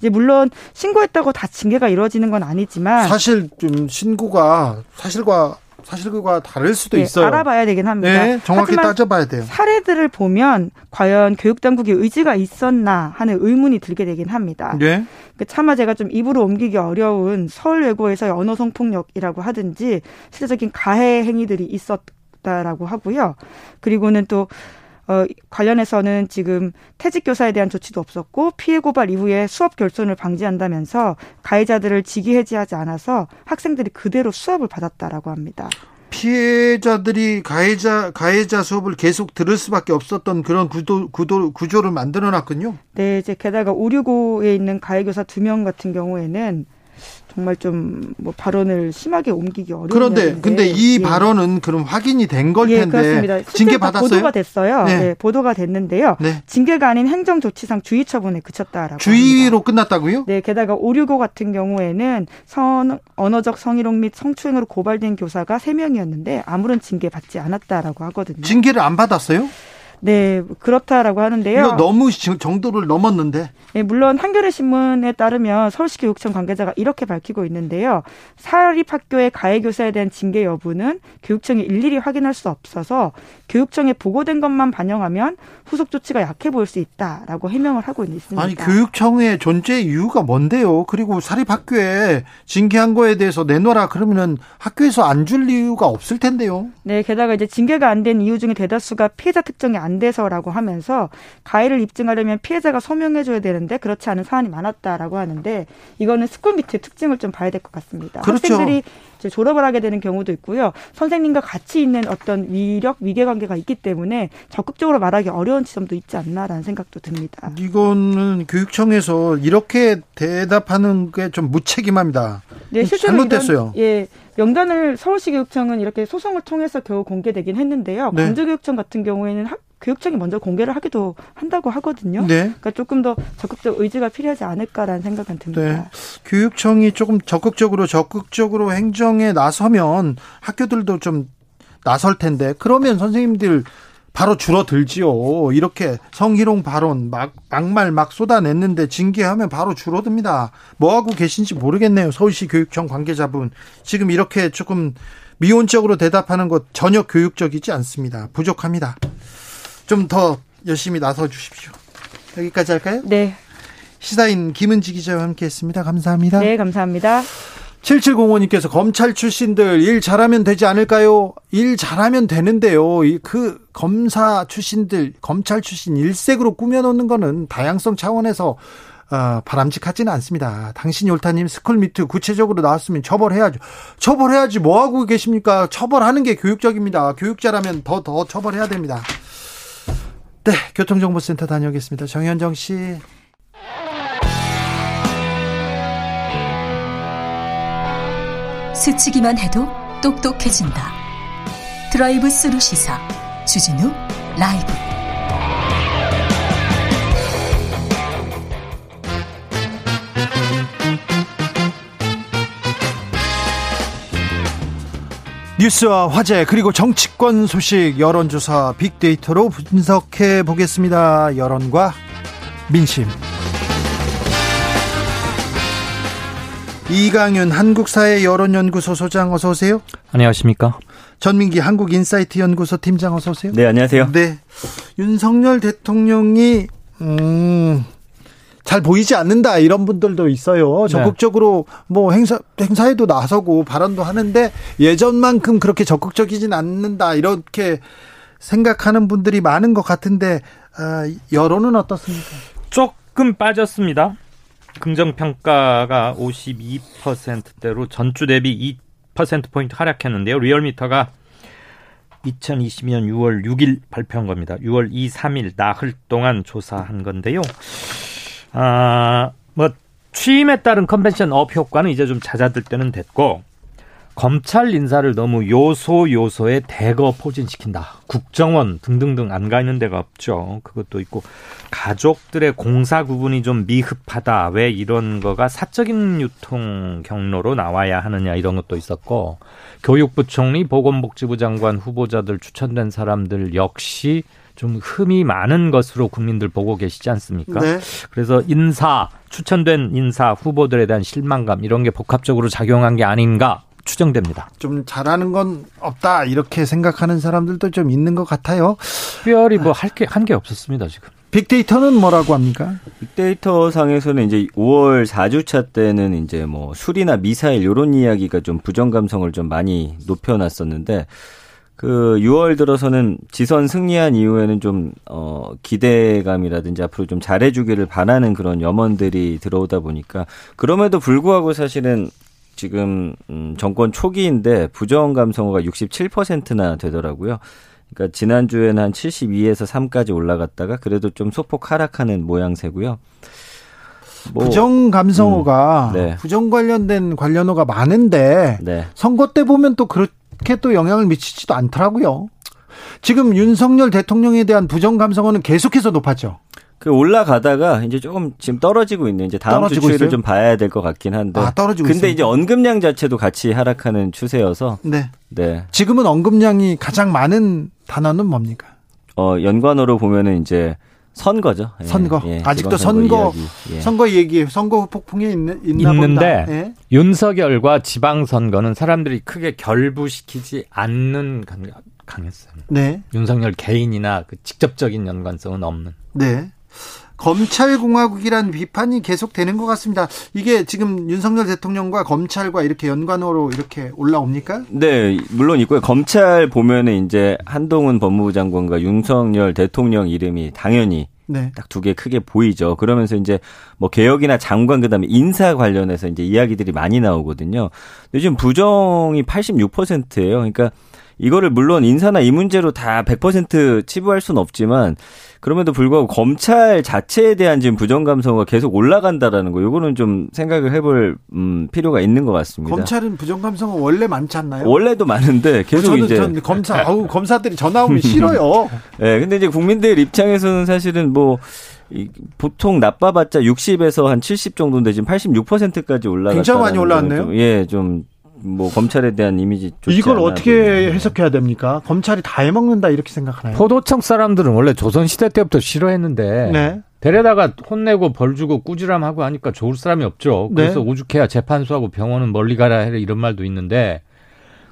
물론 신고했다고 다 징계가 이루어지는 건 아니지만 사실 좀 신고가 사실과 사실과 다를 수도 네, 있어요. 알아봐야 되긴 합니다. 네, 정확히 따져봐야 돼요. 사례들을 보면 과연 교육당국의 의지가 있었나 하는 의문이 들게 되긴 합니다. 네. 그 차마 제가 좀 입으로 옮기기 어려운 서울 외고에서의 언어 성폭력이라고 하든지 실제적인 가해 행위들이 있었다라고 하고요. 그리고는 또 어, 관련해서는 지금 퇴직 교사에 대한 조치도 없었고 피해 고발 이후에 수업 결손을 방지한다면서 가해자들을 직위 해지하지 않아서 학생들이 그대로 수업을 받았다라고 합니다. 피해자들이 가해자 가해자 수업을 계속 들을 수밖에 없었던 그런 구도 구도 구조를 만들어 놨군요. 네, 이제 게다가 오류고에 있는 가해 교사 두 명 같은 경우에는 정말 좀 뭐 발언을 심하게 옮기기 어려운 그런데 근데 이 예. 발언은 그럼 확인이 된걸 예, 텐데 그렇습니다. 징계 받았어요? 보도가 됐어요. 네. 네 보도가 됐는데요. 네. 징계가 아닌 행정 조치상 주의 처분에 그쳤다라고 주의로 합니다. 끝났다고요? 네, 게다가 오류고 같은 경우에는 선 언어적 성희롱 및 성추행으로 고발된 교사가 3명이었는데 아무런 징계 받지 않았다라고 하거든요. 징계를 안 받았어요? 네, 그렇다라고 하는데요. 너무 정도를 넘었는데. 네, 물론 한겨레 신문에 따르면 서울시 교육청 관계자가 이렇게 밝히고 있는데요. 사립학교의 가해 교사에 대한 징계 여부는 교육청이 일일이 확인할 수 없어서 교육청에 보고된 것만 반영하면 후속 조치가 약해 보일 수 있다라고 해명을 하고 있습니다. 아니 교육청의 존재 이유가 뭔데요? 그리고 사립학교에 징계한 거에 대해서 내놓아라 그러면은 학교에서 안 줄 이유가 없을 텐데요. 네, 게다가 이제 징계가 안 된 이유 중에 대다수가 피해자 특정이 안 돼서라고 하면서 가해를 입증하려면 피해자가 소명해줘야 되는데 그렇지 않은 사안이 많았다라고 하는데 이거는 스쿨미트의 특징을 좀 봐야 될 것 같습니다. 그렇죠. 학생들이 졸업을 하게 되는 경우도 있고요. 선생님과 같이 있는 어떤 위력 위계 관계가 있기 때문에 적극적으로 말하기 어려운 지점도 있지 않나라는 생각도 듭니다. 이거는 교육청에서 이렇게 대답하는 게 좀 무책임합니다. 네, 실제로 잘못됐어요. 이런, 예. 명단을 서울시 교육청은 이렇게 소송을 통해서 겨우 공개되긴 했는데요. 네. 광주교육청 같은 경우에는 학, 교육청이 먼저 공개를 하기도 한다고 하거든요. 네. 그러니까 조금 더 적극적 의지가 필요하지 않을까라는 생각은 듭니다. 네. 교육청이 조금 적극적으로 적극적으로 행정 에 나서면 학교들도 좀 나설 텐데 그러면 선생님들 바로 줄어들지요. 이렇게 성희롱 발언 막 막말 막 쏟아냈는데 징계하면 바로 줄어듭니다. 뭐 하고 계신지 모르겠네요. 서울시 교육청 관계자분 지금 이렇게 조금 미온적으로 대답하는 것 전혀 교육적이지 않습니다. 부족합니다. 좀 더 열심히 나서 주십시오. 여기까지 할까요? 네. 시사인 김은지 기자와 함께 했습니다. 감사합니다. 네, 감사합니다. 7705님께서 검찰 출신들 일 잘하면 되지 않을까요? 일 잘하면 되는데요. 그 검사 출신들, 검찰 출신 일색으로 꾸며놓는 거는 다양성 차원에서 어, 바람직하지는 않습니다. 당신이 옳다님 스쿨미투 구체적으로 나왔으면 처벌해야죠. 처벌해야지 뭐 하고 계십니까? 처벌하는 게 교육적입니다. 교육자라면 더 더 처벌해야 됩니다. 네, 교통정보센터 다녀오겠습니다. 정현정 씨. 스치기만 해도 똑똑해진다. 드라이브 스루 시사 주진우 라이브. 뉴스와 화제 그리고 정치권 소식 여론조사 빅데이터로 분석해 보겠습니다. 여론과 민심. 이강윤 한국사회 여론연구소 소장 어서 오세요. 안녕하십니까. 전민기 한국인사이트 연구소 팀장 어서 오세요. 네, 안녕하세요. 네. 윤석열 대통령이 음, 잘 보이지 않는다 이런 분들도 있어요. 네. 적극적으로 네. 뭐 행사 행사에도 나서고 발언도 하는데 예전만큼 그렇게 적극적이진 않는다 이렇게 생각하는 분들이 많은 것 같은데 어, 여론은 어떻습니까? 조금 빠졌습니다. 긍정평가가 52%대로 전주 대비 2%포인트 하락했는데요. 리얼미터가 2020년 6월 6일 발표한 겁니다. 6월 2, 3일 나흘 동안 조사한 건데요. 아, 뭐, 취임에 따른 컨벤션 업 효과는 이제 좀 잦아들 때는 됐고, 검찰 인사를 너무 요소 요소에 대거 포진시킨다. 국정원 등등등 안 가 있는 데가 없죠. 그것도 있고 가족들의 공사 구분이 좀 미흡하다. 왜 이런 거가 사적인 유통 경로로 나와야 하느냐 이런 것도 있었고 교육부 총리 보건복지부 장관 후보자들 추천된 사람들 역시 좀 흠이 많은 것으로 국민들 보고 계시지 않습니까? 네. 그래서 인사 추천된 인사 후보들에 대한 실망감 이런 게 복합적으로 작용한 게 아닌가 추정됩니다. 좀 잘하는 건 없다 이렇게 생각하는 사람들도 좀 있는 것 같아요. 특별히 뭐 할 게 한 게 없었습니다 지금. 빅데이터는 뭐라고 합니까? 빅데이터 상에서는 이제 5월 4주차 때는 이제 뭐 술이나 미사일 이런 이야기가 좀 부정 감성을 좀 많이 높여놨었는데 그 6월 들어서는 지선 승리한 이후에는 좀, 어, 기대감이라든지 앞으로 좀 잘해주기를 바라는 그런 염원들이 들어오다 보니까 그럼에도 불구하고 사실은 지금 음, 정권 초기인데 부정 감성어가 67%나 되더라고요. 그러니까 지난주에는 한 72에서 3까지 올라갔다가 그래도 좀 소폭 하락하는 모양새고요. 뭐, 부정 감성어가 음, 네. 부정 관련된 관련어가 많은데 네. 선거 때 보면 또 그렇게 또 영향을 미치지도 않더라고요. 지금 윤석열 대통령에 대한 부정 감성어는 계속해서 높았죠. 그 올라가다가 이제 조금 지금 떨어지고 있는 이제 다음 주 추이를 좀 봐야 될 것 같긴 한데. 아, 떨어지고 근데 있습니다. 이제 언급량 자체도 같이 하락하는 추세여서. 네. 네. 지금은 언급량이 가장 많은 단어는 뭡니까? 어, 연관어로 보면은 이제 선거죠. 예, 선거. 예, 아직도 선거 이야기, 예. 선거 얘기, 선거 폭풍에 있는 있나 있는데 예. 윤석열과 지방 선거는 사람들이 크게 결부시키지 않는 강했어요. 네. 윤석열 개인이나 그 직접적인 연관성은 없는. 네. 검찰공화국이란 비판이 계속되는 것 같습니다. 이게 지금 윤석열 대통령과 검찰과 이렇게 연관으로 이렇게 올라옵니까? 네, 물론 있고요. 검찰 보면은 이제 한동훈 법무부 장관과 윤석열 대통령 이름이 당연히 네. 딱 두 개 크게 보이죠. 그러면서 이제 뭐 개혁이나 장관 그다음에 인사 관련해서 이제 이야기들이 많이 나오거든요. 요즘 부정이 86%예요. 그러니까 이거를 물론 인사나 이 문제로 다 100% 치부할 수는 없지만 그럼에도 불구하고 검찰 자체에 대한 지금 부정 감성가 계속 올라간다라는 거, 요거는 좀 생각을 해볼 음, 필요가 있는 것 같습니다. 검찰은 부정 감성은 원래 많지 않나요? 원래도 많은데 계속 저는, 이제 전 검사, 아우 검사들이 전화 오면 싫어요. 네, 근데 이제 국민들 입장에서는 사실은 뭐. 이 보통 나빠봤자 60에서 한 70 정도인데 지금 86%까지 올라갔다. 굉장히 많이 올라왔네요. 좀, 예, 좀 뭐 검찰에 대한 이미지 이걸 어떻게 해석해야 됩니까? 검찰이 다 해먹는다 이렇게 생각하나요? 포도청 사람들은 원래 조선 시대 때부터 싫어했는데 네. 데려다가 혼내고 벌 주고 꾸지람하고 하니까 좋을 사람이 없죠. 네. 그래서 네. 오죽해야 재판소하고 병원은 멀리 가라 해라 이런 말도 있는데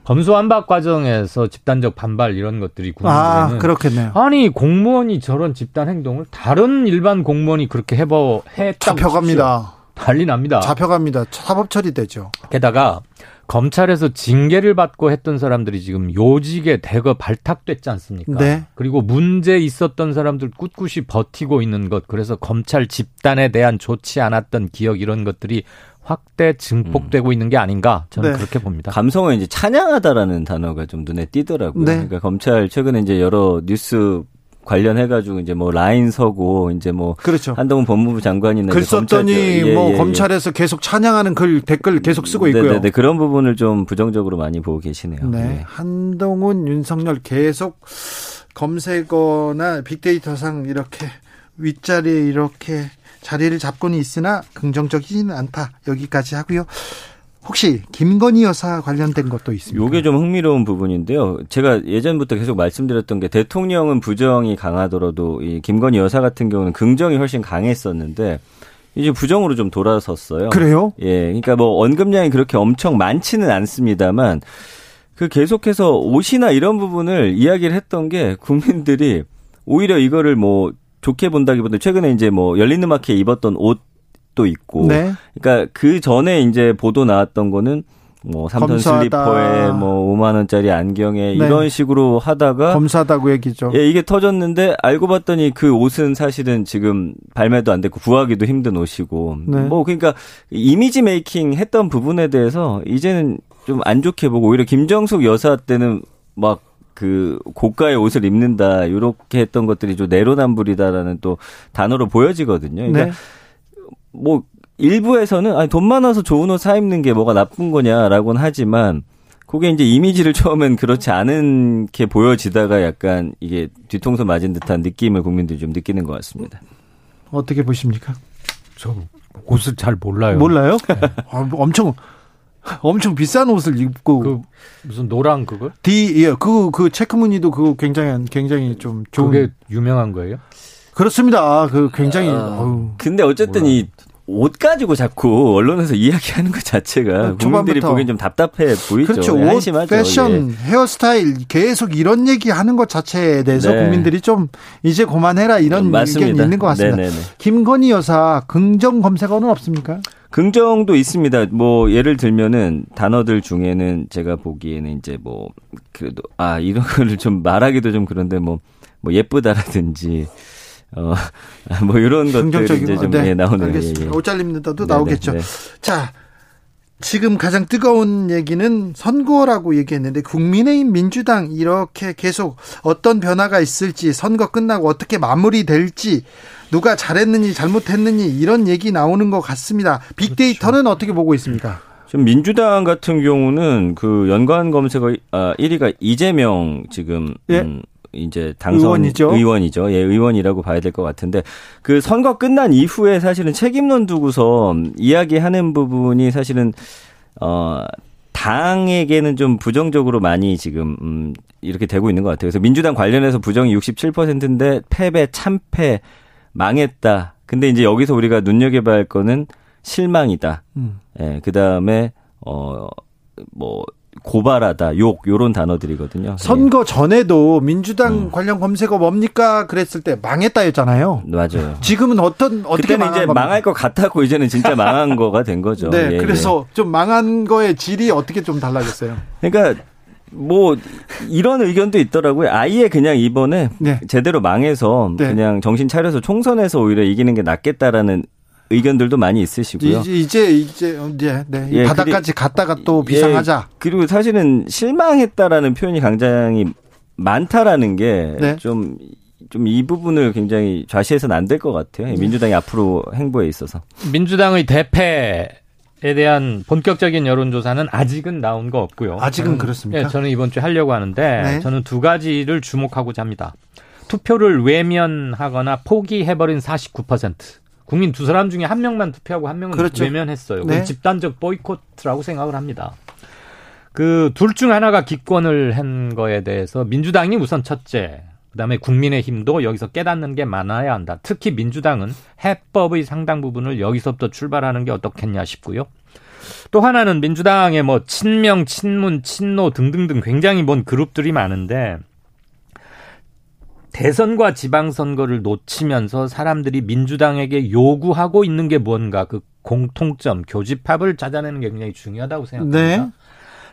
검수완박 과정에서 집단적 반발 이런 것들이 국민들에는 아, 그렇겠네요. 아니 공무원이 저런 집단 행동을 다른 일반 공무원이 그렇게 해버 했다 잡혀갑니다. 난리 납니다. 잡혀갑니다. 사법 처리되죠. 게다가 검찰에서 징계를 받고 했던 사람들이 지금 요직에 대거 발탁됐지 않습니까? 네. 그리고 문제 있었던 사람들 꿋꿋이 버티고 있는 것, 그래서 검찰 집단에 대한 좋지 않았던 기억 이런 것들이 확대 증폭되고 음. 있는 게 아닌가 저는 네. 그렇게 봅니다. 감성을 이제 찬양하다라는 단어가 좀 눈에 띄더라고요. 네. 그러니까 검찰 최근에 이제 여러 뉴스 관련해가지고 이제 뭐 라인 서고 이제 뭐 그렇죠. 한동훈 법무부 장관이나 글 썼더니 예, 뭐 예, 예. 검찰에서 계속 찬양하는 글 댓글 계속 쓰고 있고요. 네네 그런 부분을 좀 부정적으로 많이 보고 계시네요. 네. 네. 한동훈 윤석열 계속 검색어나 빅데이터상 이렇게 윗자리에 이렇게 자리를 잡고는 있으나 긍정적이지는 않다. 여기까지 하고요. 혹시 김건희 여사 관련된 것도 있습니까? 요게 좀 흥미로운 부분인데요. 제가 예전부터 계속 말씀드렸던 게 대통령은 부정이 강하더라도 이 김건희 여사 같은 경우는 긍정이 훨씬 강했었는데 이제 부정으로 좀 돌아섰어요. 그래요? 예. 그러니까 뭐 언급량이 그렇게 엄청 많지는 않습니다만 그 계속해서 옷이나 이런 부분을 이야기를 했던 게 국민들이 오히려 이거를 뭐 좋게 본다기보다 최근에 이제 뭐 열린음악회에 입었던 옷 도 있고. 네. 그러니까 그 전에 이제 보도 나왔던 거는 뭐 3톤 슬리퍼에 뭐 5만 원짜리 안경에 네. 이런 식으로 하다가 검사다고 얘기죠. 예, 이게 터졌는데 알고 봤더니 그 옷은 사실은 지금 발매도 안 됐고 구하기도 힘든 옷이고 네. 뭐 그러니까 이미지 메이킹 했던 부분에 대해서 이제는 좀 안 좋게 보고 오히려 김정숙 여사 때는 막 그 고가의 옷을 입는다 이렇게 했던 것들이 좀 내로남불이다라는 또 단어로 보여지거든요. 그러니까 네. 뭐 일부에서는 아니 돈 많아서 좋은 옷 사 입는 게 뭐가 나쁜 거냐라고는 하지만 그게 이제 이미지를 처음엔 그렇지 않은 게 보여지다가 약간 이게 뒤통수 맞은 듯한 느낌을 국민들이 좀 느끼는 것 같습니다. 어떻게 보십니까? 저 옷을 잘 몰라요. 몰라요? 네. 아, 엄청 엄청 비싼 옷을 입고 그 무슨 노랑 그거? D 예, 그그 체크 무늬도 그 굉장히 굉장히 좀 좋은 그게 유명한 거예요? 그렇습니다. 그 굉장히. 어, 근데 어쨌든 이옷 가지고 자꾸 언론에서 이야기하는 것 자체가 국민들이 보기엔 좀 답답해 보이죠. 그렇죠. 옷, 한심하죠. 패션, 예. 헤어스타일 계속 이런 얘기하는 것 자체에 대해서 네. 국민들이 좀 이제 그만해라 이런 맞습니다. 의견이 있는 것 같습니다. 네네네. 김건희 여사 긍정 검색어는 없습니까? 긍정도 있습니다. 뭐 예를 들면은 단어들 중에는 제가 보기에는 이제 뭐 그래도 아 이런 거를 좀 말하기도 좀 그런데 뭐뭐 뭐 예쁘다라든지 어, 뭐 이런 것들이 이제 좀 네, 예, 나오는 알겠습니다. 예, 예. 옷 잘립니다도 나오겠죠. 네. 자, 지금 가장 뜨거운 얘기는 선거라고 얘기했는데 국민의힘 민주당 이렇게 계속 어떤 변화가 있을지 선거 끝나고 어떻게 마무리될지 누가 잘했느니 잘못했느니 이런 얘기 나오는 것 같습니다. 빅데이터는 그렇죠. 어떻게 보고 있습니까? 지금 민주당 같은 경우는 그 연관 검색어 아 1위가 이재명 지금 예? 음, 이제 당선 의원이죠. 의원이죠. 예, 의원이라고 봐야 될 것 같은데 그 선거 끝난 이후에 사실은 책임론 두고서 이야기하는 부분이 사실은 어 당에게는 좀 부정적으로 많이 지금 음 이렇게 되고 있는 것 같아요. 그래서 민주당 관련해서 부정이 67%인데 패배, 참패, 망했다. 근데 이제 여기서 우리가 눈여겨봐야 할 거는 실망이다. 음. 예, 그 다음에 어뭐 고발하다, 욕 요런 단어들이거든요. 선거 예. 전에도 민주당 음. 관련 검색어 뭡니까 그랬을 때 망했다였잖아요. 맞아요. 지금은 어떤 어떻게 그때는 이제 망할 것 같았고 이제는 진짜 망한 거가 된 거죠. 네, 예, 그래서 예. 좀 망한 거의 질이 어떻게 좀 달라졌어요? 그러니까 뭐 이런 의견도 있더라고요. 아예 그냥 이번에 네. 제대로 망해서 네. 그냥 정신 차려서 총선에서 오히려 이기는 게 낫겠다라는 의견들도 많이 있으시고요. 이제 이제 이제 네, 네. 예, 바닥까지 그리, 갔다가 또 예, 비상하자. 예, 그리고 사실은 실망했다라는 표현이 굉장히 많다라는 게좀좀이 부분을 굉장히 좌시해서는 안 될 것 같아요. 네. 민주당이 앞으로 행보에 있어서. 민주당의 대패 에 대한 본격적인 여론조사는 아직은 나온 거 없고요. 아직은 저는, 그렇습니까? 네, 저는 이번 주에 하려고 하는데 네. 저는 두 가지를 주목하고자 합니다. 투표를 외면하거나 포기해버린 49%. 국민 두 사람 중에 한 명만 투표하고 한 명은 그렇죠. 외면했어요. 네. 집단적 보이콧이라고 생각을 합니다. 그 둘 중 하나가 기권을 한 거에 대해서 민주당이 우선 첫째, 그다음에 국민의힘도 여기서 깨닫는 게 많아야 한다. 특히 민주당은 해법의 상당 부분을 여기서부터 출발하는 게 어떻겠냐 싶고요. 또 하나는 민주당의 뭐 친명, 친문, 친노 등등등 굉장히 먼 그룹들이 많은데 대선과 지방선거를 놓치면서 사람들이 민주당에게 요구하고 있는 게 뭔가 그 공통점, 교집합을 찾아내는 게 굉장히 중요하다고 생각합니다. 네.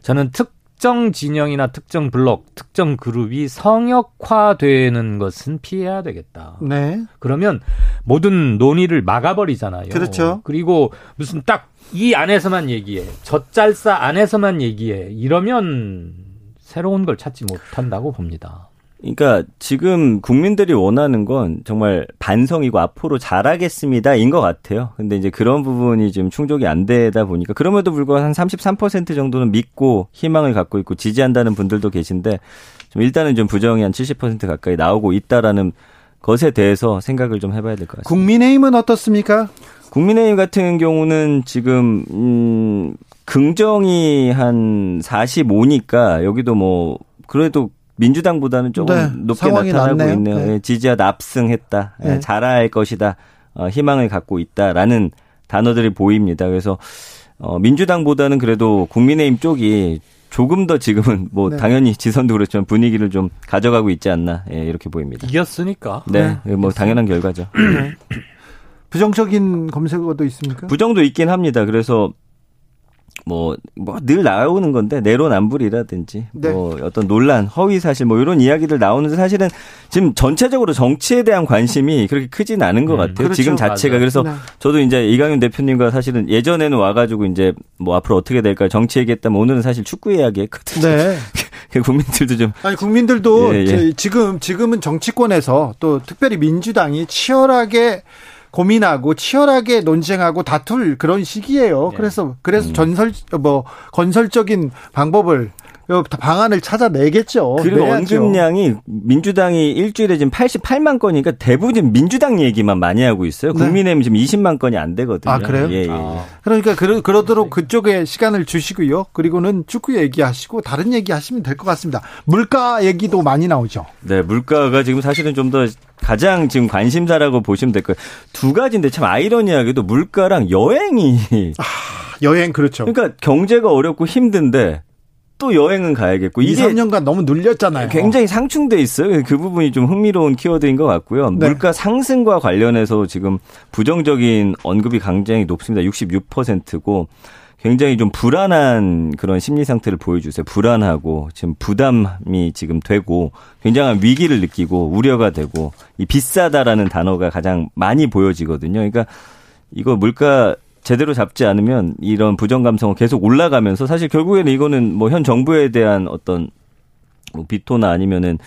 저는 특 특정 진영이나 특정 블록, 특정 그룹이 성역화되는 것은 피해야 되겠다. 네. 그러면 모든 논의를 막아버리잖아요. 그렇죠. 그리고 무슨 딱 이 안에서만 얘기해. 젖잘싸 안에서만 얘기해. 이러면 새로운 걸 찾지 못한다고 봅니다. 그러니까 지금 국민들이 원하는 건 정말 반성이고 앞으로 잘하겠습니다인 것 같아요. 근데 이제 그런 부분이 좀 충족이 안 되다 보니까 그럼에도 불구하고 한 33% 정도는 믿고 희망을 갖고 있고 지지한다는 분들도 계신데 좀 일단은 좀 부정이 한 70% 가까이 나오고 있다라는 것에 대해서 생각을 좀 해봐야 될 것 같습니다. 국민의힘은 어떻습니까? 국민의힘 같은 경우는 지금 음 긍정이 한 45니까 여기도 뭐 그래도 민주당보다는 조금 네, 높게 나타나고 낫네요. 있네요. 네. 예, 지지하 납승했다. 예, 네. 잘할 것이다. 어, 희망을 갖고 있다라는 단어들이 보입니다. 그래서 어, 민주당보다는 그래도 국민의힘 쪽이 조금 더 지금은 뭐 네. 당연히 지선도 그렇지만 분위기를 좀 가져가고 있지 않나 예, 이렇게 보입니다. 이겼으니까. 네, 네. 뭐 당연한 결과죠. 부정적인 검색어도 있습니까? 부정도 있긴 합니다. 그래서 뭐, 뭐, 늘 나오는 건데, 내로남불이라든지, 네. 뭐, 어떤 논란, 허위사실, 뭐, 이런 이야기들 나오는데 사실은 지금 전체적으로 정치에 대한 관심이 그렇게 크진 않은 것 음, 같아요. 그렇죠. 지금 자체가. 맞아요. 그래서 네. 저도 이제 이강윤 대표님과 사실은 예전에는 와가지고 이제 뭐 앞으로 어떻게 될까 정치 얘기했다면 오늘은 사실 축구 이야기 했거든요. 네. 국민들도 좀. 아니, 국민들도 예, 예. 지금, 지금은 정치권에서 또 특별히 민주당이 치열하게 고민하고 치열하게 논쟁하고 다툴 그런 시기예요. 네. 그래서 그래서 음. 전설 뭐 건설적인 방법을 방안을 찾아내겠죠. 그리고 언급량이 민주당이 일주일에 지금 88만 건이니까 대부분 지금 민주당 얘기만 많이 하고 있어요. 네. 국민의힘 지금 20만 건이 안 되거든요. 아 그래요? 예, 예. 아. 그러니까 그러, 그러도록 그쪽에 시간을 주시고요. 그리고는 축구 얘기하시고 다른 얘기하시면 될 것 같습니다. 물가 얘기도 많이 나오죠. 네, 물가가 지금 사실은 좀 더 가장 지금 관심사라고 보시면 될 거예요. 두 가지인데 참 아이러니하게도 물가랑 여행이 아, 여행 그렇죠. 그러니까 경제가 어렵고 힘든데 또 여행은 가야겠고 이게 2, 3년간 너무 눌렸잖아요. 굉장히 상충돼 있어요. 그 부분이 좀 흥미로운 키워드인 것 같고요. 네. 물가 상승과 관련해서 지금 부정적인 언급이 굉장히 높습니다. 66%고 굉장히 좀 불안한 그런 심리 상태를 보여주세요. 불안하고 지금 부담이 지금 되고 굉장한 위기를 느끼고 우려가 되고 이 비싸다라는 단어가 가장 많이 보여지거든요. 그러니까 이거 물가 제대로 잡지 않으면 이런 부정 감성은 계속 올라가면서 사실 결국에는 이거는 뭐 현 정부에 대한 어떤 뭐 비토나 아니면은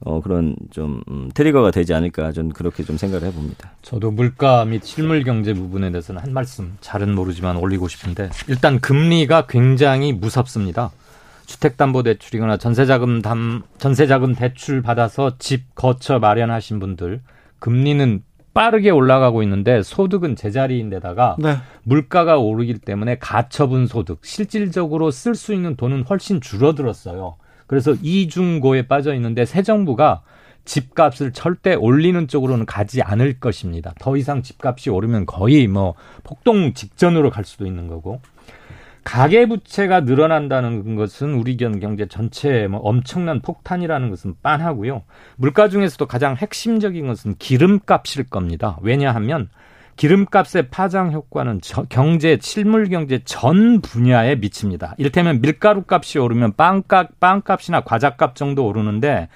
어 그런 좀 음, 트리거가 되지 않을까 저는 그렇게 좀 생각을 해봅니다. 저도 물가 및 실물 경제 부분에 대해서는 한 말씀 잘은 모르지만 올리고 싶은데 일단 금리가 굉장히 무섭습니다. 주택담보대출이거나 전세자금 담 전세자금 대출 받아서 집 거처 마련하신 분들 금리는 빠르게 올라가고 있는데 소득은 제자리인데다가 네. 물가가 오르기 때문에 가처분 소득 실질적으로 쓸 수 있는 돈은 훨씬 줄어들었어요. 그래서 이중고에 빠져 있는데 새 정부가 집값을 절대 올리는 쪽으로는 가지 않을 것입니다. 더 이상 집값이 오르면 거의 뭐 폭동 직전으로 갈 수도 있는 거고. 가계 부채가 늘어난다는 것은 우리 경제 전체에 뭐 엄청난 폭탄이라는 것은 빤하고요. 물가 중에서도 가장 핵심적인 것은 기름값일 겁니다. 왜냐하면 기름값의 파장 효과는 경제 실물 경제 전 분야에 미칩니다. 이를테면 밀가루 값이 오르면 빵값 빵값이나 과자값 정도 오르는데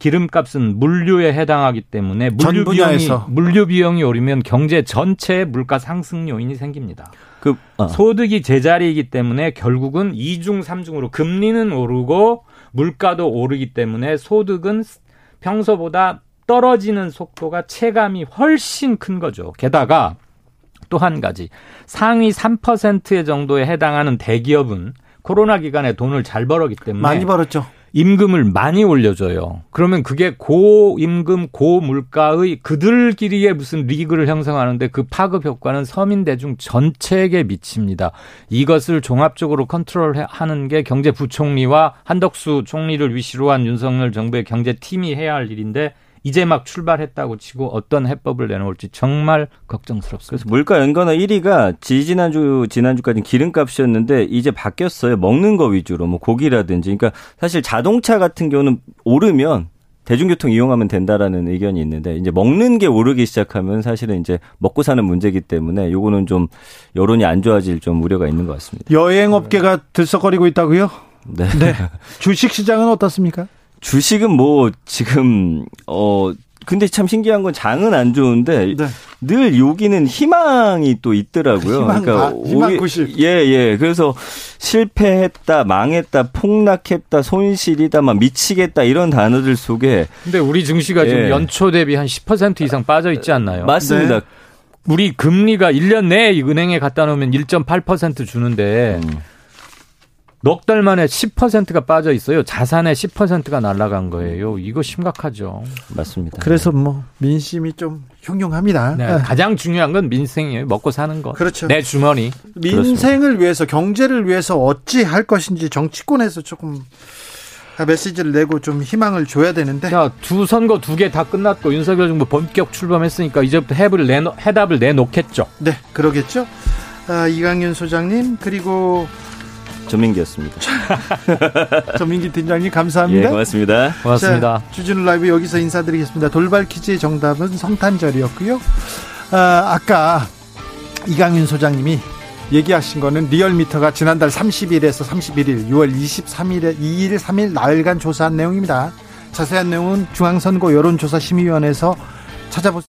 기름값은 물류에 해당하기 때문에 물류 비용이 물류 비용이 오르면 경제 전체의 물가 상승 요인이 생깁니다. 그 어. 소득이 제자리이기 때문에 결국은 이중삼중으로 금리는 오르고 물가도 오르기 때문에 소득은 평소보다 떨어지는 속도가 체감이 훨씬 큰 거죠. 게다가 또 한 가지 상위 3% 정도에 해당하는 대기업은 코로나 기간에 돈을 잘 벌었기 때문에 많이 벌었죠. 임금을 많이 올려줘요. 그러면 그게 고임금, 고물가의 그들끼리의 무슨 리그를 형성하는데 그 파급 효과는 서민 대중 전체에게 미칩니다. 이것을 종합적으로 컨트롤하는 게 경제부총리와 한덕수 총리를 위시로 한 윤석열 정부의 경제팀이 해야 할 일인데 이제 막 출발했다고 치고 어떤 해법을 내놓을지 정말 걱정스럽습니다. 그래서 물가 연관어 1위가 지지난주 지난주까지 기름값이었는데 이제 바뀌었어요. 먹는 거 위주로 뭐 고기라든지. 그러니까 사실 자동차 같은 경우는 오르면 대중교통 이용하면 된다라는 의견이 있는데 이제 먹는 게 오르기 시작하면 사실은 이제 먹고 사는 문제이기 때문에 요거는 좀 여론이 안 좋아질 좀 우려가 있는 것 같습니다. 여행업계가 들썩거리고 있다고요? 네. 네. 주식 시장은 어떻습니까? 주식은 뭐 지금 어 근데 참 신기한 건 장은 안 좋은데 네. 늘 여기는 희망이 또 있더라고요. 희망, 그러니까 희망 90. 예, 예. 그래서 실패했다, 망했다, 폭락했다, 손실이다, 막 미치겠다 이런 단어들 속에 근데 우리 증시가 예. 지금 연초 대비 한 10% 이상 빠져 있지 않나요? 맞습니다. 네. 우리 금리가 1년 내에 은행에 갖다 놓으면 1.8% 주는데 음. 넉 달 만에 10%가 빠져 있어요. 자산의 10%가 날아간 거예요. 이거 심각하죠. 맞습니다. 그래서 뭐 민심이 좀 흉흉합니다. 네, 가장 중요한 건 민생이에요. 먹고 사는 거. 그렇죠. 내 주머니. 민생을 그렇습니다. 위해서 경제를 위해서 어찌 할 것인지 정치권에서 조금 메시지를 내고 좀 희망을 줘야 되는데. 자, 두 선거 두 개 다 끝났고 윤석열 정부 본격 출범했으니까 이제부터 해답을 내놓, 해답을 내놓겠죠. 네, 그러겠죠. 아, 이강윤 소장님 그리고 전민기였습니다. 전민기 팀장님 감사합니다. 예, 고맙습니다. 고맙습니다. 자, 주진우 라이브 여기서 인사드리겠습니다. 돌발 퀴즈의 정답은 성탄절이었고요. 아, 아까 이강윤 소장님이 얘기하신 거는 리얼미터가 지난달 30일에서 31일, 6월 23일에 2일, 3일 나흘간 조사한 내용입니다. 자세한 내용은 중앙선거 여론조사심의위원회에서 찾아보세요.